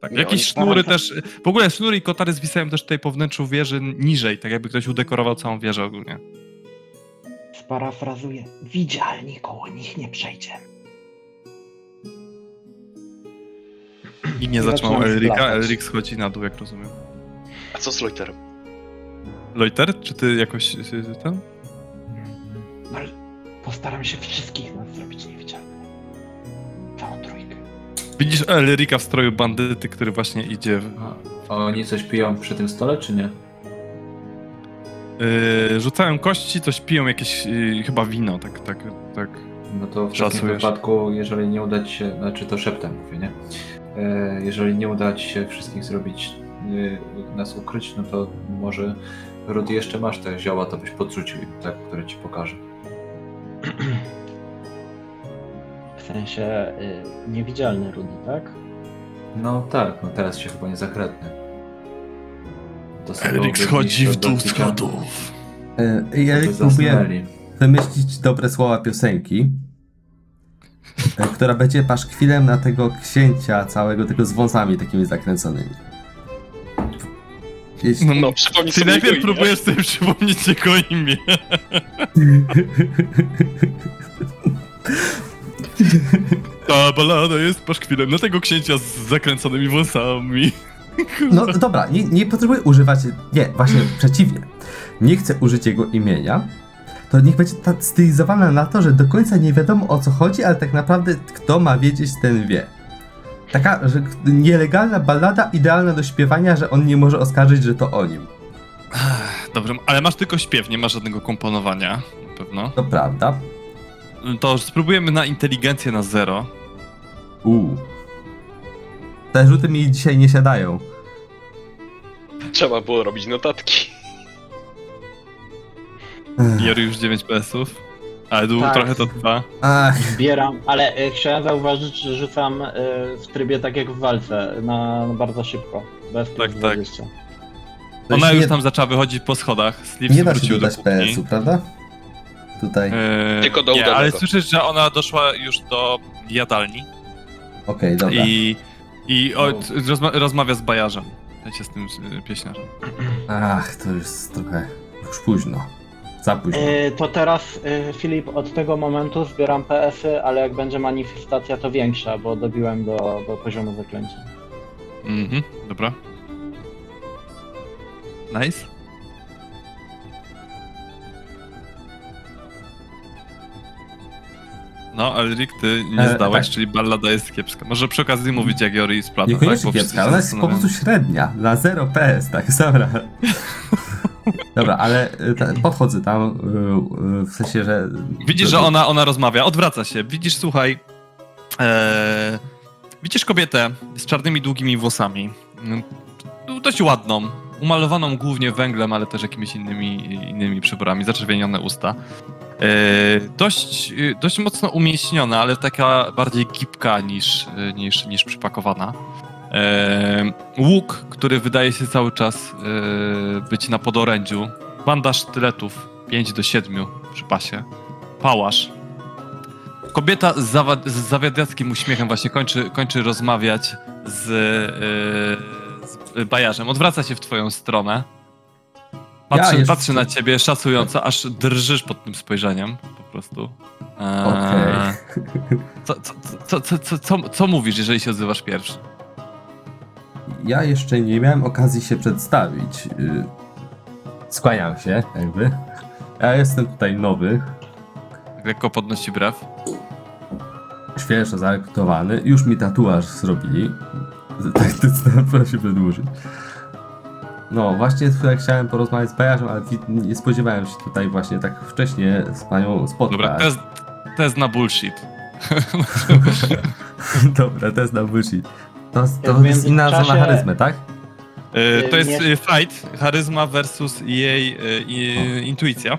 Tak, Nie, jakieś sznury też. W ogóle sznury i kotary zwisają też tutaj po wnętrzu wieży niżej, tak jakby ktoś udekorował całą wieżę ogólnie. Sparafrazuję. Widzialni koło nich nie przejdzie. I nie zaczynam Elrika. Elrik schodzi na dół, jak rozumiem. A co z Loiterem? Loiter, czy ty jakoś y, ten? Ale postaram się wszystkich nas zrobić niewidzialnymi. Całą trójkę. Widzisz Elrika w stroju bandyty, który właśnie idzie. w- A, a oni coś piją przy tym stole, czy nie? Yy, rzucają kości, coś piją, jakieś yy, chyba wino, tak, tak, tak. No to w takim wypadku, jeżeli nie uda ci się, znaczy to szeptem mówię, nie? E, jeżeli nie uda ci się wszystkich zrobić, e, nas ukryć, no to może Rudy jeszcze masz te zioła, to byś podrzucił tak, które ci pokażę. W sensie y, niewidzialny Rudy, tak? No tak, no teraz się chyba nie zakradnę. Dobre schodzi w dół schodów. I Erik próbuje wymyślić dobre słowa piosenki, e, która będzie paszkwilem na tego księcia całego, tego z wąsami takimi zakręconymi. Jeśli... No, No, przypomnij Ty sobie najpierw imię. próbujesz sobie przypomnieć jego imię. Ta balada jest paszkwilem na tego księcia z zakręconymi włosami. No dobra, nie, nie potrzebuję używać. Nie, właśnie przeciwnie. Nie chcę użyć jego imienia. To niech będzie ta stylizowana na to, że do końca nie wiadomo o co chodzi, ale tak naprawdę kto ma wiedzieć, ten wie. Taka że nielegalna ballada idealna do śpiewania, że on nie może oskarżyć, że to o nim. Dobrze, ale masz tylko śpiew, nie ma żadnego komponowania, na pewno. To prawda. To spróbujemy na inteligencję na zero. Uuu. Te rzuty mi dzisiaj nie siadają. Trzeba było robić notatki. Jori już 9 PS-ów. Ale długo Tak. trochę to trwa. Ach, Zbieram, ale y, chciałem zauważyć, że rzucam y, w trybie tak jak w walce, na, na bardzo szybko. Bez plus Tak, tak. 20. to Ona już nie, tam zaczęła wychodzić po schodach. Sleeves nie da się wrócił do dodać kuchni. PS-u, prawda? Tutaj. Eee, Tylko do nie, udanego. ale słyszysz, że ona doszła już do jadalni Okej, dobra. i, i o, rozma rozmawia z bajarzem. Lecie z tym y, pieśniarzem. Ach, to już jest trochę już późno. Za późno. E, to teraz, e, Filip, od tego momentu zbieram PS-y, ale jak będzie manifestacja, to większa, bo dobiłem do, do poziomu zaklęcia. Mhm, dobra. Nice. No, Elrik, ty nie E, zdałeś, tak. czyli ballada jest kiepska. Może przy okazji mówić jak Jori i Splata, tak? Bo kiepska, ona jest po prostu średnia. Na 0 PS, tak, dobra. Dobra, ale y, ta, podchodzę tam, y, y, w sensie, że... Widzisz, że ona, ona rozmawia, odwraca się. Widzisz, słuchaj, e, widzisz kobietę z czarnymi, długimi włosami. Mm, Dość ładną, umalowaną głównie węglem, ale też jakimiś innymi, innymi przyborami, zaczerwienione usta. E, dość, e, dość mocno umieśniona, ale taka bardziej gibka niż, e, niż, niż przypakowana. E, łuk, który wydaje się cały czas e, być na podorędziu. Banda sztyletów 5 do 7 przy pasie. Pałasz. Kobieta z, zawa- z zawiadiackim uśmiechem właśnie kończy, kończy rozmawiać z, z bajarzem. Odwraca się w twoją stronę. Patrzy, Ja patrzy na ciebie szacująco, aż drżysz pod tym spojrzeniem po prostu. Eee, Okej. co, co, co, co, co, co, mówisz, jeżeli się odzywasz pierwszy? Ja jeszcze nie miałem okazji się przedstawić. y, Skłaniam się, jakby. Ja jestem tutaj nowy, Lekko podnosi brew. świeżo zarekrutowany. Już mi tatuaż zrobili. Tak, to proszę przedłużyć. No, właśnie tutaj chciałem porozmawiać z Bajarzem, ale nie spodziewałem się tutaj właśnie tak wcześnie z panią spotkać. Dobra, test, test na bullshit. Dobra, to jest na bullshit. To, to jest inna międzyczasie- za na charyzmę, tak? E, To jest Nie- e, fight, charyzma versus jej i, intuicja.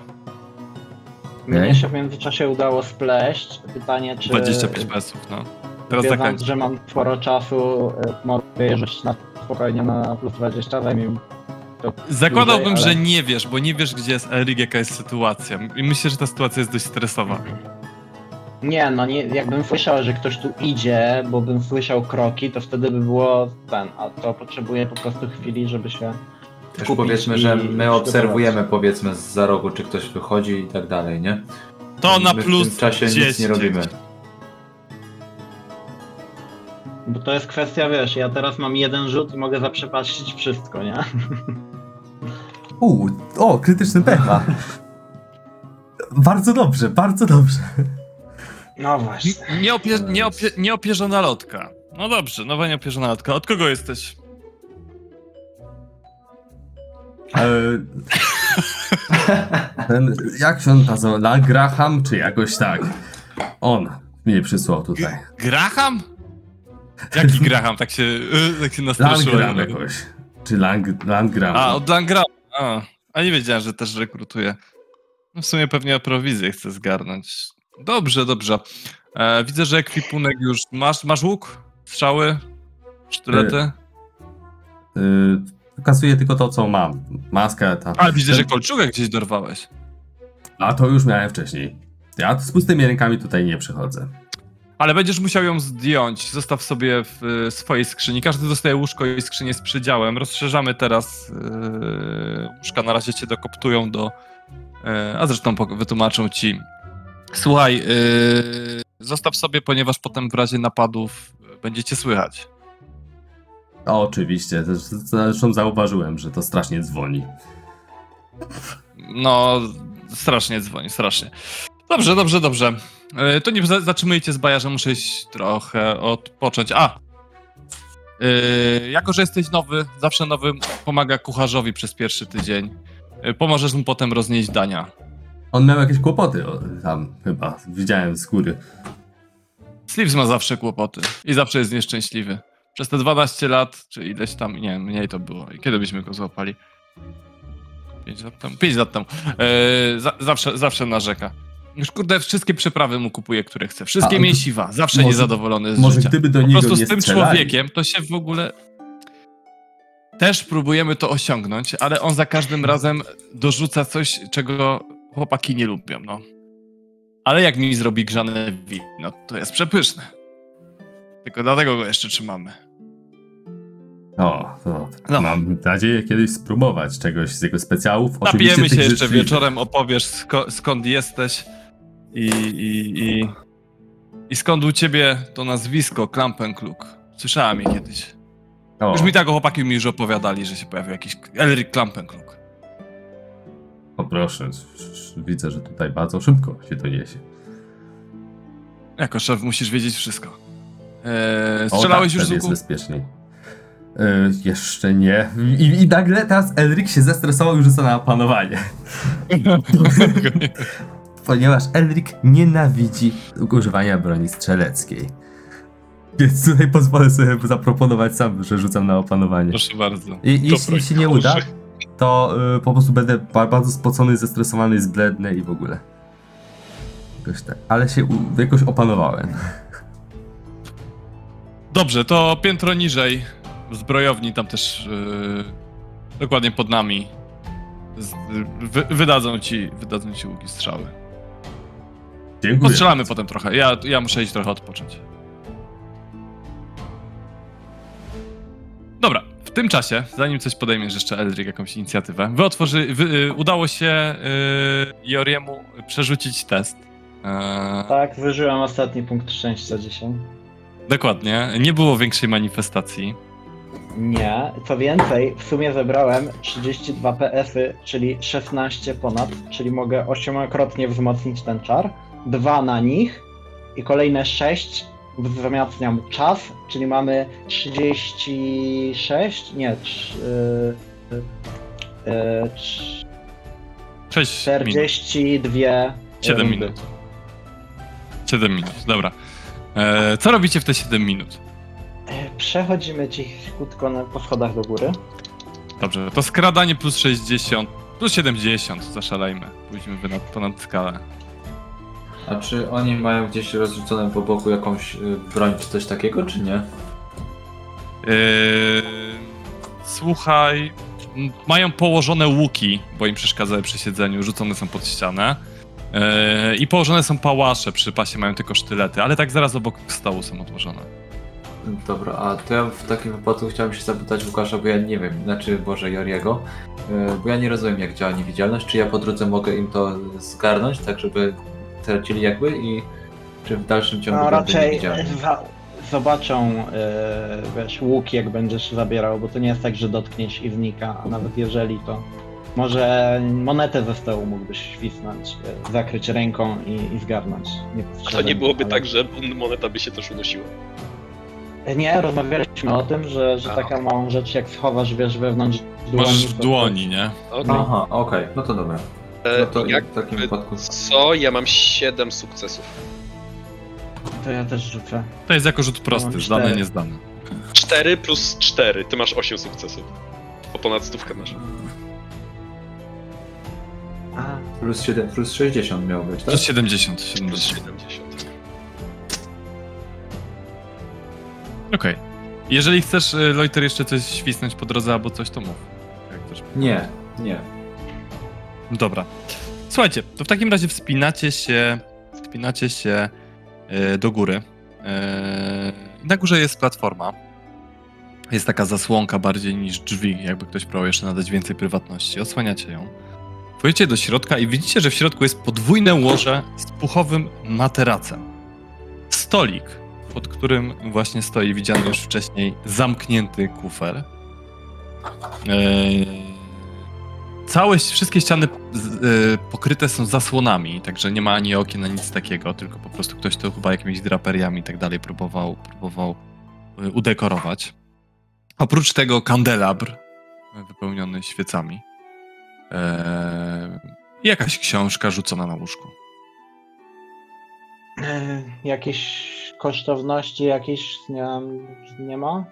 Mnie Okej. się w międzyczasie udało spleść. Pytanie, czy... 25 pesów, no. Teraz Wiedząc, że mam sporo czasu, mogę jeżdżać na spokojnie na plus 20, zajmie mi to Zakładałbym, dłużej, ale- że nie wiesz, bo nie wiesz, gdzie jest Erik, jaka jest sytuacja. I myślę, że ta sytuacja jest dość stresowa. Nie, no nie, jakbym słyszał, że ktoś tu idzie, bo bym słyszał kroki, to wtedy by było ten, a to potrzebuję po prostu chwili, żeby się Też powiedzmy, że my obserwujemy powiedzmy z za rogu, czy ktoś wychodzi i tak dalej, nie? To na my plus w tym czasie 10. nic nie robimy. Bo to jest kwestia, wiesz, ja teraz mam jeden rzut i mogę zaprzepaścić wszystko, nie? Uuu, o, krytyczny pecha. bardzo dobrze, bardzo dobrze. No właśnie. Nieopie, nieopie, nieopierzona lotka. No dobrze, nowa nieopierzona lotka. Od kogo jesteś? E, ten, jak się on nazywa? La Graham, czy jakoś tak? On mnie przysłał tutaj. Graham? Jaki Graham? Tak się, y, tak się nastraszyłem. Jakoś. Czy Lang, Landgram. A, od Langrama. A, a nie wiedziałem, że też rekrutuje. No w sumie pewnie o prowizję chce zgarnąć. Dobrze, dobrze. E, widzę, że ekwipunek już... Masz, masz łuk? Strzały? Sztylety? Y, pokazuję tylko to, co mam. Maskę, ta. Ale widzę, że kolczugę gdzieś dorwałeś. A to już miałem wcześniej. Ja z pustymi rękami tutaj nie przychodzę. Ale będziesz musiał ją zdjąć. Zostaw sobie w y, swojej skrzyni. Każdy dostaje łóżko i skrzynię z przydziałem. Rozszerzamy teraz yy, łóżka. Na razie cię dokoptują do... Yy, a zresztą wytłumaczą ci. Słuchaj, yy, zostaw sobie, ponieważ potem w razie napadów będziecie słychać. O, oczywiście. Też- Zresztą zauważyłem, że to strasznie dzwoni. No, strasznie dzwoni, strasznie. Dobrze, dobrze, dobrze. Yy, to nie za- zatrzymujcie z bajarzem, muszę iść trochę odpocząć. A! Yy, jako, że jesteś nowy, zawsze nowy pomaga kucharzowi przez pierwszy tydzień. Yy, pomożesz mu potem roznieść dania. On miał jakieś kłopoty o, tam chyba. Widziałem z góry. Sleeves ma zawsze kłopoty i zawsze jest nieszczęśliwy. Przez te 12 lat, czy ileś tam, nie wiem, mniej to było. I kiedy byśmy go złapali? 5 lat temu? 5 lat temu. Yy, za, zawsze, zawsze narzeka. Już kurde, wszystkie przyprawy mu kupuje, które chce. Wszystkie A, mięsiwa. Zawsze może- niezadowolony z Może życia. gdyby do Po niego prostu nie z tym strzelali. człowiekiem to się w ogóle. Też próbujemy to osiągnąć, ale on za każdym razem dorzuca coś, czego chłopaki nie lubią, no. Ale jak mi zrobi grzane wino, to jest przepyszne. Tylko dlatego go jeszcze trzymamy. O, to No. mam nadzieję kiedyś spróbować czegoś z jego specjałów. Napijemy Oczywiście się jeszcze wieczorem, opowiesz sko- skąd jesteś i, i, i, i skąd u ciebie to nazwisko Klampenkluk. Słyszałem je kiedyś. O, Już mi tak chłopaki mi już opowiadali, że się pojawił jakiś Elric Klampenkluk. o proszę, widzę, że tutaj bardzo szybko się to niesie. Jako szef musisz wiedzieć wszystko. Eee, O, strzelałeś tak, już z jest bezpieczniej. E, jeszcze nie. I, I nagle teraz Elric się zestresował rzuca na opanowanie. Ponieważ Elric nienawidzi używania broni strzeleckiej. Więc tutaj pozwolę sobie zaproponować sam, że rzucam na opanowanie. Proszę bardzo. I jeśli się nie uda, to y, po prostu będę ba- bardzo spocony, zestresowany, zbledny i w ogóle. Jakoś tak. Ale się u- jakoś opanowałem. Dobrze, to piętro niżej, w zbrojowni, tam też yy, dokładnie pod nami. Z, wy, wydadzą ci, wydadzą ci łuki strzały. Dziękuję. Postrzelamy potem trochę. Ja, ja muszę iść trochę odpocząć. Dobra, w tym czasie, zanim coś podejmiesz jeszcze Eldrick jakąś inicjatywę, wy otworzy, wy, y, udało się y, Joriemu przerzucić test. Eee, Tak, zużyłem ostatni punkt szczęścia dzisiaj. Dokładnie, nie było większej manifestacji. Nie, co więcej, w sumie zebrałem 32 PS-y, czyli 16 ponad, czyli mogę ośmiokrotnie wzmocnić ten czar. Dwa na nich i kolejne 6 wzmacniam czas, czyli mamy 36, nie, trz- y, y, y, trz- 6 minut. 42 7 rundy. minut. 7 minut, dobra. Eee, co robicie w te 7 minut? E, Przechodzimy cichutko na, po schodach do góry. Dobrze, to skradanie plus 60, plus 70, zaszalejmy. Pójdźmy ponad skalę. A czy oni mają gdzieś rozrzucone po boku jakąś y, broń czy coś takiego, czy nie? Eee, słuchaj, m, mają położone łuki, bo im przeszkadzały przy siedzeniu, rzucone są pod ścianę. Eee, I położone są pałasze, przy pasie mają tylko sztylety, ale tak zaraz obok stołu są odłożone. Dobra, a to ja w takim wypadku chciałem się zapytać Łukasza, bo ja nie wiem, znaczy Boże Joriego, y, bo ja nie rozumiem jak działa niewidzialność, czy ja po drodze mogę im to zgarnąć, tak żeby tracili jakby i czy w dalszym ciągu No raczej za, zobaczą e, wiesz, łuk jak będziesz zabierał, bo to nie jest tak, że dotkniesz i znika, a nawet jeżeli to może monetę ze stołu mógłbyś świsnąć, e, zakryć ręką i, i zgarnąć. A to nie byłoby ale- tak, że moneta by się też unosiła. E, Nie, rozmawialiśmy o tym, że, że A, taka małą rzecz jak schowasz wiesz wewnątrz dłoni. Masz w to- dłoni, nie? Okej. Aha, okej, no to dobra. E, No to jak w takim wypadku... co? Ja mam 7 sukcesów. To ja też rzucę. To jest jako rzut prosty, zdane, cztery. niezdane. 4 plus 4, ty masz 8 sukcesów. O ponad stówkę masz. A, Plus 7, plus 60 miał być, tak? Plus 70, Plus 70. 70. Okej. Jeżeli chcesz, y, Loiter, jeszcze coś świsnąć po drodze albo coś, to mów. Nie, nie. Dobra. Słuchajcie, to w takim razie wspinacie się, wspinacie się e, do góry. E, na górze jest platforma. Jest taka zasłonka bardziej niż drzwi, jakby ktoś próbował jeszcze nadać więcej prywatności. Odsłaniacie ją. Wchodzicie do środka i widzicie, że w środku jest podwójne łoże z puchowym materacem. Stolik, pod którym właśnie stoi widziany już wcześniej zamknięty kufer. Eee, Całe, wszystkie ściany y, pokryte są zasłonami, także nie ma ani okien, ani nic takiego, tylko po prostu ktoś to chyba jakimiś draperiami i tak dalej próbował, próbował y, udekorować. Oprócz tego kandelabr y, wypełniony świecami. Eee, jakaś książka rzucona na łóżku. e, jakieś kosztowności jakieś nie, nie ma?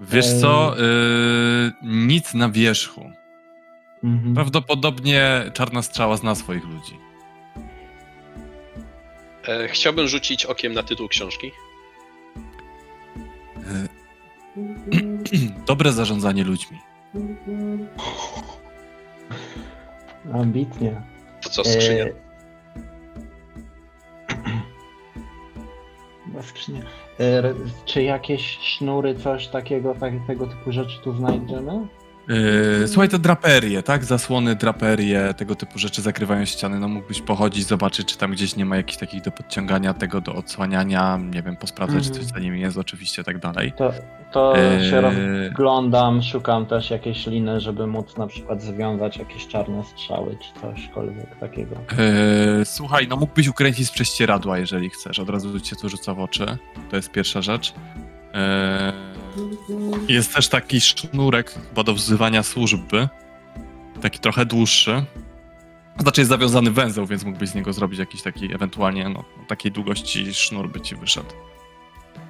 Wiesz co? Y, nic na wierzchu. Mhm. Prawdopodobnie czarna strzała zna swoich ludzi. E, chciałbym rzucić okiem na tytuł książki. Y, Dobre zarządzanie ludźmi. Ambitnie. To co, skrzynia? E, skrzynia. Y, Czy jakieś sznury, coś takiego, tak, tego typu rzeczy tu znajdziemy? Yy, słuchaj, te draperie, tak? Zasłony, draperie, tego typu rzeczy zakrywają ściany. No mógłbyś pochodzić, zobaczyć, czy tam gdzieś nie ma jakichś takich do podciągania, tego do odsłaniania, nie wiem, posprawdzać, czy Mhm. coś za nimi jest, oczywiście, tak dalej. To, to Yy, się rozglądam, szukam też jakiejś liny, żeby móc na przykład związać jakieś czarne strzały, czy cośkolwiek takiego. Yy, słuchaj, no mógłbyś ukręcić z prześcieradła, jeżeli chcesz. Od razu cię to rzuca w oczy. To jest pierwsza rzecz. Yy, jest też taki sznurek chyba do wzywania służby. Taki trochę dłuższy. Znaczy jest zawiązany węzeł, więc mógłbyś z niego zrobić jakiś taki, ewentualnie no, takiej długości sznur by ci wyszedł.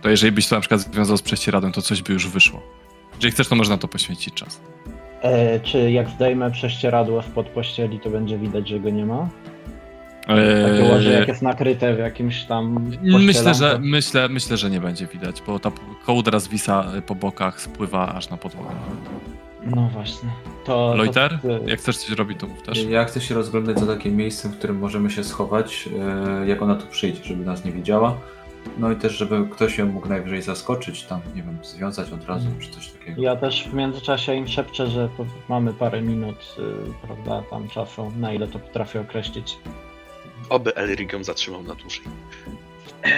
To jeżeli byś to na przykład związał z prześcieradłem, to coś by już wyszło. Jeżeli chcesz, to można to poświęcić czas. E, czy jak zdejmę prześcieradło spod pościeli, to będzie widać, że go nie ma? Takie łoże, Eee, jak jest nakryte w jakimś tam Myślę, że, myślę, myślę, że nie będzie widać, bo ta kołdra zwisa po bokach, spływa aż na podłogę. No właśnie. To, Loiter, to, jak chcesz coś robić, to mów też. Ja chcę się rozglądać za takim miejscem, w którym możemy się schować, e, jak ona tu przyjdzie, żeby nas nie widziała. No i też, żeby ktoś ją mógł najwyżej zaskoczyć, tam, nie wiem, związać od razu, czy coś takiego. Ja też w międzyczasie im szepczę, że mamy parę minut, y, prawda, tam czasu, na ile to potrafię określić. Oby Elric ją zatrzymał na dłużej. Eee,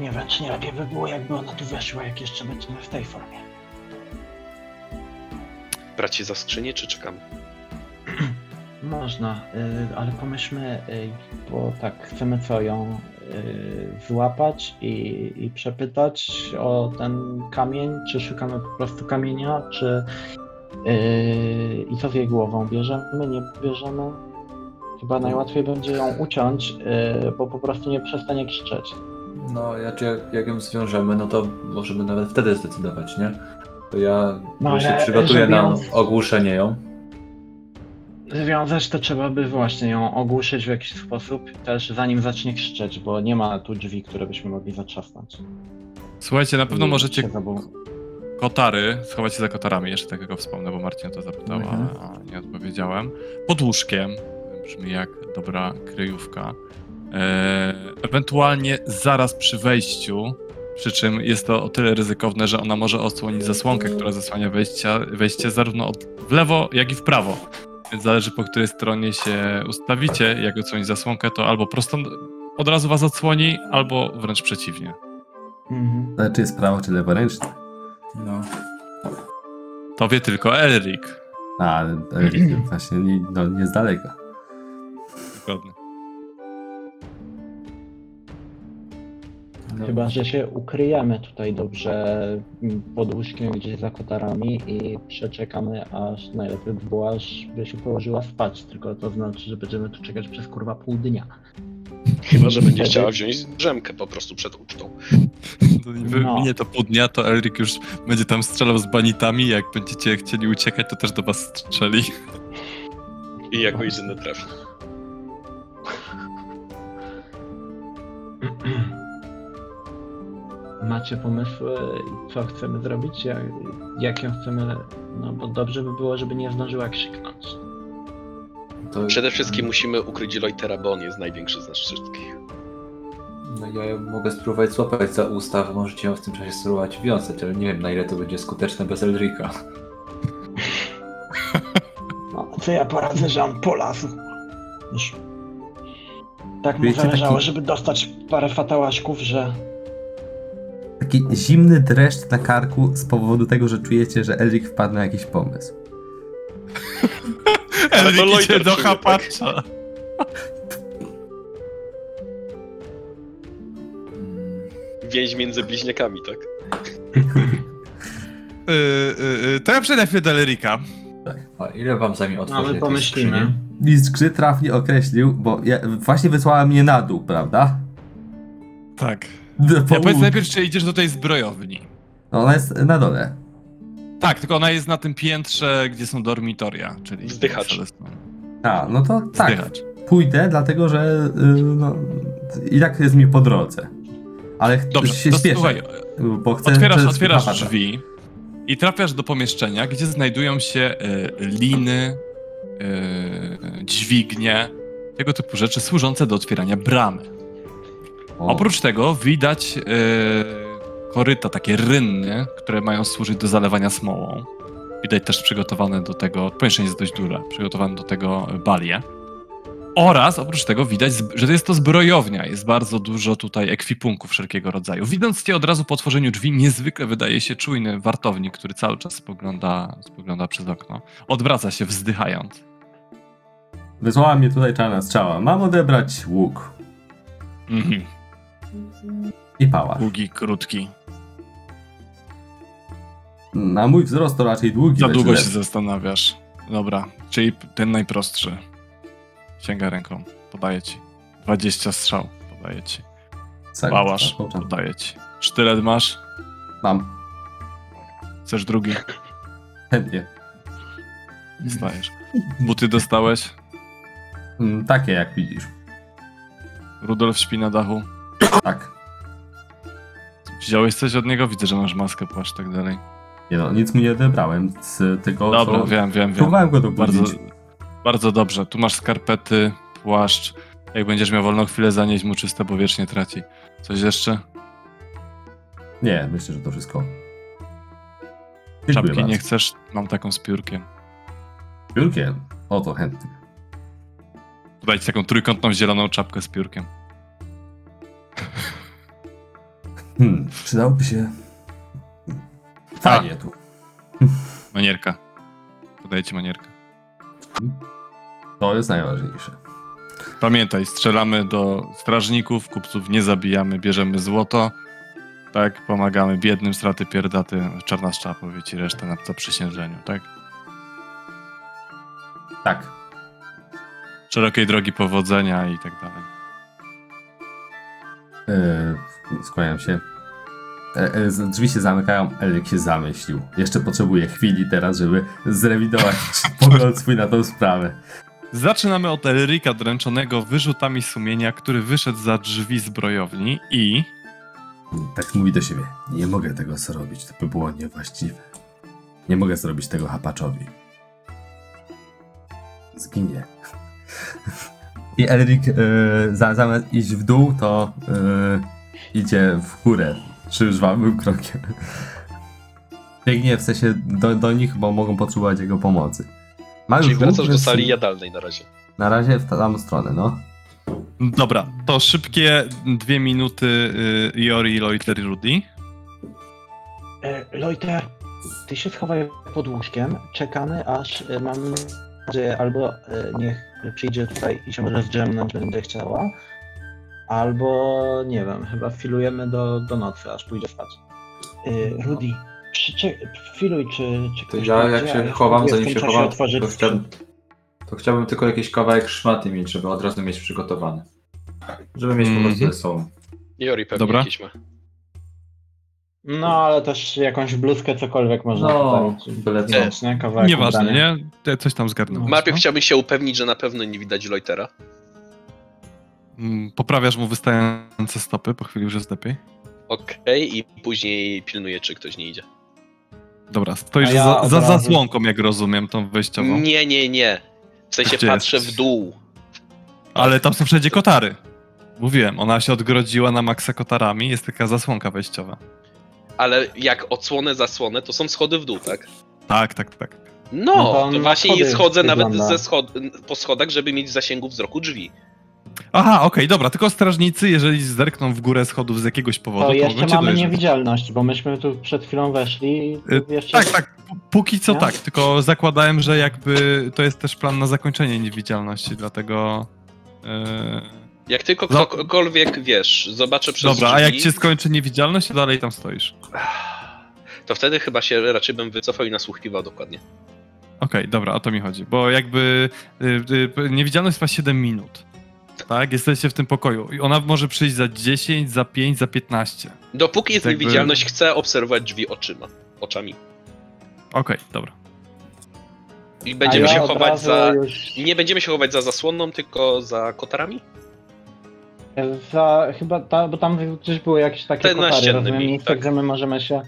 Nie wiem, czy nie lepiej by było, jakby ona tu weszła, jak jeszcze będziemy w tej formie. Brać się za skrzynię, czy czekamy? Można, y, ale pomyślmy, y, bo tak, chcemy co, ją y, złapać i, i przepytać o ten kamień, czy szukamy po prostu kamienia, czy y, i co z jej głową, bierzemy, nie bierzemy? Chyba najłatwiej będzie ją uciąć, y, bo po prostu nie przestanie krzyczeć. No, jak, jak, jak ją zwiążemy, no to możemy nawet wtedy zdecydować, nie? To ja No, się przygotuję na ją- ogłuszenie ją. Związać to trzeba by właśnie ją ogłuszyć w jakiś sposób, też zanim zacznie krzyczeć, bo nie ma tu drzwi, które byśmy mogli zatrzasnąć. Słuchajcie, na pewno I możecie kotary, schować się za kotarami, jeszcze takiego wspomnę, bo Marcin o to zapytała, Mhm. a nie odpowiedziałem. Pod łóżkiem, brzmi jak dobra kryjówka. E, ewentualnie zaraz przy wejściu, przy czym jest to o tyle ryzykowne, że ona może odsłonić zasłonkę, która zasłania wejścia, wejście zarówno od, w lewo, jak i w prawo. Więc zależy po której stronie się ustawicie, jak odsłonić zasłonkę, to albo prosto od razu was odsłoni, albo wręcz przeciwnie. Mhm. Ale czy jest prawo, czy leworęczne? No. To wie tylko Elric. A, ale ale właśnie nie, no, nie z daleka. No. Chyba, że się ukryjemy tutaj dobrze pod łóżkiem gdzieś za kotarami i przeczekamy, aż najlepiej by było, aż by się położyła spać, tylko to znaczy, że będziemy tu czekać przez kurwa pół dnia. Chyba, że będzie chciała wziąć drzemkę po prostu przed ucztą. To No. Minie to pół dnia, to Elric już będzie tam strzelał z banitami. Jak będziecie chcieli uciekać, to też do was strzeli. I jako jedyny trafi. Macie pomysły, co chcemy zrobić? Jak, jak ją chcemy. No bo dobrze by było, żeby nie zdążyła krzyknąć. To, Przede wszystkim musimy ukryć Loitera, bo on jest największy z nas wszystkich. No, ja ją mogę spróbować złapać za usta, możecie ją w tym czasie spróbować wiązać, ale nie wiem na ile to będzie skuteczne bez Elrika. No, co ja poradzę, że on polazł. Już. Tak mu Wiecie, zależało, taki- żeby dostać parę fatałaszków, że Taki zimny dreszcz na karku z powodu tego, że czujecie, że Elric wpadł na jakiś pomysł. Elric idzie do czuje, tak? chapacza. Więź między bliźniakami, tak? Y, y, y, to ja przejdę chwilę do Elrika. A ile wam zajmie otworzyć No, my jakieś pomyślimy. Mistrz gry trafnie określił, bo ja, właśnie wysłała mnie na dół, prawda? Tak. Ja po- powiedz najpierw, czy idziesz do tej zbrojowni. No, Ona jest na dole. Tak, tylko ona jest na tym piętrze, gdzie są dormitoria, czyli... Wzdychacz. A, no to tak. Zdychacz. Pójdę, dlatego że y, no, i tak jest mi po drodze. Ale Dobrze, się to słuchaj, bo chcę... otwierasz, otwierasz drzwi i trafiasz do pomieszczenia, gdzie znajdują się e, liny, e, dźwignie, tego typu rzeczy służące do otwierania bramy. O, Oprócz tego widać e, koryta, takie rynny, które mają służyć do zalewania smołą. Widać też przygotowane do tego, pomieszczenie jest dość duże, przygotowane do tego balie. Oraz oprócz tego widać, że jest to zbrojownia. Jest bardzo dużo tutaj ekwipunków wszelkiego rodzaju. Widząc cię od razu po otworzeniu drzwi, niezwykle wydaje się czujny wartownik, który cały czas spogląda, spogląda przez okno. Odwraca się wzdychając. Wysłała mnie tutaj czarna strzała. Mam odebrać łuk Mhm. i pałac. Długi, krótki. Na mój wzrost to raczej długi. Za długo się zastanawiasz. Dobra, czyli ten najprostszy. Sięga ręką, podaję ci. 20 strzał, podaję ci. Tak, Pałasz, tak, podaję ci. Sztylet masz? Mam. Chcesz drugi? Chętnie. Dostajesz. Buty dostałeś? Mm, Takie jak widzisz. Rudolf śpi na dachu. Tak. Wziąłeś coś od niego? Widzę, że masz maskę, płaszcz, tak dalej. Nie no, nic mu nie odebrałem. Z tego, Dobra, co... wiem, wiem, wiem. Próbowałem go dobudzić. bardzo dobrze. Tu masz skarpety, płaszcz. Jak będziesz miał wolną chwilę, zanieść mu czyste, bo wiecznie traci. Coś jeszcze? Nie, myślę, że to wszystko. Dziękuję Czapki bardzo. nie chcesz? Mam taką z piórkiem. Biurkiem? O to chętnie. Dajcie taką trójkątną zieloną czapkę z piórkiem. Hmm, przydałoby się... Fajnie tu. Manierka. Podajcie manierkę. To jest najważniejsze. Pamiętaj, strzelamy do strażników, kupców nie zabijamy, bierzemy złoto. Tak, pomagamy biednym, straty pierdaty, czarna szczała powie ci resztę na zaprzysiężeniu, tak? Tak. Szerokiej drogi powodzenia i tak dalej. Yy, skłaniam się. E, e, drzwi się zamykają, Eryk się zamyślił. Jeszcze potrzebuje chwili teraz, żeby zrewidować pogląd swój na tą sprawę. Zaczynamy od Elryka dręczonego wyrzutami sumienia, który wyszedł za drzwi zbrojowni i... Tak mówi do siebie. Nie mogę tego zrobić, to by było niewłaściwe. Nie mogę zrobić tego hapaczowi. Zginie. I Elric za, zamiast iść w dół, to e, idzie w górę żwawym krokiem. Biegnie w sensie do, do nich, bo mogą potrzebować jego pomocy. Ma już Czyli wracasz do więc sali jadalnej na razie. Na razie w tamtą stronę, no. Dobra, to szybkie dwie minuty y, Jori, Loiter i Rudy. E, Lojter, ty się schowaj pod łóżkiem, czekamy aż e, mamy nadzieję, albo e, niech przyjdzie tutaj i się może zdrzemnąć, będzie chciała, albo nie wiem, chyba filujemy do, do nocy, aż pójdzie spać. E, Rudy, filuj, czy, czy To ktoś ja jak się ja chowam, zanim się chowam, otworzyć to chciałbym, to chciałbym tylko jakiś kawałek szmaty mieć, żeby od razu mieć przygotowany. Żeby mieć po prostu Mhm. ze sobą. Jori pewnie Dobra. jakiś ma. No, ale też jakąś bluzkę, cokolwiek można No, byle co. nie? Kawałek Nieważne, nie? Coś tam zgarnąłem. Najpierw no. chciałbym się upewnić, że na pewno nie widać Loitera. Mm, Poprawiasz mu wystające stopy, po chwili już jest lepiej. Okej, i później pilnuję, czy ktoś nie idzie. Dobra, stoisz A ja za, za jak rozumiem, tą wejściową. Nie, nie, nie. W sensie Gdzie patrzę jest? w dół. Ale tam są wszędzie kotary. Mówiłem, ona się odgrodziła na maksa kotarami, jest taka zasłonka wejściowa. Ale jak odsłonę zasłonę, to są schody w dół, tak? Tak, tak, tak. No, No to właśnie schodzę nawet wygląda. ze schod po schodach, żeby mieć w zasięgu wzroku drzwi. Aha, okej, dobra, tylko strażnicy, jeżeli zerkną w górę schodów z jakiegoś powodu, To to, jeszcze mamy dojeżdżać. niewidzialność, bo myśmy tu przed chwilą weszli i Y, jeszcze... Tak, tak, póki co Nie? tak, tylko zakładałem, że jakby to jest też plan na zakończenie niewidzialności, dlatego... Yy... Jak tylko No. ktokolwiek, wiesz, zobaczę przez Dobra, a drzwi, jak się skończy niewidzialność, to dalej tam stoisz. to wtedy chyba się raczej bym wycofał i nasłuchiwał dokładnie. Okej, dobra, o to mi chodzi, bo jakby y, y, niewidzialność trwa 7 minut. Tak, jesteście w tym pokoju i ona może przyjść za 10, za 5, za 15. Dopóki jest Jakby- niewidzialność, chcę obserwować drzwi oczyma. Oczami. Okej, dobra. I będziemy ja się chować za... Już Nie będziemy się chować za zasłonną, tylko za kotarami? za, chyba ta, bo tam gdzieś były jakieś takie Te kotary, rozumiem, miejsca, tak. gdzie my możemy się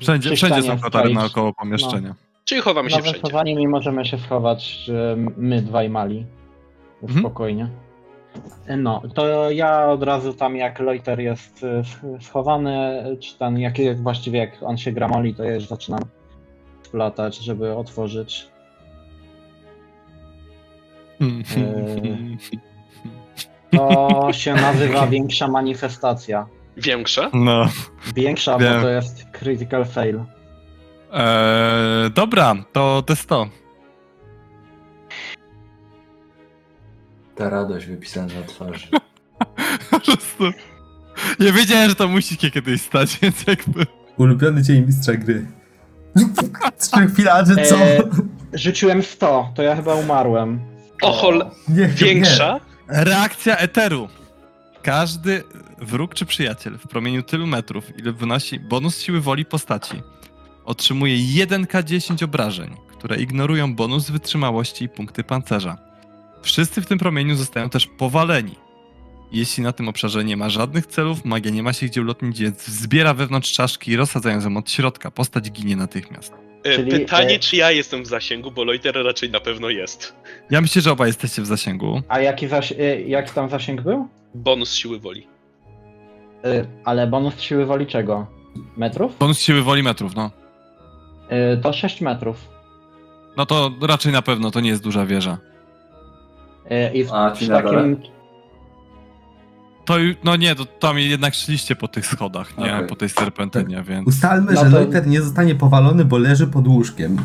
Wszędzie, wszędzie są kotary naokoło pomieszczenia. Czyli chowamy się Na wszędzie. węsowanie mi możemy się schować, my dwaj mali. Mhm. No, to ja od razu tam jak Loiter jest y, schowany, czy tam jak, jak właściwie jak on się gramoli, to ja już zaczynam splatać, żeby otworzyć. Yy, To się nazywa większa manifestacja. Większe? No. Większa, Wiem. bo to jest critical fail. Eee, dobra, to to jest to. Ta radość wypisana na twarzy. Po prostu. Nie wiedziałem, że to musi się kiedyś stać, więc jakby. Ulubiony dzień mistrza gry. Trzy chwila, że co? Eee, Rzuciłem 100, to ja chyba umarłem. O chol... Nie, Większa? Reakcja eteru. Każdy wróg czy przyjaciel w promieniu tylu metrów, ile wynosi bonus siły woli postaci, otrzymuje 1k10 obrażeń, które ignorują bonus wytrzymałości i punkty pancerza. Wszyscy w tym promieniu zostają też powaleni. Jeśli na tym obszarze nie ma żadnych celów, magia nie ma się gdzie ulotnić, więc zbiera wewnątrz czaszki, rozsadzając ją od środka. Postać ginie natychmiast. E, Czyli, Pytanie, e, czy ja jestem w zasięgu, bo Loiter raczej na pewno jest. Ja myślę, że obaj jesteście w zasięgu. A jaki, zaś, y, jaki tam zasięg był? Bonus siły woli. Y, Ale bonus siły woli czego? Metrów? Bonus siły woli metrów, no. Y, To 6 metrów. No to raczej na pewno to nie jest duża wieża. Y, I w, A, przy takim. To, no nie, to tam jednak szliście po tych schodach, nie? Okej. Po tej serpentynie, więc... Ustalmy, No że to- nie zostanie powalony, bo leży pod łóżkiem.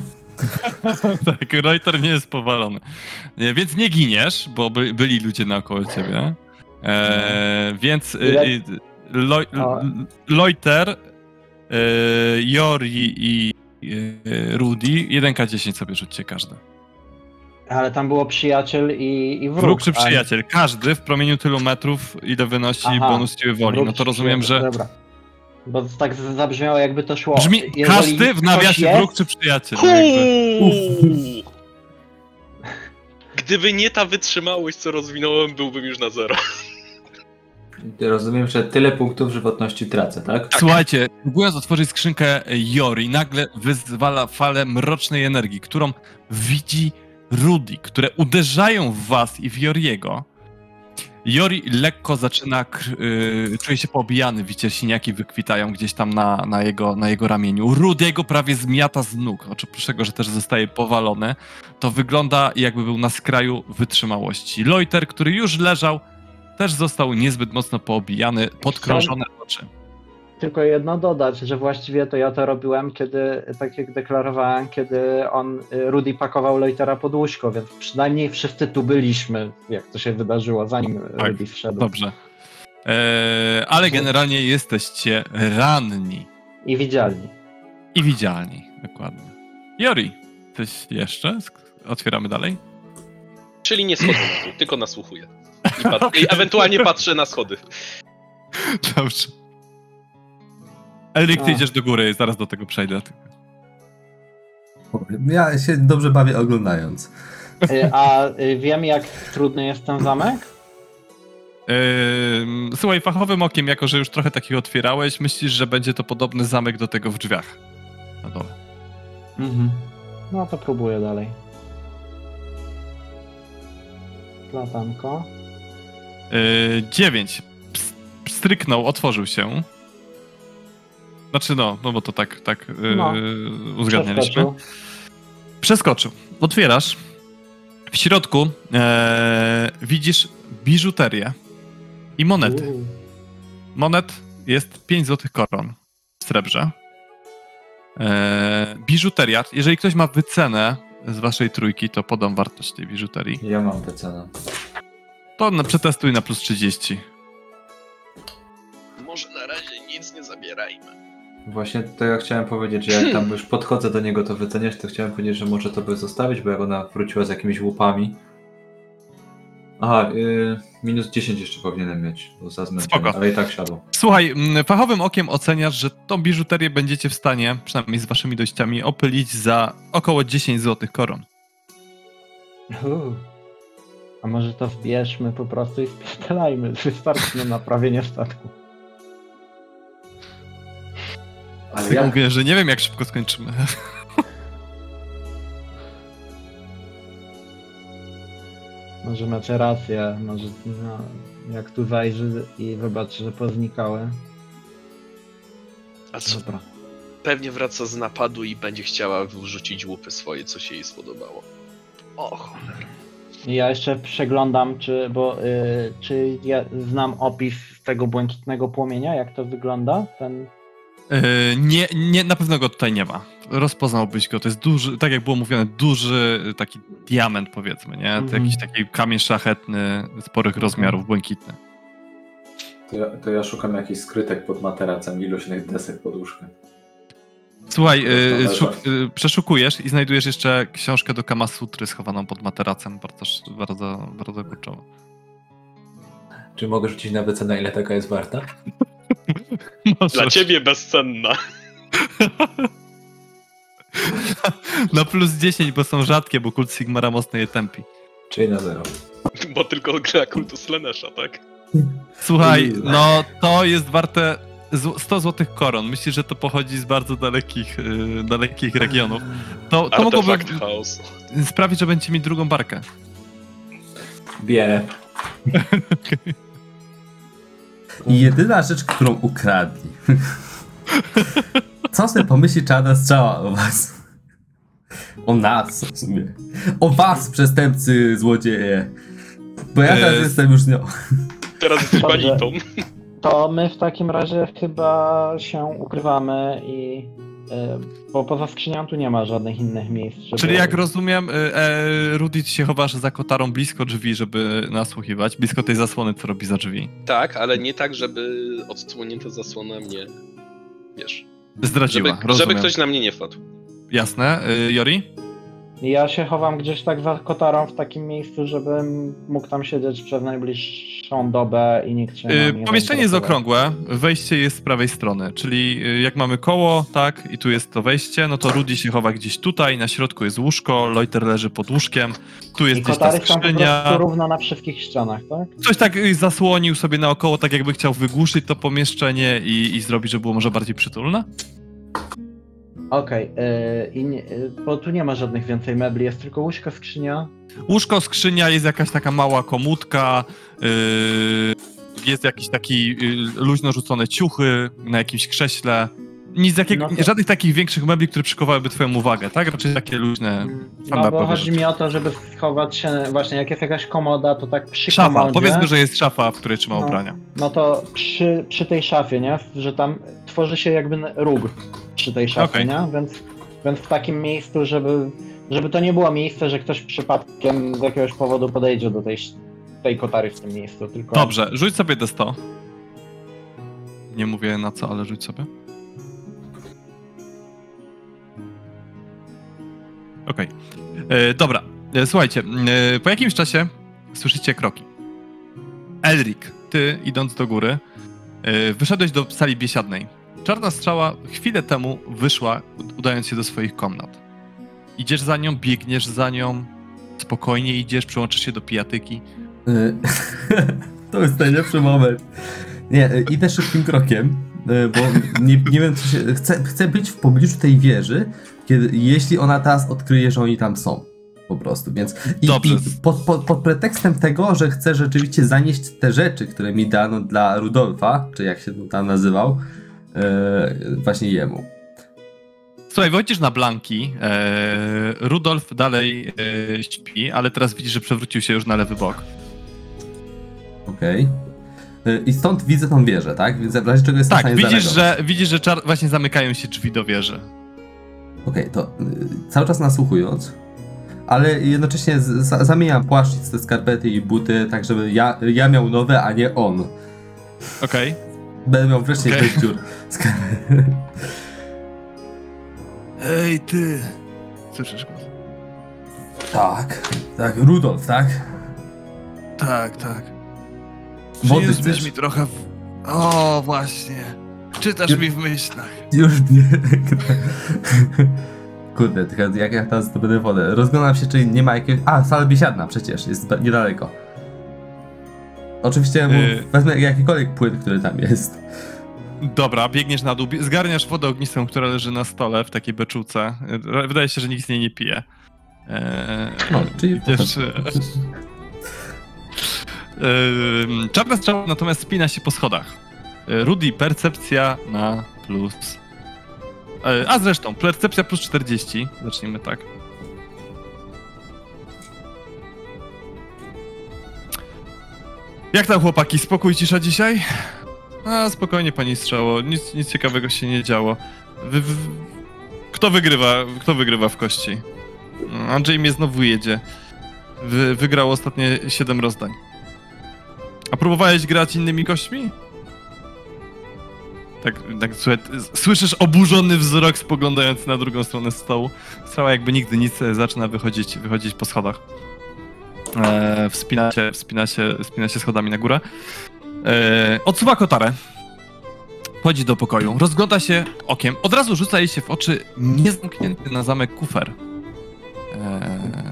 tak, Reuter nie jest powalony. Nie, więc nie giniesz, bo by, byli ludzie naokoło ciebie. E, więc y, y, Loi- A. L- Loiter, y, Jori i y, Rudy, 1k10 sobie rzućcie każdy. Ale tam było przyjaciel i, i wróg. Wróg czy a- przyjaciel, każdy w promieniu tylu metrów, ile wynosi Aha, bonus siły woli. No to rozumiem, że Dobra. Bo tak zabrzmiało, jakby to szło. brzmi Jeżeli każdy w nawiasie jest, wróg czy przyjaciel. Gdyby nie ta wytrzymałość, co rozwinąłem, byłbym już na zero. Rozumiem, że tyle punktów żywotności tracę, tak? Słuchajcie, próbując otworzyć skrzynkę Jori, nagle wyzwala falę mrocznej energii, którą widzi Rudy, które uderzają w was i w Joriego. Jori lekko zaczyna, yy, czuje się poobijany, widzicie, siniaki wykwitają gdzieś tam na, na, jego, na jego ramieniu. Rudiego prawie zmiata z nóg, oprócz tego, że też zostaje powalony. To wygląda jakby był na skraju wytrzymałości. Loiter, który już leżał, też został niezbyt mocno poobijany, podkrążone oczy. Tylko jedno dodać, że właściwie to ja to robiłem, kiedy, tak jak deklarowałem, kiedy on, y, Rudy pakował Loitera pod łóżko, więc przynajmniej wszyscy tu byliśmy, jak to się wydarzyło, zanim Tak, Rudy wszedł. Dobrze. Eee, ale generalnie jesteście ranni I widzialni. i widzialni. Dokładnie. Jori, coś jeszcze? Otwieramy dalej? Czyli nie schodzę na dół, tylko nasłuchuję. I, pat- I ewentualnie patrzę na schody. Dobrze. Elrik, ty A. idziesz do góry, zaraz do tego przejdę. Ja się dobrze bawię oglądając. Y, A y, wiem, jak trudny jest ten zamek? Słuchaj, fachowym okiem, jako że już trochę takich otwierałeś, myślisz, że będzie to podobny zamek do tego w drzwiach. Na dole. Mhm. No to próbuję dalej. Platanko. Yy, 9. Ps- Pstryknął, otworzył się. Znaczy no, no bo to tak, tak yy, No. uzgadnialiśmy. Przeskoczył. Przeskoczył. Otwierasz. W środku e, widzisz biżuterię i monety. Uuu. Monet jest 5 złotych koron w srebrze. E, biżuteria. Jeżeli ktoś ma wycenę z waszej trójki, to podam wartość tej biżuterii. Ja mam tę cenę. To na, przetestuj na plus 30. Może na razie nic nie zabierajmy. Właśnie to ja chciałem powiedzieć, że jak tam już podchodzę do niego to wyceniać, to chciałem powiedzieć, że może to by zostawić, bo jak ona wróciła z jakimiś łupami. Aha, yy, minus 10 jeszcze powinienem mieć, bo za zmęczenie, Spoko. ale i tak siadło. Słuchaj, fachowym okiem oceniasz, że tą biżuterię będziecie w stanie, przynajmniej z waszymi dościami, opylić za około 10 złotych koron. Uuu. A może to wbierzmy po prostu i spierdalajmy. Wystarczy na naprawienie statku. Ale Ja jak, mówię, że nie wiem, jak szybko skończymy. Może macie rację, może no, jak tu zajrzy i zobaczy, że poznikały. A co? Dobra. Pewnie wraca z napadu i będzie chciała wrzucić łupy swoje, co się jej spodobało. O cholera. I ja jeszcze przeglądam, czy, bo, y, czy ja znam opis tego błękitnego płomienia, jak to wygląda, ten nie, nie, na pewno go tutaj nie ma. Rozpoznałbyś go. To jest duży, tak jak było mówione, duży taki diament, powiedzmy, nie? To Mhm. jakiś taki kamień szlachetny, sporych rozmiarów, błękitny. To ja, to ja szukam jakichś skrytek pod materacem, iluśnych desek pod łóżkiem. Słuchaj, yy, szuk, yy, przeszukujesz i znajdujesz jeszcze książkę do Kamasutry schowaną pod materacem. Bardzo, bardzo, bardzo kurczowo. Czy mogę rzucić na wycenę, ile taka jest warta? Możesz. Dla ciebie bezcenna. Na plus 10, bo są rzadkie, bo kult Sigmara mocno je tępi. Czyli na zero. Bo tylko gra kultus Lenesza, tak? Słuchaj, no to jest warte zł- 100 złotych koron. Myślisz, że to pochodzi z bardzo dalekich, yy, dalekich regionów. To, to mogłoby chaosu. sprawić, że będziecie mieć drugą barkę. Bierę. I jedyna rzecz, którą ukradli. Co sobie pomyśli czarna strzała o was? O nas w sumie. O was, przestępcy, złodzieje. Bo ja teraz Eee, jestem już nią. Teraz jesteś banitą. To my w takim razie chyba się ukrywamy i. y, Bo poza skrzynią tu nie ma żadnych innych miejsc. Żeby... Czyli jak rozumiem, y, e, Rudy, się chowasz za kotarą blisko drzwi, żeby nasłuchiwać, blisko tej zasłony, co robi za drzwi. Tak, ale nie tak, żeby odsłonięta zasłona mnie. Wiesz. Zdradziła, Żeby, rozumiem. żeby ktoś na mnie nie wpadł. Jasne. Y, Jori? Ja się chowam gdzieś tak za kotarą w takim miejscu, żebym mógł tam siedzieć przez najbliższą dobę i nikt się Y, nam nie Pomieszczenie jest okrągłe, wejście jest z prawej strony, czyli y, jak mamy koło, tak, i tu jest to wejście, no to Rudy się chowa gdzieś tutaj, na środku jest łóżko, Loiter leży pod łóżkiem, tu jest I gdzieś ta są skrzynia. prostu równo na wszystkich ścianach, tak? Coś tak y, zasłonił sobie naokoło, tak jakby chciał wygłuszyć to pomieszczenie i, i zrobić, żeby było może bardziej przytulne. Okej, y, i nie- y, bo tu nie ma żadnych więcej mebli, jest tylko łóżko, skrzynia. Łóżko, skrzynia, jest jakaś taka mała komódka, y, jest jakiś taki y, luźno rzucone ciuchy na jakimś krześle. Nic jakiego, No to- żadnych takich większych mebli, które przykowałyby twoją uwagę, tak? Raczej takie luźne, No bo chodzi rzeczy. mi o to, żeby schować się, właśnie jak jest jakaś komoda, to tak przy Szafa, komodzie, powiedzmy, że jest szafa, w której trzyma No. ubrania. no to przy, przy tej szafie, nie? Że tam tworzy się jakby róg przy tej szafie, Okej. nie? Więc, więc w takim miejscu, żeby, żeby to nie było miejsce, że ktoś przypadkiem z jakiegoś powodu podejdzie do tej, tej kotary w tym miejscu, tylko... Dobrze, rzuć sobie D100. Nie mówię na co, ale rzuć sobie. Okej. E, Dobra, e, słuchajcie, e, po jakimś czasie słyszycie kroki. Elrik, ty idąc do góry, wyszedłeś do sali biesiadnej. Czarna strzała chwilę temu wyszła, ud- udając się do swoich komnat. Idziesz za nią, biegniesz za nią, spokojnie idziesz, przyłączysz się do pijatyki. To jest najlepszy moment. Nie, idę szybkim krokiem, bo nie, nie wiem, co się. Chcę, chcę być w pobliżu tej wieży, kiedy, jeśli ona teraz odkryje, że oni tam są. Po prostu, więc. I, i pod, pod, pod pretekstem tego, że chcę rzeczywiście zanieść te rzeczy, które mi dano dla Rudolfa, czy jak się tam nazywał, y, właśnie jemu. Słuchaj, wchodzisz na Blanki. E, Rudolf dalej e, śpi, ale teraz widzisz, że przewrócił się już na lewy bok. Okej. Y, I stąd widzę tą wieżę, tak? Więc w razie czego jest Tak, widzisz, że, widzisz, że czar- właśnie zamykają się drzwi do wieży. Okej, to y, cały czas nasłuchując, ale jednocześnie z, za, zamieniam płaszcz, te skarpety i buty, tak żeby ja, ja miał nowe, a nie on. Okej. Będę miał wreszcie okay. dziur. Ej, ty! Słyszysz głos? tak, tak, Rudolf, tak? Tak, tak. Wody mi trochę w... O, właśnie. Czytasz mi w myślach. Już nie. Kurde, tylko jak ja teraz zdobędę wodę. Rozglądam się, czy nie ma jakiegoś... A, sala biesiadna przecież, jest niedaleko. Oczywiście Y- wezmę jakikolwiek płyn, który tam jest. Dobra, biegniesz na dół, zgarniasz wodę ognistą, która leży na stole w takiej beczułce. E, Wydaje się, że nikt z niej nie pije. Eee, No, czyli... idziesz, e, Yy, czarna strzała natomiast spina się po schodach. Yy, Rudy, percepcja na plus. Yy, a zresztą, percepcja plus 40. Zacznijmy tak. Jak tam chłopaki? Spokój, cisza dzisiaj? A, spokojnie pani strzało. Nic, nic ciekawego się nie działo. Wy, wy, kto wygrywa? Kto wygrywa w kości? Andrzej mnie znowu jedzie. Wy, wygrał ostatnie 7 rozdań. A próbowałeś grać innymi kośćmi? Tak, tak słuchaj, słyszysz oburzony wzrok spoglądający na drugą stronę stołu. Strała jakby nigdy nic e, zaczyna wychodzić, wychodzić po schodach. E, wspina, się, wspina, się, wspina się schodami na górę. E, odsuwa kotarę. Wchodzi do pokoju, rozgląda się okiem. Od razu rzuca jej się w oczy niezamknięty na zamek kufer. E,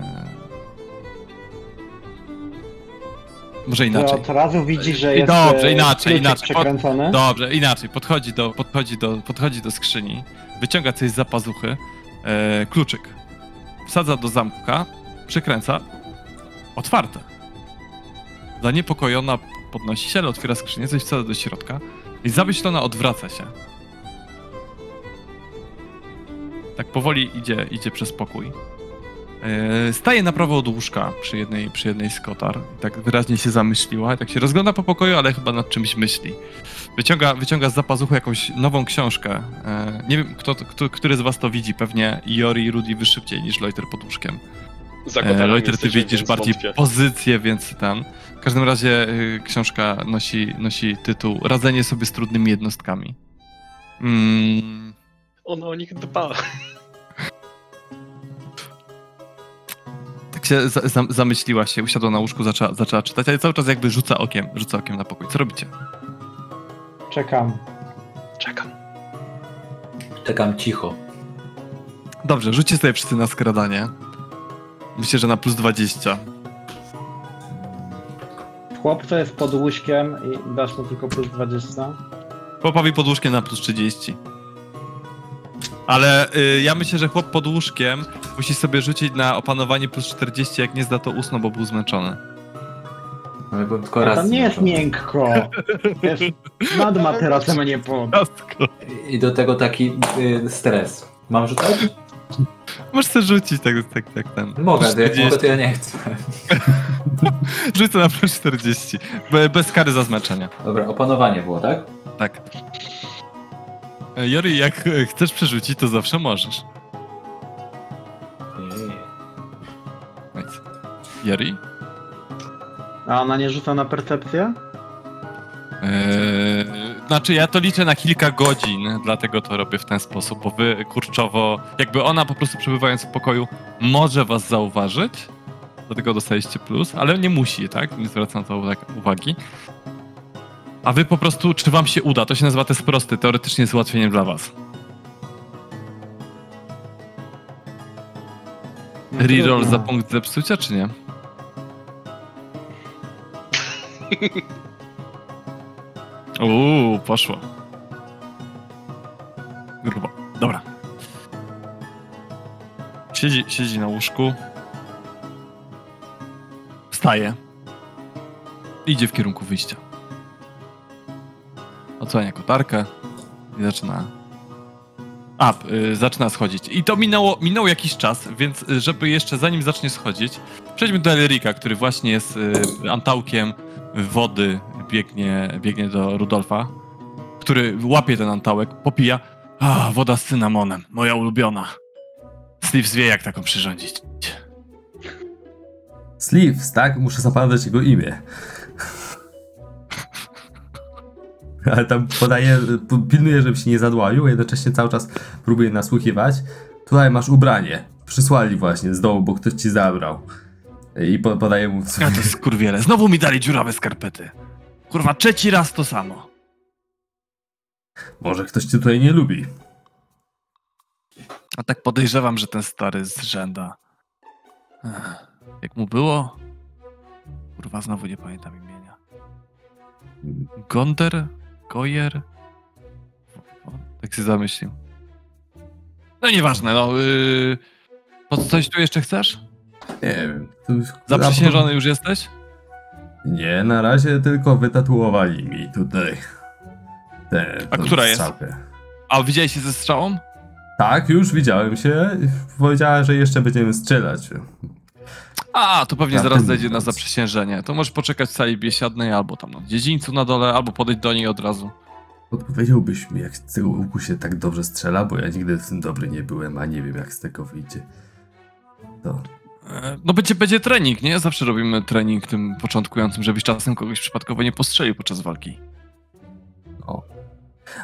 Może inaczej. Od razu widzi, że jest Dobrze, e, inaczej, inaczej. przekręcony. Dobrze, inaczej. Podchodzi do, podchodzi do, podchodzi do skrzyni, wyciąga coś z zapazuchy, e, kluczyk, wsadza do zamka, przykręca, otwarte. Zaniepokojona podnosi się, ale otwiera skrzynię, coś wsadza do środka i zamyślona odwraca się. Tak powoli idzie, idzie przez pokój. E, Staje na prawo od łóżka przy jednej, przy jednej z kotar. Tak wyraźnie się zamyśliła. Tak się rozgląda po pokoju, ale chyba nad czymś myśli. Wyciąga, wyciąga z zapazuchy jakąś nową książkę. E, Nie wiem, kto, kto, który z was to widzi. Pewnie Jori i Rudy wy szybciej niż Loiter pod łóżkiem. E, Loiter, ty widzisz bardziej wątpię. pozycję, więc tam. W każdym razie y, książka nosi, nosi tytuł Radzenie sobie z trudnymi jednostkami. Mm, Ona o nich dba. Tak się za, za, zamyśliła się, usiadła na łóżku, zaczęła, zaczęła czytać, ale cały czas jakby rzuca okiem, rzuca okiem na pokój. Co robicie? Czekam. Czekam. Czekam cicho. Dobrze, rzućcie sobie wszyscy na skradanie. Myślę, że na plus 20. Chłop, co jest pod łóżkiem i dasz mu tylko plus 20. Chłopowi pod łóżkiem na plus 30. Ale y, ja myślę, że chłop pod łóżkiem musi sobie rzucić na opanowanie plus 40, jak nie zda to usno, bo był zmęczony. Ale byłem tylko raz. tam nie jest zmęczony. miękko. Jest nad materacem, a nie pod. Ciastko. I do tego taki y, stres. Mam rzucać? Możesz sobie rzucić tak, tak, tak ten. Mogę, to jak 40. mogę, to ja nie chcę. Rzucę na plus 40. Be, bez kary za zmęczenie. Dobra, opanowanie było, tak? Tak. E, Jori, jak e, chcesz przerzucić, to zawsze możesz. Nice. Jori? A ona nie rzuca na percepcję? Eee, znaczy ja to liczę na kilka godzin, dlatego to robię w ten sposób, bo wy kurczowo, jakby ona po prostu przebywając w pokoju może was zauważyć, dlatego dostaliście plus, ale nie musi, tak? Nie zwracam to tak uwagi. A wy po prostu, czy wam się uda, to się nazywa test prosty, teoretycznie jest ułatwieniem dla was. No Reroll za punkt zepsucia, czy nie? Uuu, poszło. Grubo. Dobra. Siedzi, siedzi na łóżku. Wstaje. Idzie w kierunku wyjścia. Odsłania kotarkę i zaczyna. A, y, zaczyna schodzić. I to minęło, minął jakiś czas, więc y, żeby jeszcze zanim zacznie schodzić, przejdźmy do Elrika, który właśnie jest y, antałkiem wody, biegnie, biegnie do Rudolfa, który łapie ten antałek, popija. A, woda z cynamonem, moja ulubiona. Sleeves wie, jak taką przyrządzić. Sleeves, tak? Muszę zapamiętać jego imię. Ale tam podaje, pilnuje, żeby się nie zadławił, a jednocześnie cały czas próbuje nasłuchiwać. Tutaj masz ubranie. Przysłali właśnie z domu, bo ktoś ci zabrał. I po, podaje mu... Ja to skurwiele, znowu mi dali dziurawe skarpety. Kurwa, trzeci raz to samo. Może ktoś cię tutaj nie lubi. A tak podejrzewam, że ten stary z rzęda. Ech, Jak mu było? Kurwa, znowu nie pamiętam imienia. Gonder? Gojer? O, Tak się zamyślił. No nieważne, no. Yy... To coś tu jeszcze chcesz? Nie wiem. Zaprzysiężony już jesteś? Nie, na razie tylko wytatuowali mi tutaj. Tę, A która jest? A widziałeś się ze strzałą? Tak, już widziałem się. Powiedziała, że jeszcze będziemy strzelać. A, to pewnie zaraz zejdzie na zaprzysiężenie. To możesz poczekać w sali biesiadnej albo tam na dziedzińcu na dole, albo podejść do niej od razu. Odpowiedziałbyś mi, jak z tego łuku się tak dobrze strzela, bo ja nigdy w tym dobry nie byłem, a nie wiem, jak z tego wyjdzie. To E, No będzie, będzie trening, nie? Zawsze robimy trening tym początkującym, żebyś czasem kogoś przypadkowo nie postrzelił podczas walki. o.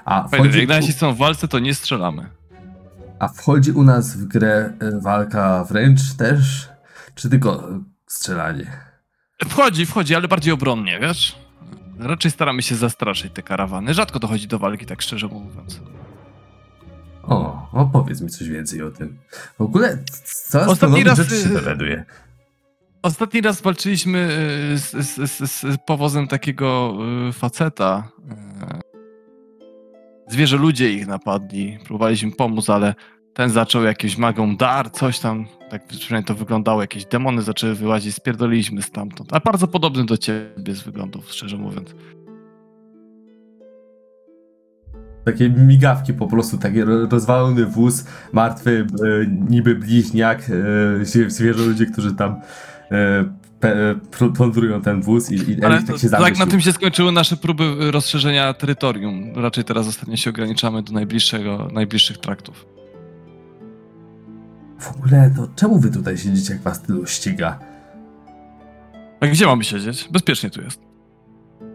A Pamiętaj, wchodzi, jak nasi są w walce, to nie strzelamy. a wchodzi u nas w grę e, walka wręcz też? Czy tylko e, strzelanie? Wchodzi, wchodzi, ale bardziej obronnie, wiesz? Raczej staramy się zastraszyć te karawany. Rzadko dochodzi do walki, tak szczerze mówiąc. O, opowiedz mi coś więcej o tym. W ogóle, co Ostatni raz, rzeczy się y- dowiaduje. Ostatni raz walczyliśmy y, z, z, z, z powozem takiego faceta. Zwierzę ludzie ich napadli. Próbowaliśmy pomóc, ale ten zaczął jakieś magą dar, coś tam. Tak przynajmniej to wyglądało. Jakieś demony zaczęły wyłazić, spierdoliliśmy stamtąd. A bardzo podobny do ciebie z wyglądów, szczerze mówiąc. Takie migawki po prostu, taki ro- rozwalony wóz, martwy e, niby bliźniak, e, zwie- zwierzę ludzie, którzy tam e, pro- plądrują ten wóz i, i Ale tak się tak na zamyślił. tym się skończyły nasze próby y, rozszerzenia terytorium. Raczej teraz ostatnio się ograniczamy do najbliższego, najbliższych traktów. W ogóle, to czemu wy tutaj siedzicie, jak was tylu ściga? A gdzie mamy siedzieć? Bezpiecznie tu jest.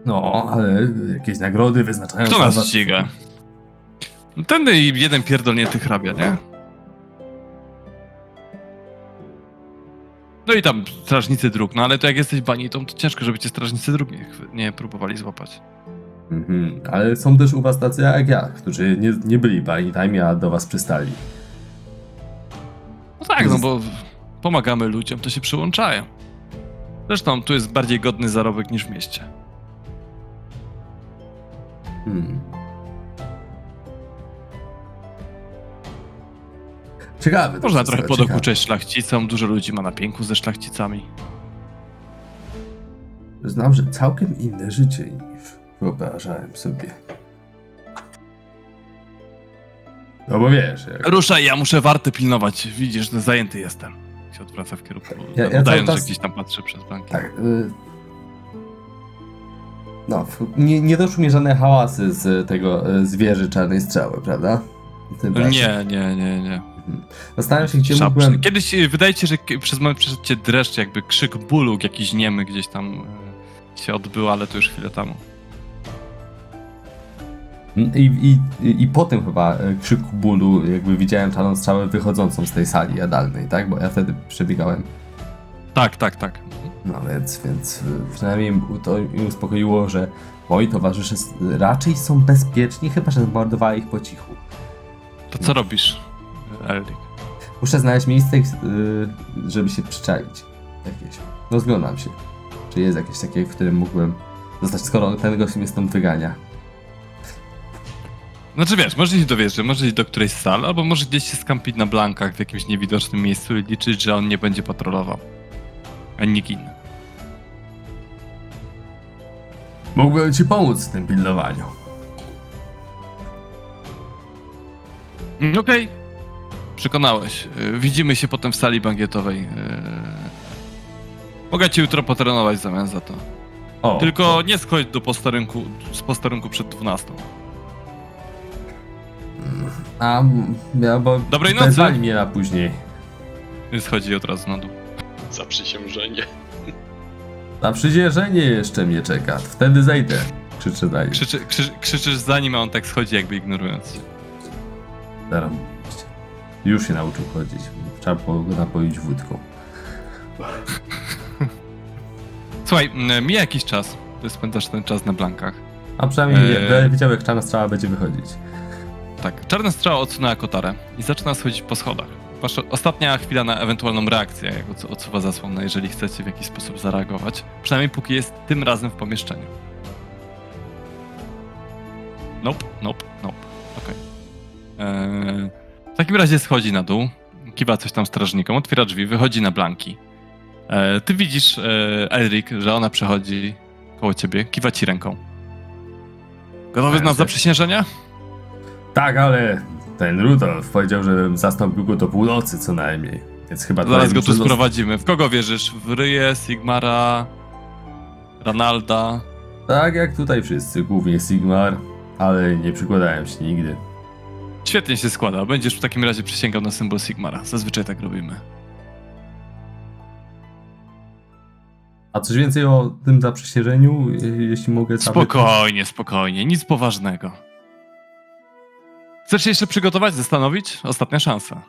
No, ale jakieś nagrody wyznaczają... Kto nas ściga? Ten i jeden pierdolnięty hrabia, nie? No i tam strażnicy dróg, no ale to jak jesteś banitą, to ciężko, żeby cię strażnicy dróg nie, nie próbowali złapać. Mhm, ale są też u was tacy jak ja, którzy nie, nie byli banitami, a do was przystali. No tak, no bo pomagamy ludziom, to się przyłączają. Zresztą tu jest bardziej godny zarobek niż w mieście. Hmm. Ciekawe. Można trochę ciekawe. podokuczać szlachcicom, dużo ludzi ma na pięku ze szlachcicami. Znam, że całkiem inne życie niż wyobrażałem sobie. No bo wiesz, jak... Ruszaj, ja muszę warty pilnować. Widzisz, że zajęty jestem. Się odwraca w kierunku. Ja- ja udając, czas- że gdzieś tam patrzę przez blanki. Tak. Y... No, nie, nie doszły mi żadne hałasy z tego y, zwierzy czarnej strzały, prawda? Tym razem. Nie, nie, nie, nie. Zastanawiam się, gdzie mógłbym... Kiedyś y, wydaje ci się, że przez moment przyszedł cię dreszcz, jakby krzyk bólu jakiś niemy gdzieś tam y, się odbył, ale to już chwilę temu. I, i, i, potem chyba e, krzyku bólu, jakby widziałem czarną strzałę wychodzącą z tej sali jadalnej, tak? Bo ja wtedy przebiegałem. Tak, tak, tak. No więc, więc y, przynajmniej to mi uspokoiło, że moi towarzysze raczej są bezpieczni, chyba że mordowała ich po cichu. To co robisz, Elrik? Muszę znaleźć miejsce, y, żeby się przyczaić. Jakieś. Rozglądam się. Czy jest jakieś takie, w którym mógłbym zostać, skoro ten gość mnie stąd wygania. Znaczy wiesz, możesz iść do wieży, możesz iść do którejś z sal, albo możesz gdzieś się skampić na blankach w jakimś niewidocznym miejscu i liczyć, że on nie będzie patrolował. Ani nikt inny. Mógłbym ci pomóc w tym pilnowaniu. Mm, Okej. Przekonałeś. Y, Widzimy się potem w sali bankietowej. Y, Mogę ci jutro potrenować w zamian za to. O, Tylko nie schodź do posterunku, z posterunku przed 12. A, ja, bo Dobrej nocy. wezwali mnie na później. Schodzi od razu na dół. Zaprzysiężenie. Na przydzierzenie jeszcze mnie czeka. Wtedy zejdę. Krzyczę dalej. Krzyczy, krzy, krzyczysz za nim, a on tak schodzi jakby ignorując. Zaraz. Już się nauczył chodzić. Trzeba było go napoić wódką. Słuchaj, mija jakiś czas. Ty spędzasz ten czas na blankach. A przynajmniej będę wiedział, jak czarna strzała będzie wychodzić. Tak, czarna strzała odsunęła kotarę i zaczyna schodzić po schodach. Wasza ostatnia chwila na ewentualną reakcję, jak odsu- odsuwa zasłonę, jeżeli chcecie w jakiś sposób zareagować. Przynajmniej póki jest tym razem w pomieszczeniu. Nope, nope, nope. Okej. Eee, w takim razie schodzi na dół, kiwa coś tam strażnikom, otwiera drzwi, wychodzi na blanki. E, ty widzisz, e, Elric, że ona przechodzi koło ciebie, kiwa ci ręką. Gotowy na zaprzysiężenie? Tak, ale ten Rudolf powiedział, żebym zastąpił go do północy co najmniej. Więc chyba Zaraz go tu sprowadzimy. W kogo wierzysz? W Ryję, Sigmara, Ranalda? Tak jak tutaj wszyscy, głównie Sigmar, ale nie przykładałem się nigdy. Świetnie się składa. Będziesz w takim razie przysięgał na symbol Sigmara. Zazwyczaj tak robimy. A coś więcej o tym zaprzysiężeniu, je- jeśli mogę? Spokojnie, spokojnie. Nic poważnego. Chcesz się jeszcze przygotować, zastanowić? Ostatnia szansa.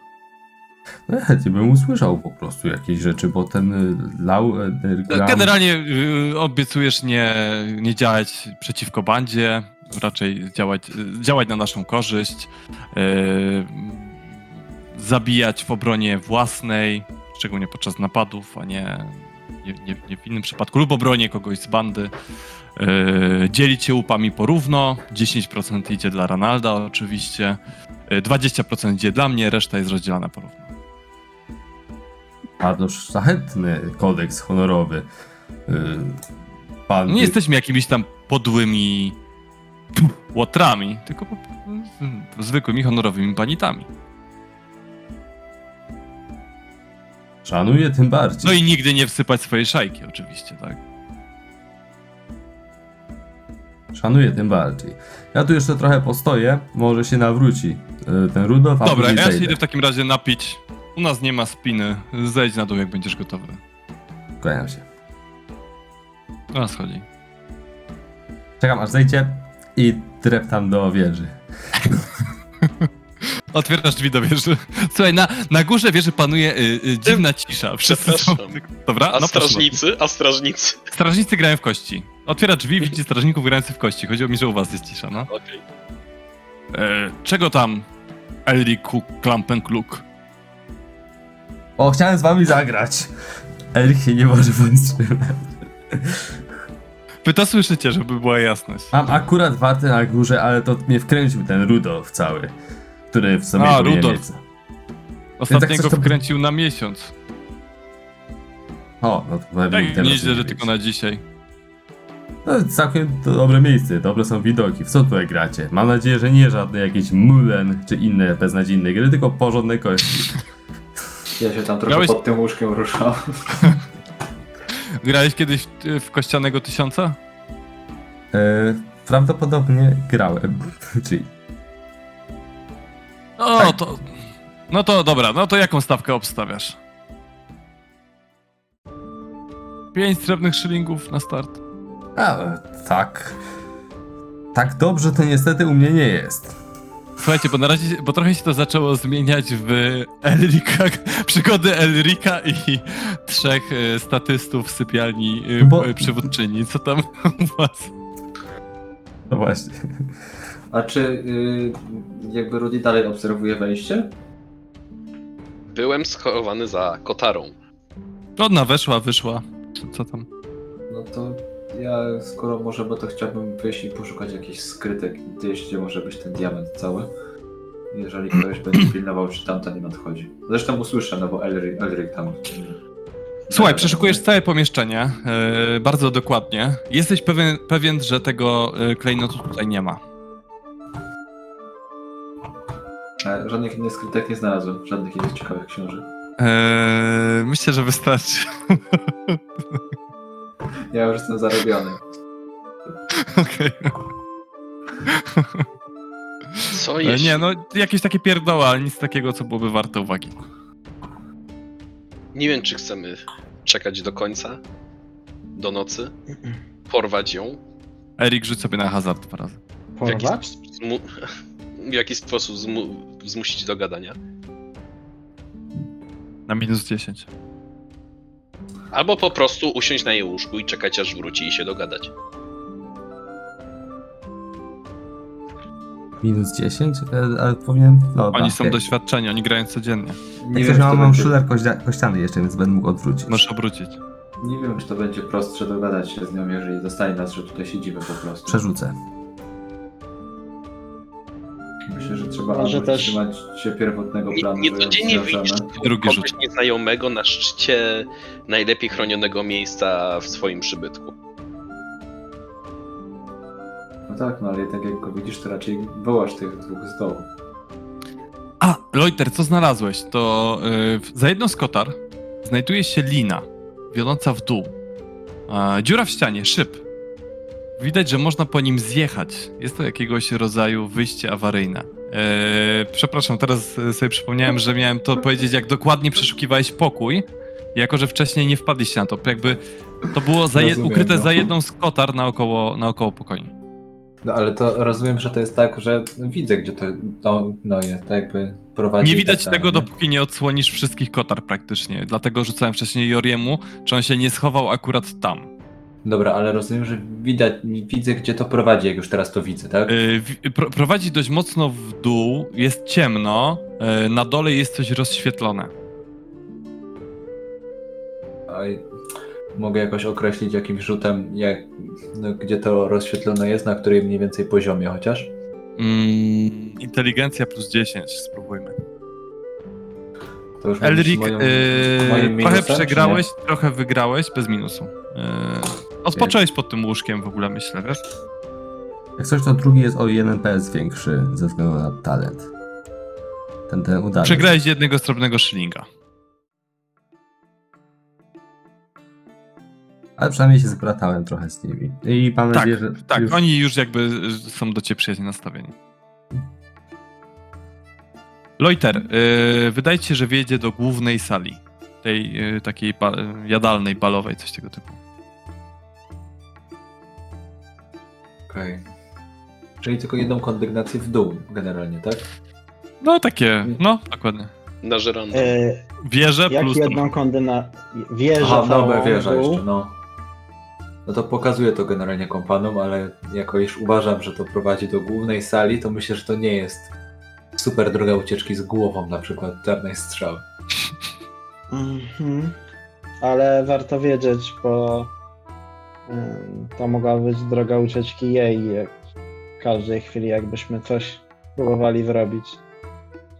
No, chętnie bym usłyszał po prostu jakieś rzeczy, bo ten y, Lau... y, Gram... Generalnie y, obiecujesz nie, nie działać przeciwko bandzie, raczej działać, y, działać na naszą korzyść, zabijać w obronie własnej, szczególnie podczas napadów, a nie, nie, nie, nie w innym przypadku, lub obronie kogoś z bandy. Y, dzielić się łupami porówno, 10% idzie dla Ranalda oczywiście, y, 20% idzie dla mnie, reszta jest rozdzielana porówno. Bardzo szlachetny kodeks honorowy. Y, Pan... Nie jesteśmy jakimiś tam podłymi łotrami, tylko zwykłymi, honorowymi panitami. Szanuję tym bardziej. No i nigdy nie wsypać swojej szajki, oczywiście, tak? Szanuję tym bardziej. Ja tu jeszcze trochę postoję, może się nawróci y, ten Rudolf, a Dobra, później ja się zejdę. idę w takim razie napić. U nas nie ma spiny. Zejdź na dół, jak będziesz gotowy. Kłaniam się. Nas chodzi. Czekam aż zejdzie i dreptam do wieży. Otwierasz drzwi do wieży. Słuchaj, na, na górze wieży panuje y, y, dziwna cisza. Wszyscy są... Przepraszam. Dobra, A no proszę strażnicy? A strażnicy? Strażnicy grają w kości. Otwiera drzwi, widzi strażników grających w kości. Chodziło mi, że u was jest cisza, no. Okej. E, czego tam, Elriku Klampenkluk? O, chciałem z wami zagrać. Erik się nie może powstrzymać. Wy to słyszycie, żeby była jasność. Mam akurat wartę na górze, ale to mnie wkręcił ten Rudolf cały, który w sobie A, powinien Rudolf. mieć. Ostatniego coś to- wkręcił na miesiąc. O, no to pewnie Tak, teraz nieźle, że tylko na dzisiaj. No, całkiem to dobre miejsce, dobre są widoki. W co tutaj gracie? Mam nadzieję, że nie żadne jakieś Mulen czy inne beznadziejne gry, tylko porządne kości. Ja się tam trochę Grałeś- pod tym łóżkiem ruszał. Grałeś kiedyś w, w Kościanego Tysiąca? E, prawdopodobnie grałem. Czyli O, Tak. to... No to dobra, no to jaką stawkę obstawiasz? Pięć srebrnych szylingów na start. A, tak. Tak dobrze to niestety u mnie nie jest. Słuchajcie, bo na razie, bo trochę się to zaczęło zmieniać w Elrika, przygody Elrika i trzech e, statystów w sypialni e, Bo- przywódczyni. Co tam u was? No właśnie. A czy y, jakby Rudy dalej obserwuje wejście? Byłem schowany za kotarą. Ona weszła, wyszła. Co, co tam? No to ja skoro może, bo to chciałbym wyjść i poszukać jakichś skrytek gdzieś, gdzie może być ten diament cały. Jeżeli ktoś będzie pilnował, czy tamta nie nadchodzi. Zresztą usłyszę, no bo Elric, Elric tam... Słuchaj, przeszukujesz całe pomieszczenie e, bardzo dokładnie. Jesteś pewien, pewien że tego e, klejnotu tutaj nie ma. E, Żadnych innych skrytek nie znalazłem, żadnych innych ciekawych książek. E, myślę, że wystarczy. Ja już jestem zarobiony. Okej. Co E, jeśli... Nie, no jakieś takie pierdoły, ale nic takiego, co byłoby warte uwagi. Nie wiem, czy chcemy czekać do końca, do nocy, porwać ją. Erik, rzuć sobie na hazard dwa razy. W jaki, Porwać? w jaki sposób zmu... zmusić do gadania. Na minus 10. Albo po prostu usiąść na jej łóżku i czekać, aż wróci i się dogadać. Minus 10, e, ale powinien. No, Oni tak, są doświadczeni, oni grają codziennie. Nie Jak wiem, mam, to mam będzie, szuler kościa- kościany jeszcze, więc będę mógł odwrócić. Możesz obrócić. nie wiem, czy to będzie prostsze dogadać się z nią, jeżeli zostanie nas, że tutaj siedzimy po prostu. Przerzucę. Myślę, że trzeba Może albo też- trzymać się pierwotnego Nie, planu, nie ją codziennie widzisz kogoś rzut. nieznajomego na szczycie najlepiej chronionego miejsca w swoim przybytku. No tak, no ale jednak jak go widzisz, to raczej wołasz tych dwóch z dołu. A, Loiter, co znalazłeś? To yy, za jedną z kotar znajduje się lina wiodąca w dół. Dziura w ścianie, szyb. Widać, że można po nim zjechać. Jest to jakiegoś rodzaju wyjście awaryjne. Yy, przepraszam, teraz sobie przypomniałem, że miałem to powiedzieć, jak dokładnie przeszukiwałeś pokój. Jako, że wcześniej nie wpadliście na to. Jakby to było za je, ukryte no. za jedną z kotar naokoło, naokoło pokoju. No ale to rozumiem, że to jest tak, że widzę, gdzie to no, no jest, tak jakby prowadzi. Nie widać tego, nie? dopóki nie odsłonisz wszystkich kotar praktycznie. Dlatego rzucałem wcześniej Joriemu, czy on się nie schował akurat tam. Dobra, ale rozumiem, że widać, widzę, gdzie to prowadzi, jak już teraz to widzę, tak? Yy, pro, prowadzi dość mocno w dół, jest ciemno, yy, na dole jest coś rozświetlone. mogę jakoś określić jakimś rzutem, jak, no, gdzie to rozświetlone jest, na której mniej więcej poziomie chociaż? Mm, inteligencja plus 10, spróbujmy. To już Elrik, moją, yy, trochę przegrałeś, trochę wygrałeś, bez minusu. Yy, odpocząłeś pod tym łóżkiem w ogóle, myślę, wiesz? Jak coś, to drugi jest o jeden PS większy ze względu na talent. Ten, ten udany. Przegrałeś jednego strobnego szylinga. Ale przynajmniej się zbratałem trochę z nimi. I mam tak, nadzieję, że. Tak, już... oni już jakby są do ciebie przyjaźnie nastawieni. Loiter, yy, wydaje się, że wjedzie do głównej sali. Tej yy, takiej ba jadalnej, balowej, coś tego typu. Okej. Okay. Czyli tylko jedną kondygnację w dół generalnie, tak? No takie, no dokładnie. Na żerondę. Yy, Wieżę jak plus... jedną kondygna... Wieżę Aha, no, wieża jeszcze, no. No to pokazuje to generalnie kompanom, ale jako iż uważam, że to prowadzi do głównej sali, to myślę, że to nie jest super droga ucieczki z głową, na przykład czarnej strzały. Mhm. Ale warto wiedzieć, bo to mogła być droga ucieczki jej jak w każdej chwili, jakbyśmy coś próbowali zrobić.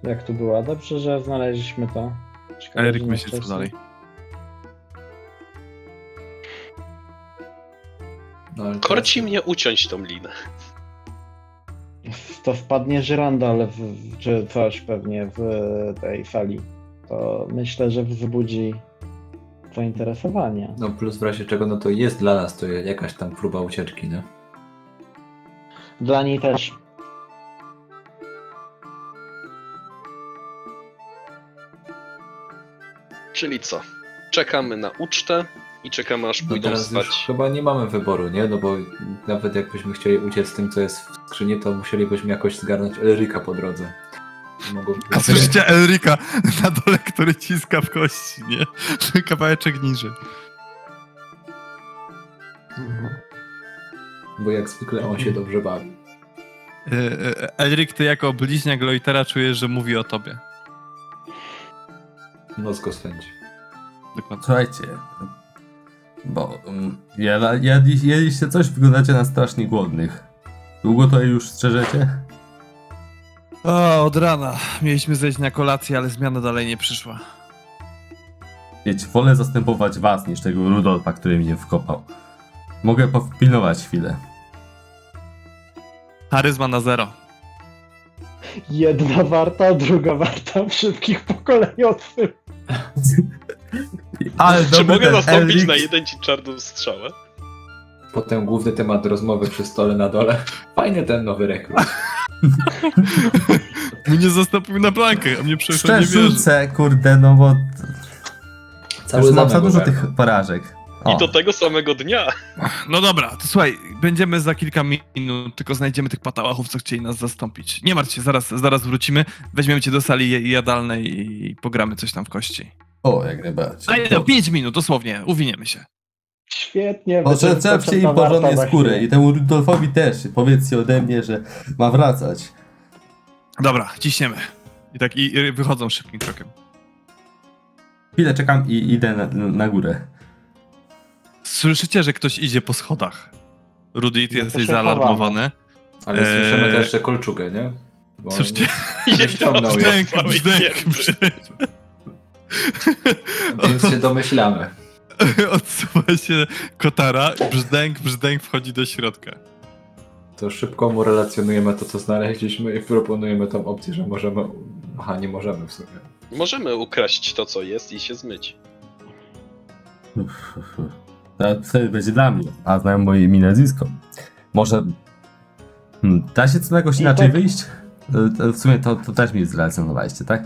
Jak tu była? Dobrze, że znaleźliśmy to. Eryk myśli co dalej. No, Korci teraz... mnie uciąć tą linę. To wpadnie żyrandal w, czy coś pewnie w tej fali. To myślę, że wzbudzi zainteresowanie. No plus w razie czego, no to jest dla nas to jakaś tam próba ucieczki, nie? Dla niej też. Czyli co? Czekamy na ucztę, i czekamy aż no pójdą no spać. chyba nie mamy wyboru, nie? No bo nawet jakbyśmy chcieli uciec z tym, co jest w skrzyni, to musielibyśmy jakoś zgarnąć Elrika po drodze. Mogą... A słyszycie Elrika na dole, który ciska w kości, nie? Kawałeczek niżej. Bo jak zwykle on się dobrze bawi. E, e, Elrik, ty jako bliźniak Loitera czujesz, że mówi o tobie. Nos go swędzi. Dokładnie. Słuchajcie, bo um, jadli, jedliście coś, wyglądacie na strasznie głodnych. Długo to już strzeżecie? O, od rana. Mieliśmy zejść na kolację, ale zmiana dalej nie przyszła. Wiecie, wolę zastępować was niż tego Rudolfa, który mnie wkopał. Mogę popilnować chwilę. Charyzma na zero. Jedna warta, druga warta w szybkich pokoleniowych. Ale Czy mogę nastąpić Elric... na jeden ci czarną strzałę? Potem główny temat rozmowy przy stole na dole. Fajny ten nowy rekrut. mnie zastąpił na blankę, a mnie przecież nie wierzy. kurde, no bo... Cały Już mam za dużo tych porażek. O. I do tego samego dnia. No dobra, to słuchaj, będziemy za kilka minut, tylko znajdziemy tych patałachów, co chcieli nas zastąpić. Nie martw się, zaraz, zaraz wrócimy, weźmiemy cię do sali jadalnej i pogramy coś tam w kości. O, jak najbardziej. A no, 5 minut, dosłownie, uwiniemy się. Świetnie. Oczepcie im porządnie skórę i temu Rudolfowi też. Powiedzcie ode mnie, że ma wracać. Dobra, ciśniemy. I tak i wychodzą szybkim krokiem. Chwilę czekam i idę na, na górę. Słyszycie, że ktoś idzie po schodach. Rudy, ty jesteś zaalarmowany. Ale eee... słyszymy też jeszcze kolczugę, nie? Bo Słyszycie? Nie brzdęk, brzdęk, brzdęk. Więc się domyślamy. Odsuwa się kotara, brzdęk, brzdęk wchodzi do środka. To szybko mu relacjonujemy to, co znaleźliśmy i proponujemy tą opcję, że możemy... Aha, nie możemy w sumie. Możemy ukraść to, co jest i się zmyć. To wtedy będzie dla mnie, a znają moje imię i nazwisko. Może... Hmm, da się co jakoś inaczej tak- wyjść? Y, to W sumie to, to też mi zrelacjonowaliście, tak?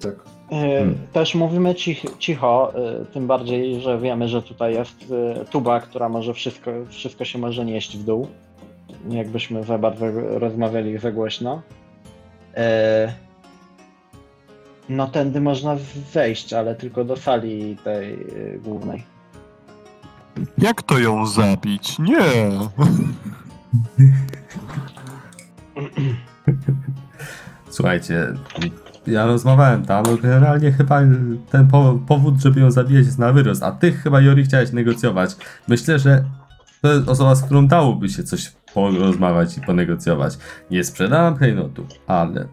Tak. E, Hmm. Też mówimy cicho, cicho, e, tym bardziej, że wiemy, że tutaj jest e, tuba, która może wszystko, wszystko się może nieść w dół. Jakbyśmy za bardzo rozmawiali za głośno. No tędy można wejść, ale tylko do sali tej głównej. Jak to ją zabić? Nie! Słuchajcie, ja rozmawiałem tam, no generalnie chyba ten po, powód, żeby ją zabijać jest na wyrost, a ty chyba, Jori, chciałeś negocjować. Myślę, że to jest osoba, z którą dałoby się coś porozmawiać i ponegocjować. Nie sprzedałem klejnotu, ale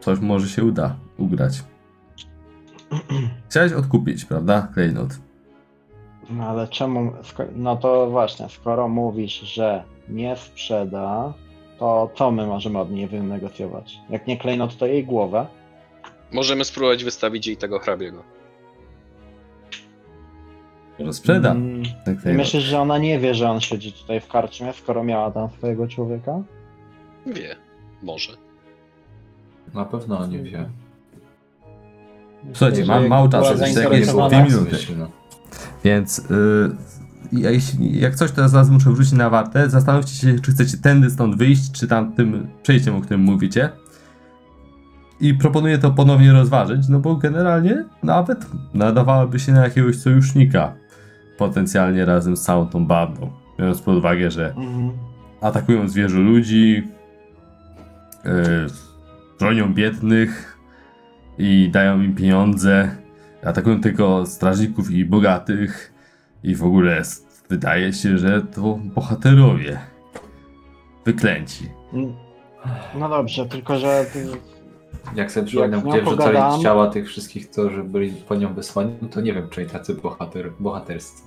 coś może się uda ugrać. Chciałeś odkupić, prawda, klejnot? No ale czemu? No to właśnie, skoro mówisz, że nie sprzeda, to co my możemy od niej wynegocjować? Jak nie klejnot, to jej głowę. Możemy spróbować wystawić jej tego hrabiego. Może sprzedam Mm, I klejnot. myślisz, że ona nie wie, że on siedzi tutaj w karczmie, skoro miała tam swojego człowieka? Wie. Może. Na pewno nie wie. Słuchajcie, mam mało czasu, jeszcze jakieś dwie minuty. Więc y, ja- jeśli, jak coś, to zaraz muszę wrócić na wartę. Zastanówcie się, czy chcecie tędy stąd wyjść, czy tam tym przejściem, o którym mówicie. I proponuję to ponownie rozważyć, no bo generalnie nawet nadawałoby się na jakiegoś sojusznika. Potencjalnie razem z całą tą bandą. Biorąc pod uwagę, że Mhm. atakują zwierzę ludzi, yy, bronią biednych i dają im pieniądze, atakują tylko strażników i bogatych i w ogóle wydaje się, że to bohaterowie wyklęci. Mm. No dobrze, tylko że Jak sobie przypominam, gdzie wrzucali pogadam- ciała tych wszystkich, którzy byli po nią wysłani, no to nie wiem, czy i tacy bohater, bohaterscy.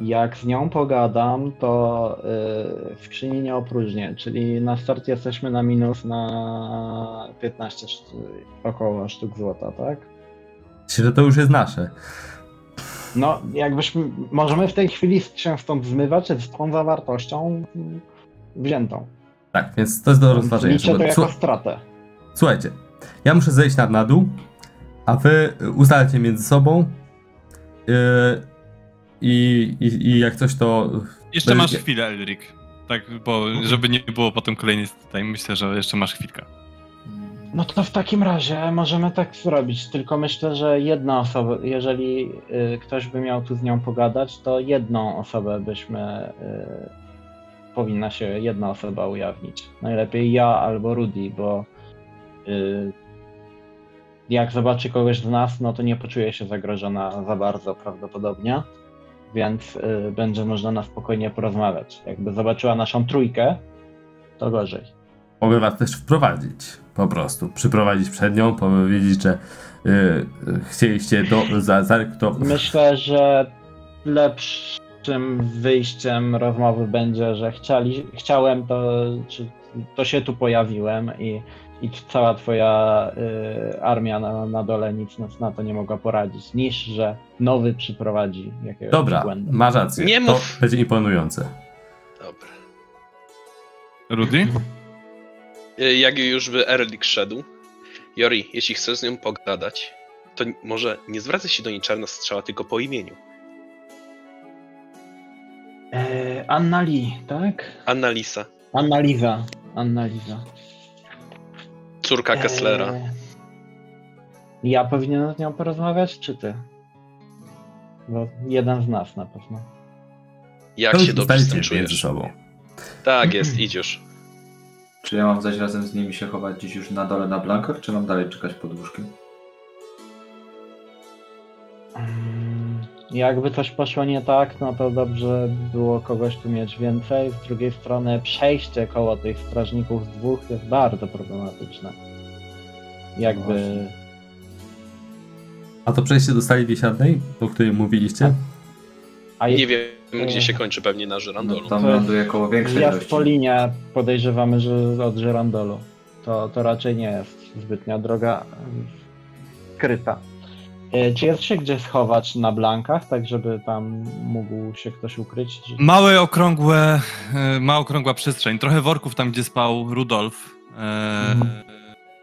jak z nią pogadam, to yy, skrzyni nie opróżnię, czyli na start jesteśmy na minus na 15 szt- około sztuk złota, tak? Myślę, że to już jest nasze. No, jakbyśmy, możemy w tej chwili się stąd zmywać z tą zawartością wziętą. Tak, więc to jest do rozważenia. Liczę to jako stratę. Słuchajcie, ja muszę zejść na, na dół, a wy ustalcie między sobą yy, i, i, i jak coś to... Jeszcze masz chwilę, Elric. Tak, bo żeby nie było potem kolejnej tutaj, myślę, że jeszcze masz chwilkę. No to w takim razie możemy tak zrobić, tylko myślę, że jedna osoba, jeżeli y, ktoś by miał tu z nią pogadać, to jedną osobę byśmy, y, powinna się jedna osoba ujawnić. Najlepiej ja albo Rudy, bo jak zobaczy kogoś z nas, no to nie poczuje się zagrożona za bardzo prawdopodobnie, więc y, będzie można na spokojnie porozmawiać. Jakby zobaczyła naszą trójkę, to gorzej. Mogę was też wprowadzić, po prostu. Przyprowadzić przed nią, powiedzieć, że yy, chcieliście do, za, za, to, Myślę, że lepszym wyjściem rozmowy będzie, że chcieli, chciałem to, czy to się tu pojawiłem i, i cała twoja y, armia na, na dole nic nas na to nie mogła poradzić, niż że nowy przyprowadzi jakiegoś Dobra, błędu. masz rację. Nie to mów. będzie imponujące. Dobra. Rudy? Y, Jak już by Erlik szedł. Jori, jeśli chcesz z nią pogadać, to może nie zwracaj się do niej czarna strzała, tylko po imieniu. E, Anna Lee, tak? Annalisa, Anna Liza. Córka Kesslera. E, Ja powinienem z nią porozmawiać, czy ty? Bo jeden z nas na pewno. Jak to się dobrze z tym czujesz? sobą. Tak jest, już. Czy ja mam zaś razem z nimi się chować dziś już na dole na blankach, czy mam dalej czekać pod łóżkiem? Jakby coś poszło nie tak, no to dobrze by było kogoś tu mieć więcej. Z drugiej strony przejście koło tych strażników z dwóch jest bardzo problematyczne. Jakby... Właśnie. A to przejście do sali biesiadnej, o której mówiliście? A Nie je- wiem, gdzie się kończy, pewnie na żyrandolu. No, tam To- ląduje koło większej ja ilości. po linie podejrzewamy, że od żerandolu. To, to raczej nie jest zbytnia droga kryta. E, Czy jest się gdzie schować na blankach, tak żeby tam mógł się ktoś ukryć? Czy- Małe, okrągłe, e, mała okrągła przestrzeń. Trochę worków tam, gdzie spał Rudolf. E, Mhm.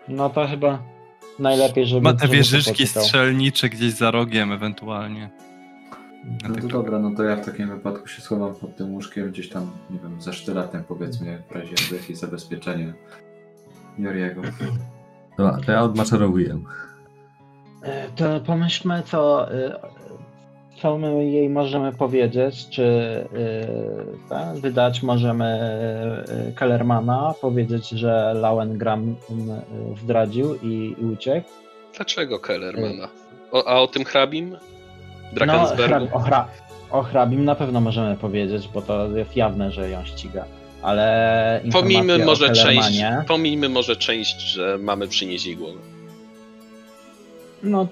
No to chyba najlepiej, żeby... Ma te wieżyczki strzelnicze gdzieś za rogiem ewentualnie. No to dobra, no to ja w takim wypadku się schowam pod tym łóżkiem, gdzieś tam, nie wiem, za sztyletem powiedzmy, w razie jakieś zabezpieczenie Joriego. Dobra, to ja odmaczerowuję. E, To pomyślmy, co, e, co my jej możemy powiedzieć, czy e, tak, wydać możemy Kellermana, powiedzieć, że Lauengram zdradził i, i uciekł. Dlaczego Kellermana? O, a o tym hrabim? No, Drakensbergu? hrab, o, hra, o hrabim na pewno możemy powiedzieć, bo to jest jawne, że ją ściga. Ale Pomijmy może część, pomijmy może część, że mamy przynieść jej głowę. No,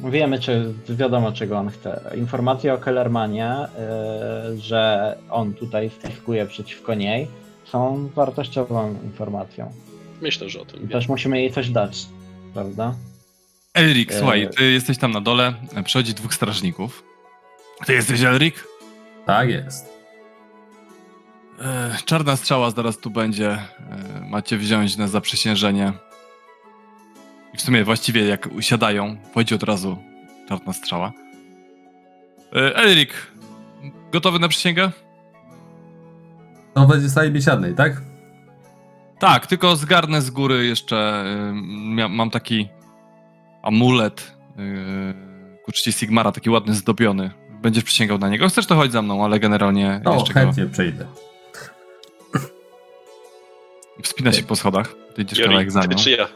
wiemy, czy wiadomo, czego on chce. Informacje o Kellermanie, y, że on tutaj wpiskuje przeciwko niej, są wartościową informacją. Myślę, że o tym wiem. też musimy jej coś dać, prawda? Elrik, E, słuchaj, ty jesteś tam na dole, przychodzi dwóch strażników. Ty jesteś Elrik? Tak jest. E, czarna strzała zaraz tu będzie. E, macie wziąć na zaprzysiężenie. I w sumie właściwie jak usiadają, wchodzi od razu czarna strzała. E, Elrik, gotowy na przysięgę? To będzie w sali biesiadnej, tak? Tak, tylko zgarnę z góry jeszcze. y, mam taki amulet y, ku czci Sigmara, taki ładny, zdobiony. Będziesz przysięgał na niego. Chcesz to chodź za mną, ale generalnie No, jeszcze go chętnie przejdę. wspina się po schodach. Ty idziesz Jori, kawałek za ty nią. czy ja?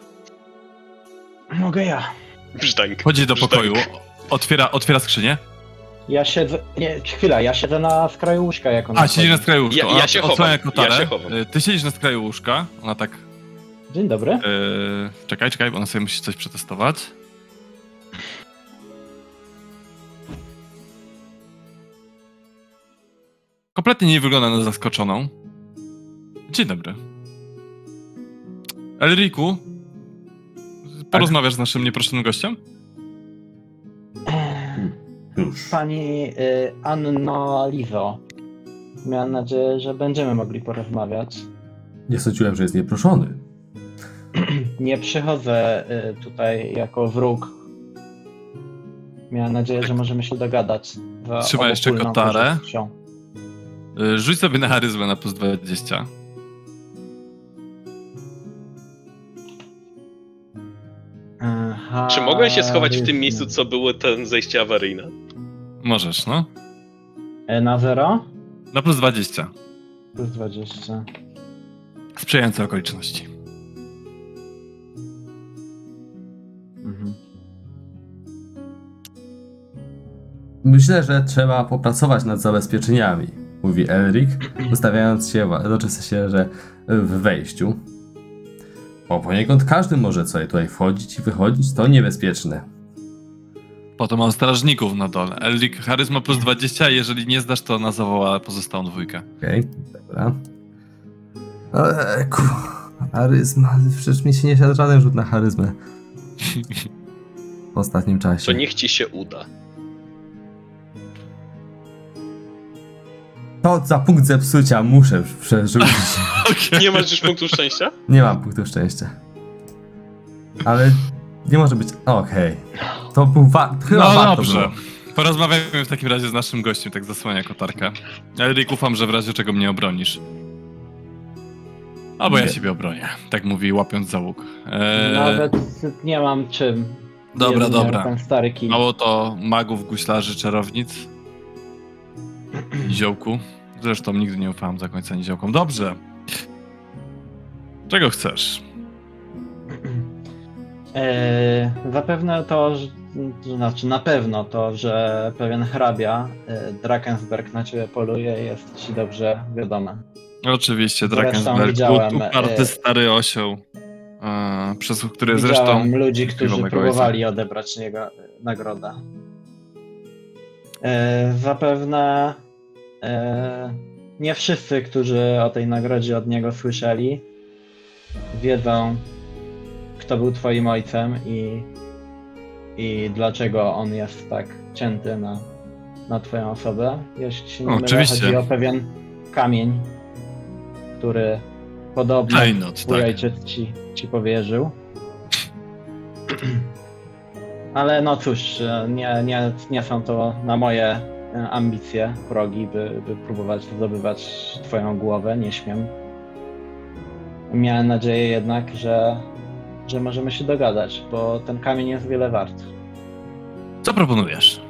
Mogę ja. Brzdęk. Chodzi do Brzdęk. pokoju, otwiera, otwiera skrzynię. Ja siedzę. Nie, chwila, ja siedzę na skraju łóżka, jak ona A, siedzi na skraju łóżka. Ja- ja się chowam, kotarę. ja się chowam. Y, Ty siedzisz na skraju łóżka. Ona tak... Dzień dobry. y, czekaj, czekaj, bo ona sobie musi coś przetestować. Kompletnie nie wygląda na zaskoczoną. Dzień dobry. Elriku, porozmawiasz z naszym nieproszonym gościem? Już. Pani y, Anno Lizo. Miałem nadzieję, że będziemy mogli porozmawiać. Nie sądziłem, że jest nieproszony. Nie przychodzę y, tutaj jako wróg. Miałem nadzieję, że możemy się dogadać. za Trzyma jeszcze kotarę. korzyścią. Y, Rzuć sobie na charyzmę na plus 20. Aha, Czy mogłem się schować w tym miejscu, co było ten zejście awaryjne? Możesz, no. E, Na zero? Na plus 20. Plus 20. Sprzyjające okoliczności. Mhm. Myślę, że trzeba popracować nad zabezpieczeniami, mówi Elric, ustawiając się, znaczy w sensie, że w wejściu. Bo poniekąd każdy może sobie tutaj wchodzić i wychodzić, to niebezpieczne. Potem mam strażników na dole. Elrik charyzma plus 20, jeżeli nie zdasz, to ona zawoła pozostałą dwójkę. Okej, dobra. Ojku, charyzma, przecież mi się nie siadł żaden rzut na charyzmę w ostatnim czasie. To niech ci się uda. To za punkt zepsucia muszę przerzucić. Nie masz już punktu szczęścia? Nie mam punktu szczęścia. Ale nie może być. Okej. To był wa- chyba No warto dobrze. było. Porozmawiajmy w takim razie z naszym gościem, tak zasłania kotarkę. Elrik, ufam, że w razie czego mnie obronisz. Albo ja Nie. siebie obronię, tak mówi, łapiąc za łuk. Eee, Nawet nie mam czym. dobra, Jedynie dobra. Ten stary kij. Mało to magów, guślarzy, czarownic. Niziołku. Zresztą nigdy nie ufałem za końca niziołkom. Dobrze. Czego chcesz? E, zapewne to, że, to znaczy na pewno to, że pewien hrabia e, Drakensberg na ciebie poluje jest ci dobrze wiadome. Oczywiście, Drakensberg, widziałem, uparty e, stary osioł, e, przez który zresztą... ludzi, którzy próbowali odebrać niego. E, zapewne e, nie wszyscy, którzy o tej nagrodzie od niego słyszeli, wiedzą, kto był twoim ojcem i, i dlaczego on jest tak cięty na, na twoją osobę. Jeśli się nie mylę, Oczywiście. chodzi o pewien kamień, który podobno Klejnot, twój tak. ojciec ci, ci powierzył. Ale no cóż, e, nie, nie, nie są to na moje e, ambicje, progi, by, by próbować zdobywać twoją głowę, nie śmiem. Miałem nadzieję jednak, że, że możemy się dogadać, bo ten kamień jest wiele wart. Co proponujesz?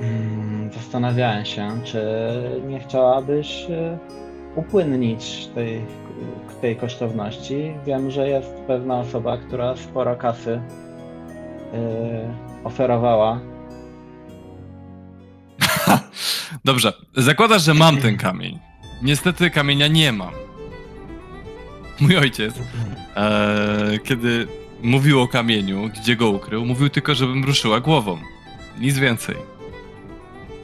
Mm, Zastanawiałem się, czy nie chciałabyś e, upłynnić tej, tej kosztowności. Wiem, że jest pewna osoba, która sporo kasy e, oferowała. Dobrze, zakładasz, że mam ten kamień. Niestety kamienia nie mam. Mój ojciec, e, kiedy mówił o kamieniu, gdzie go ukrył, mówił tylko, żebym ruszyła głową. Nic więcej.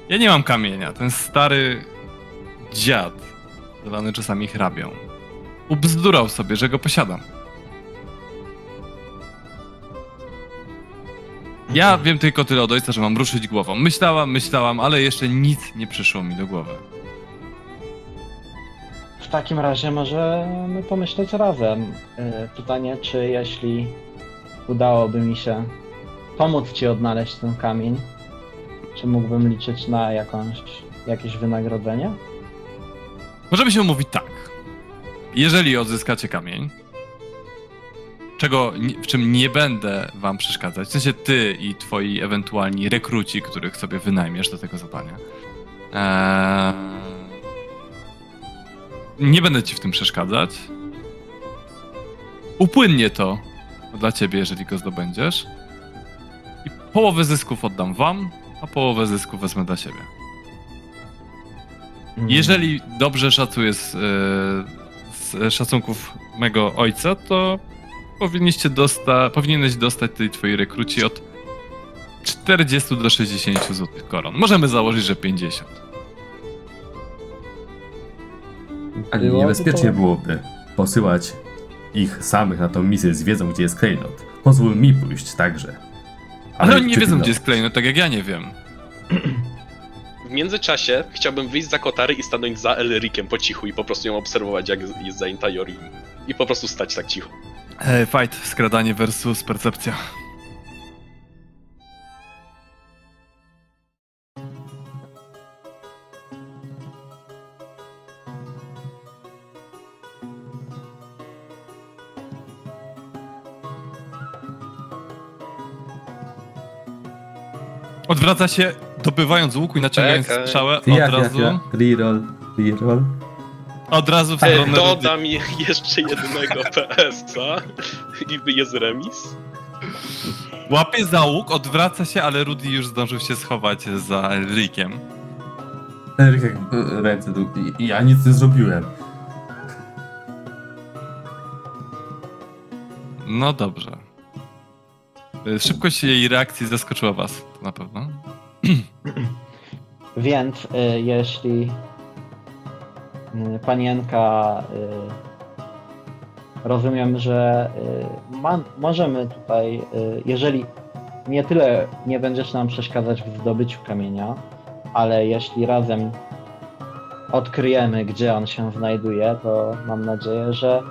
Ja nie mam kamienia. Ten stary dziad, zwany czasami hrabią, ubzdurał sobie, że go posiadam. Ja wiem tylko tyle od ojca, że mam ruszyć głową. Myślałam, myślałam, ale jeszcze nic nie przyszło mi do głowy. W takim razie możemy pomyśleć razem. E, Pytanie, czy jeśli udałoby mi się pomóc ci odnaleźć ten kamień, czy mógłbym liczyć na jakąś, jakieś wynagrodzenie? Możemy się umówić tak. Jeżeli odzyskacie kamień, czego, w czym nie będę wam przeszkadzać, w sensie ty i twoi ewentualni rekruci, których sobie wynajmiesz do tego zadania, eee, nie będę ci w tym przeszkadzać. Upłynnie to dla ciebie, jeżeli go zdobędziesz. I połowę zysków oddam wam, a połowę zysków wezmę dla siebie. Jeżeli dobrze szacuję z, e, z szacunków mego ojca, to powinniście dosta, powinieneś dostać tej twojej rekruci od 40 do 60 złotych koron. Możemy założyć, że 50. A Byłoby niebezpiecznie to- byłoby posyłać ich samych na tą misję z wiedzą, gdzie jest klejnot. Pozwól mi pójść także. Ale oni nie wiedzą, gdzie jest klejnot, tak jak ja nie wiem. W międzyczasie chciałbym wyjść za kotary i stanąć za Elrikiem po cichu i po prostu ją obserwować, jak jest zajęta Jori. I po prostu stać tak cicho. E, fight, skradanie versus percepcja. Odwraca się, dobywając łuku i naciągając strzałę od razu? Reroll, reroll. Od razu w E, stronę Rudy. dodam je- jeszcze jednego PS-a i jest remis. Łapie za łuk, odwraca się, ale Rudy już zdążył się schować za Elrikiem. Eryk jak e, ręce do... i- Ja nic nie zrobiłem. No dobrze. Y, Szybkość jej reakcji zaskoczyła was, to na pewno. Więc y, jeśli panienka y, rozumiem, że y, ma, możemy tutaj, y, jeżeli nie tyle nie będziesz nam przeszkadzać w zdobyciu kamienia, ale jeśli razem odkryjemy, gdzie on się znajduje, to mam nadzieję, że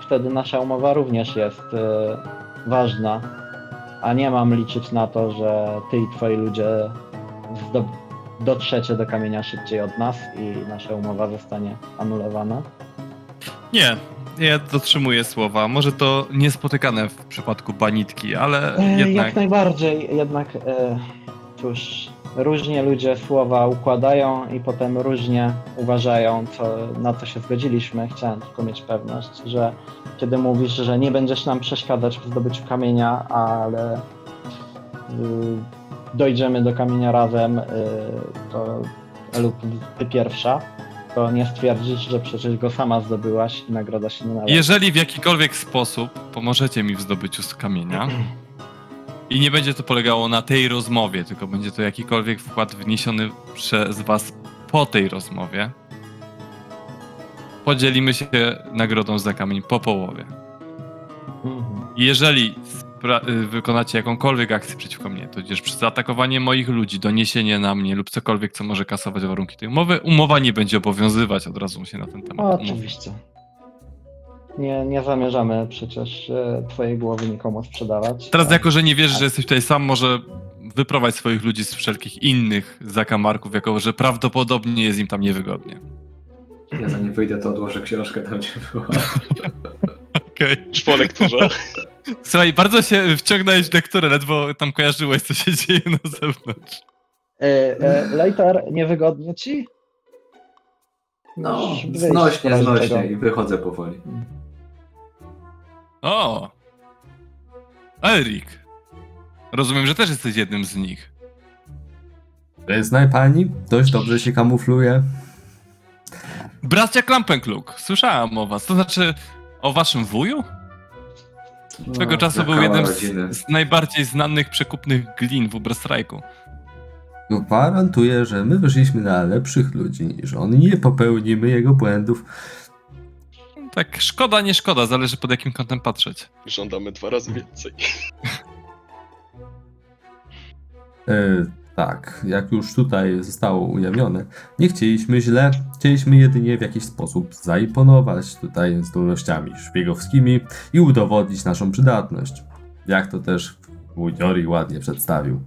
wtedy nasza umowa również jest y, ważna, a nie mam liczyć na to, że ty i twoi ludzie zdob- dotrzecie do kamienia szybciej od nas i nasza umowa zostanie anulowana. Nie, ja dotrzymuję słowa. Może to niespotykane w przypadku banitki, ale E, jednak. Jak najbardziej, jednak e, cóż, różnie ludzie słowa układają i potem różnie uważają, co, na co się zgodziliśmy. Chciałem tylko mieć pewność, że kiedy mówisz, że nie będziesz nam przeszkadzać w zdobyciu kamienia, ale y, dojdziemy do kamienia razem, y, to lub ty pierwsza, to nie stwierdzisz, że przecież go sama zdobyłaś i nagroda się nie należy. Jeżeli w jakikolwiek sposób pomożecie mi w zdobyciu z kamienia, I nie będzie to polegało na tej rozmowie, tylko będzie to jakikolwiek wkład wniesiony przez was po tej rozmowie. Podzielimy się nagrodą za kamień po połowie. Mhm. Jeżeli wykonacie jakąkolwiek akcję przeciwko mnie, to gdzieś przez zaatakowanie moich ludzi, doniesienie na mnie lub cokolwiek, co może kasować warunki tej umowy, umowa nie będzie obowiązywać, od razu się na ten temat O, oczywiście. Nie, nie zamierzamy przecież e, twojej głowy nikomu sprzedawać. Teraz Tak. jako, że nie wierzysz, że jesteś tutaj sam, może wyprowadź swoich ludzi z wszelkich innych zakamarków, jako że prawdopodobnie jest im tam niewygodnie. Ja zanim wyjdę, to odłożę książkę tam, gdzie była. Okej. Już po lekturze. Słuchaj, bardzo się wciągnąłeś w lekturę, ledwo tam kojarzyłeś, co się dzieje na zewnątrz. E, e, Later, niewygodnie ci? No, znośnie, znośnie i wychodzę powoli. O! Erik. Rozumiem, że też jesteś jednym z nich. Znaj pani, dość dobrze się kamufluje. Bracia Klampenkluk, słyszałam o was. To znaczy o waszym wuju? Swego No, czasu był jednym z, rodziny. z najbardziej znanych przekupnych glin w Uberstrajku. Gwarantuję, że my wyszliśmy na lepszych ludzi niż on nie popełnimy jego błędów. Tak, szkoda, nie szkoda, zależy pod jakim kątem patrzeć. Żądamy dwa razy więcej. Tak, jak już tutaj zostało ujawnione, nie chcieliśmy źle, chcieliśmy jedynie w jakiś sposób zaimponować tutaj zdolnościami szpiegowskimi i udowodnić naszą przydatność. Jak to też Jori ładnie przedstawił.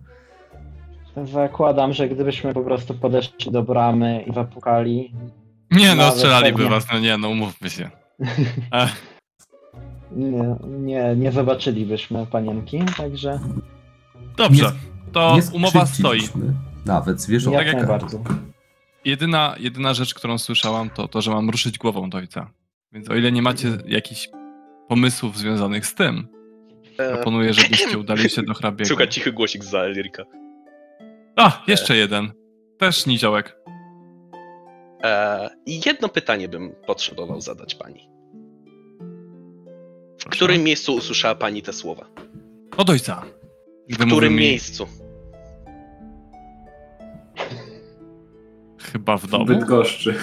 Zakładam, że gdybyśmy po prostu podeszli do bramy i zapukali, Nie no, Nawet strzelaliby pewnie. was, no nie no, umówmy się. Nie, nie, nie zobaczylibyśmy panienki, także dobrze, to nie umowa stoi. Nawet zwierząt. jak jak- najbardziej. Jedyna, jedyna rzecz, którą słyszałam, to to, że mam ruszyć głową do ojca. Więc o ile nie macie jakichś pomysłów związanych z tym, proponuję, żebyście udali się do hrabiego. Słuchaj, cichy głosik za Elrika. A, jeszcze jeden. Też niziołek. E, I jedno pytanie bym potrzebował zadać pani. W którym miejscu usłyszała pani te słowa? Od ojca. W którym miejscu? Chyba w domu. Bydgoszczy.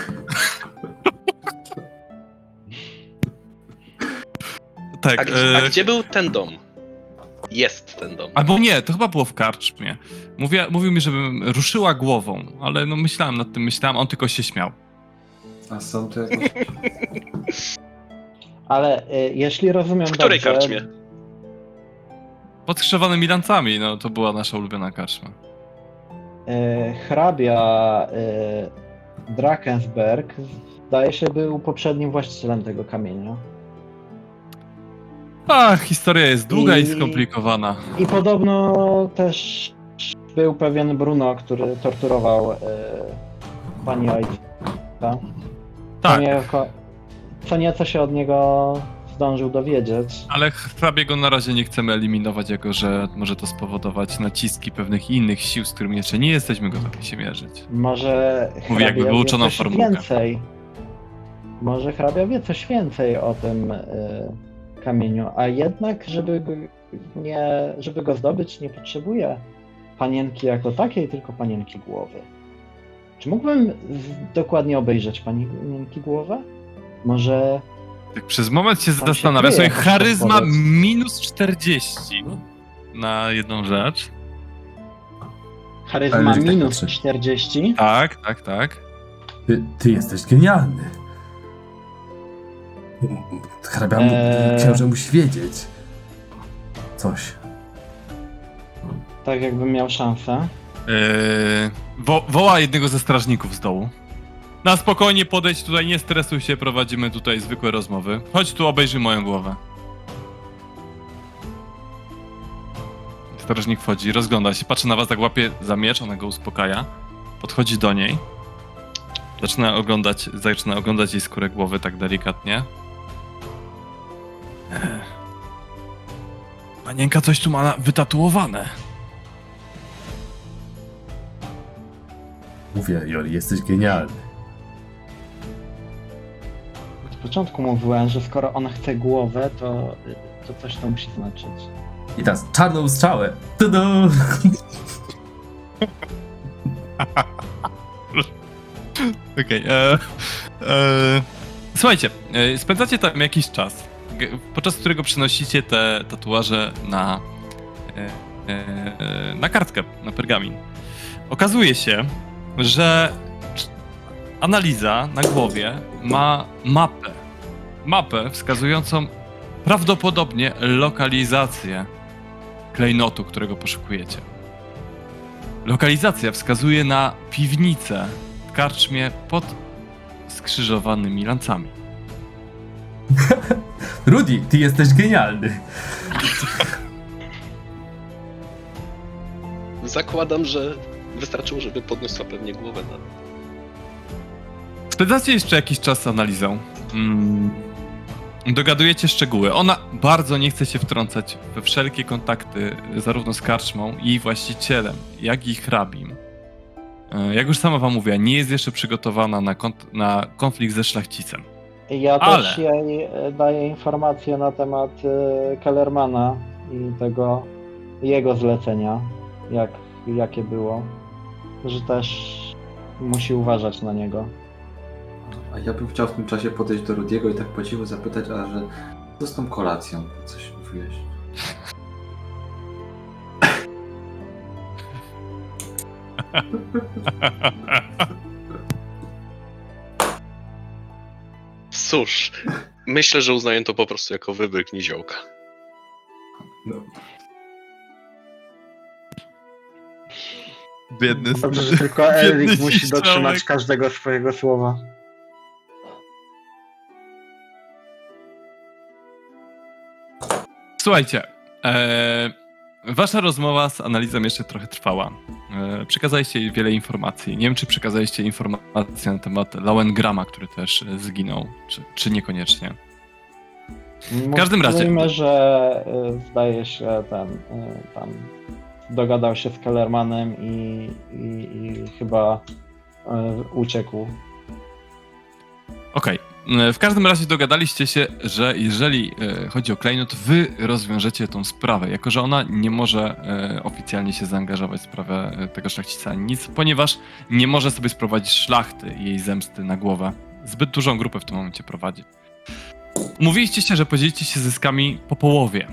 Tak. A, gdzie- a e, gdzie był ten dom? Jest ten dom. Albo nie, to chyba było w karczmie. Mówił mi, żebym ruszyła głową, ale no myślałem nad tym, myślałem, on tylko się śmiał. A są to jakieś... Ale y, jeśli rozumiem W której dobrze, karczmie? Pod skrzewanymi lancami, no to była nasza ulubiona karczma. Y, hrabia y, Drakensberg zdaje się był poprzednim właścicielem tego kamienia. A, historia jest długa i, I- skomplikowana. I podobno też był pewien Bruno, który torturował y, pani ojca. Tak, co nieco się od niego zdążył dowiedzieć. ale hrabiego na razie nie chcemy eliminować, jako że może to spowodować naciski pewnych innych sił, z którymi jeszcze nie jesteśmy gotowi się mierzyć. Może Mówi, jakby wyuczoną formułkę. więcej. Może hrabia wie coś więcej o tym y, kamieniu, a jednak, żeby go, nie, żeby go zdobyć, nie potrzebuje panienki jako takiej, tylko panienki głowy. Czy mógłbym dokładnie obejrzeć panienki głowę? Może Tak przez moment się zastanawiam. jakaś charyzma minus 40 na jedną rzecz. charyzma Ale minus patrzy. 40? Tak, tak, tak. Ty, ty jesteś genialny. Hrabia Eee. książę musi wiedzieć. Coś. Tak jakbym miał szansę. Yy, wo woła jednego ze strażników z dołu. Na spokojnie podejdź tutaj, nie stresuj się, prowadzimy tutaj zwykłe rozmowy. Chodź tu, obejrzyj moją głowę. Strażnik wchodzi, rozgląda się, patrzy na was, tak łapie za miecz, ona go uspokaja. Podchodzi do niej. Zaczyna oglądać, zaczyna oglądać jej skórę głowy tak delikatnie. Panienka coś tu ma wytatuowane. Mówię, Jori, jesteś genialny. Początku mówiłem, że skoro ona chce głowę, to, to coś to musi znaczyć. I teraz czarną strzałę. Tudu! Okej. Okay, e, e, słuchajcie, e, spędzacie tam jakiś czas, podczas którego przynosicie te tatuaże na, e, e, na kartkę, na pergamin. Okazuje się, że analiza na głowie ma mapę. Mapę wskazującą prawdopodobnie lokalizację klejnotu, którego poszukujecie. Lokalizacja wskazuje na piwnicę w karczmie pod skrzyżowanymi lancami. Rudy, ty jesteś genialny. Zakładam, że wystarczyło, żeby podniosła pewnie głowę na... Spędzacie jeszcze jakiś czas analizą. Mm. Dogadujecie szczegóły. Ona bardzo nie chce się wtrącać we wszelkie kontakty zarówno z karczmą i właścicielem, jak i hrabim. E, jak już sama wam mówiła, nie jest jeszcze przygotowana na, kont na konflikt ze szlachcicem. Ja Ale... też jej e, daję informacje na temat e, Kellermana i tego jego zlecenia, jak, jakie było, że też musi uważać na niego. A ja bym chciał w tym czasie podejść do Rudiego i tak po cichu zapytać, a że co z tą kolacją? Coś mówiłeś. Cóż, myślę, że uznaję to po prostu jako wybryk niziołka. No. Biedny Dobrze, że tylko Erik musi dotrzymać każdego swojego słowa. Słuchajcie, e, wasza rozmowa z analizą jeszcze trochę trwała. E, przekazaliście jej wiele informacji. Nie wiem, czy przekazaliście informacje na temat Lauengrama, który też zginął, czy, czy niekoniecznie. W każdym razie. Mówimy, że e, zdaje się ten e, tam dogadał się z Kellermanem i, i, i chyba e, uciekł. Okej. Okay. E, w każdym razie dogadaliście się, że jeżeli e, chodzi o klejnot, wy rozwiążecie tą sprawę, jako że ona nie może e, oficjalnie się zaangażować w sprawę tego szlachcica nic, ponieważ nie może sobie sprowadzić szlachty jej zemsty na głowę. Zbyt dużą grupę w tym momencie prowadzi. Mówiliście się, że podzielicie się zyskami po połowie.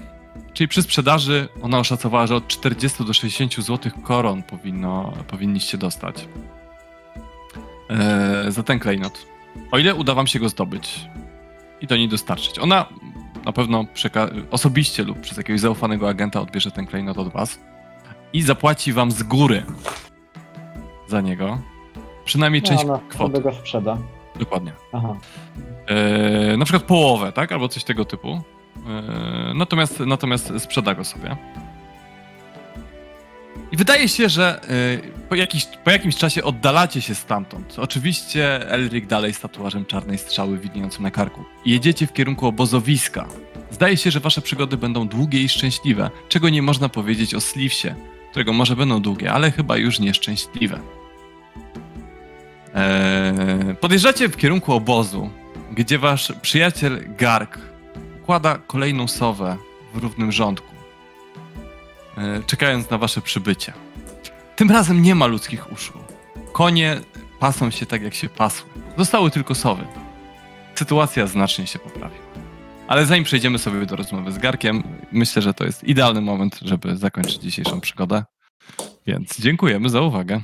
Czyli przy sprzedaży ona oszacowała, że od 40 do 60 zł koron powinno, powinniście dostać. Eee, za ten klejnot. O ile uda wam się go zdobyć i do niej dostarczyć. Ona na pewno osobiście lub przez jakiegoś zaufanego agenta odbierze ten klejnot od was i zapłaci wam z góry za niego przynajmniej no, część no, kwoty. go sprzeda. Dokładnie. Aha. E, na przykład połowę, tak? Albo coś tego typu. E, natomiast, natomiast sprzeda go sobie. I wydaje się, że y, po, jakiś, po jakimś czasie oddalacie się stamtąd. Oczywiście Elric dalej z tatuażem czarnej strzały widniejącym na karku. jedziecie w kierunku obozowiska. Zdaje się, że wasze przygody będą długie i szczęśliwe, czego nie można powiedzieć o Slivsie, którego może będą długie, ale chyba już nieszczęśliwe. Eee, podjeżdżacie w kierunku obozu, gdzie wasz przyjaciel Gark układa kolejną sowę w równym rządku. E, czekając na wasze przybycie. Tym razem nie ma ludzkich uszu. Konie pasą się tak, jak się pasły. Zostały tylko sowy. Sytuacja znacznie się poprawiła. Ale zanim przejdziemy sobie do rozmowy z Garkiem, myślę, że to jest idealny moment, żeby zakończyć dzisiejszą przygodę. Więc dziękujemy za uwagę.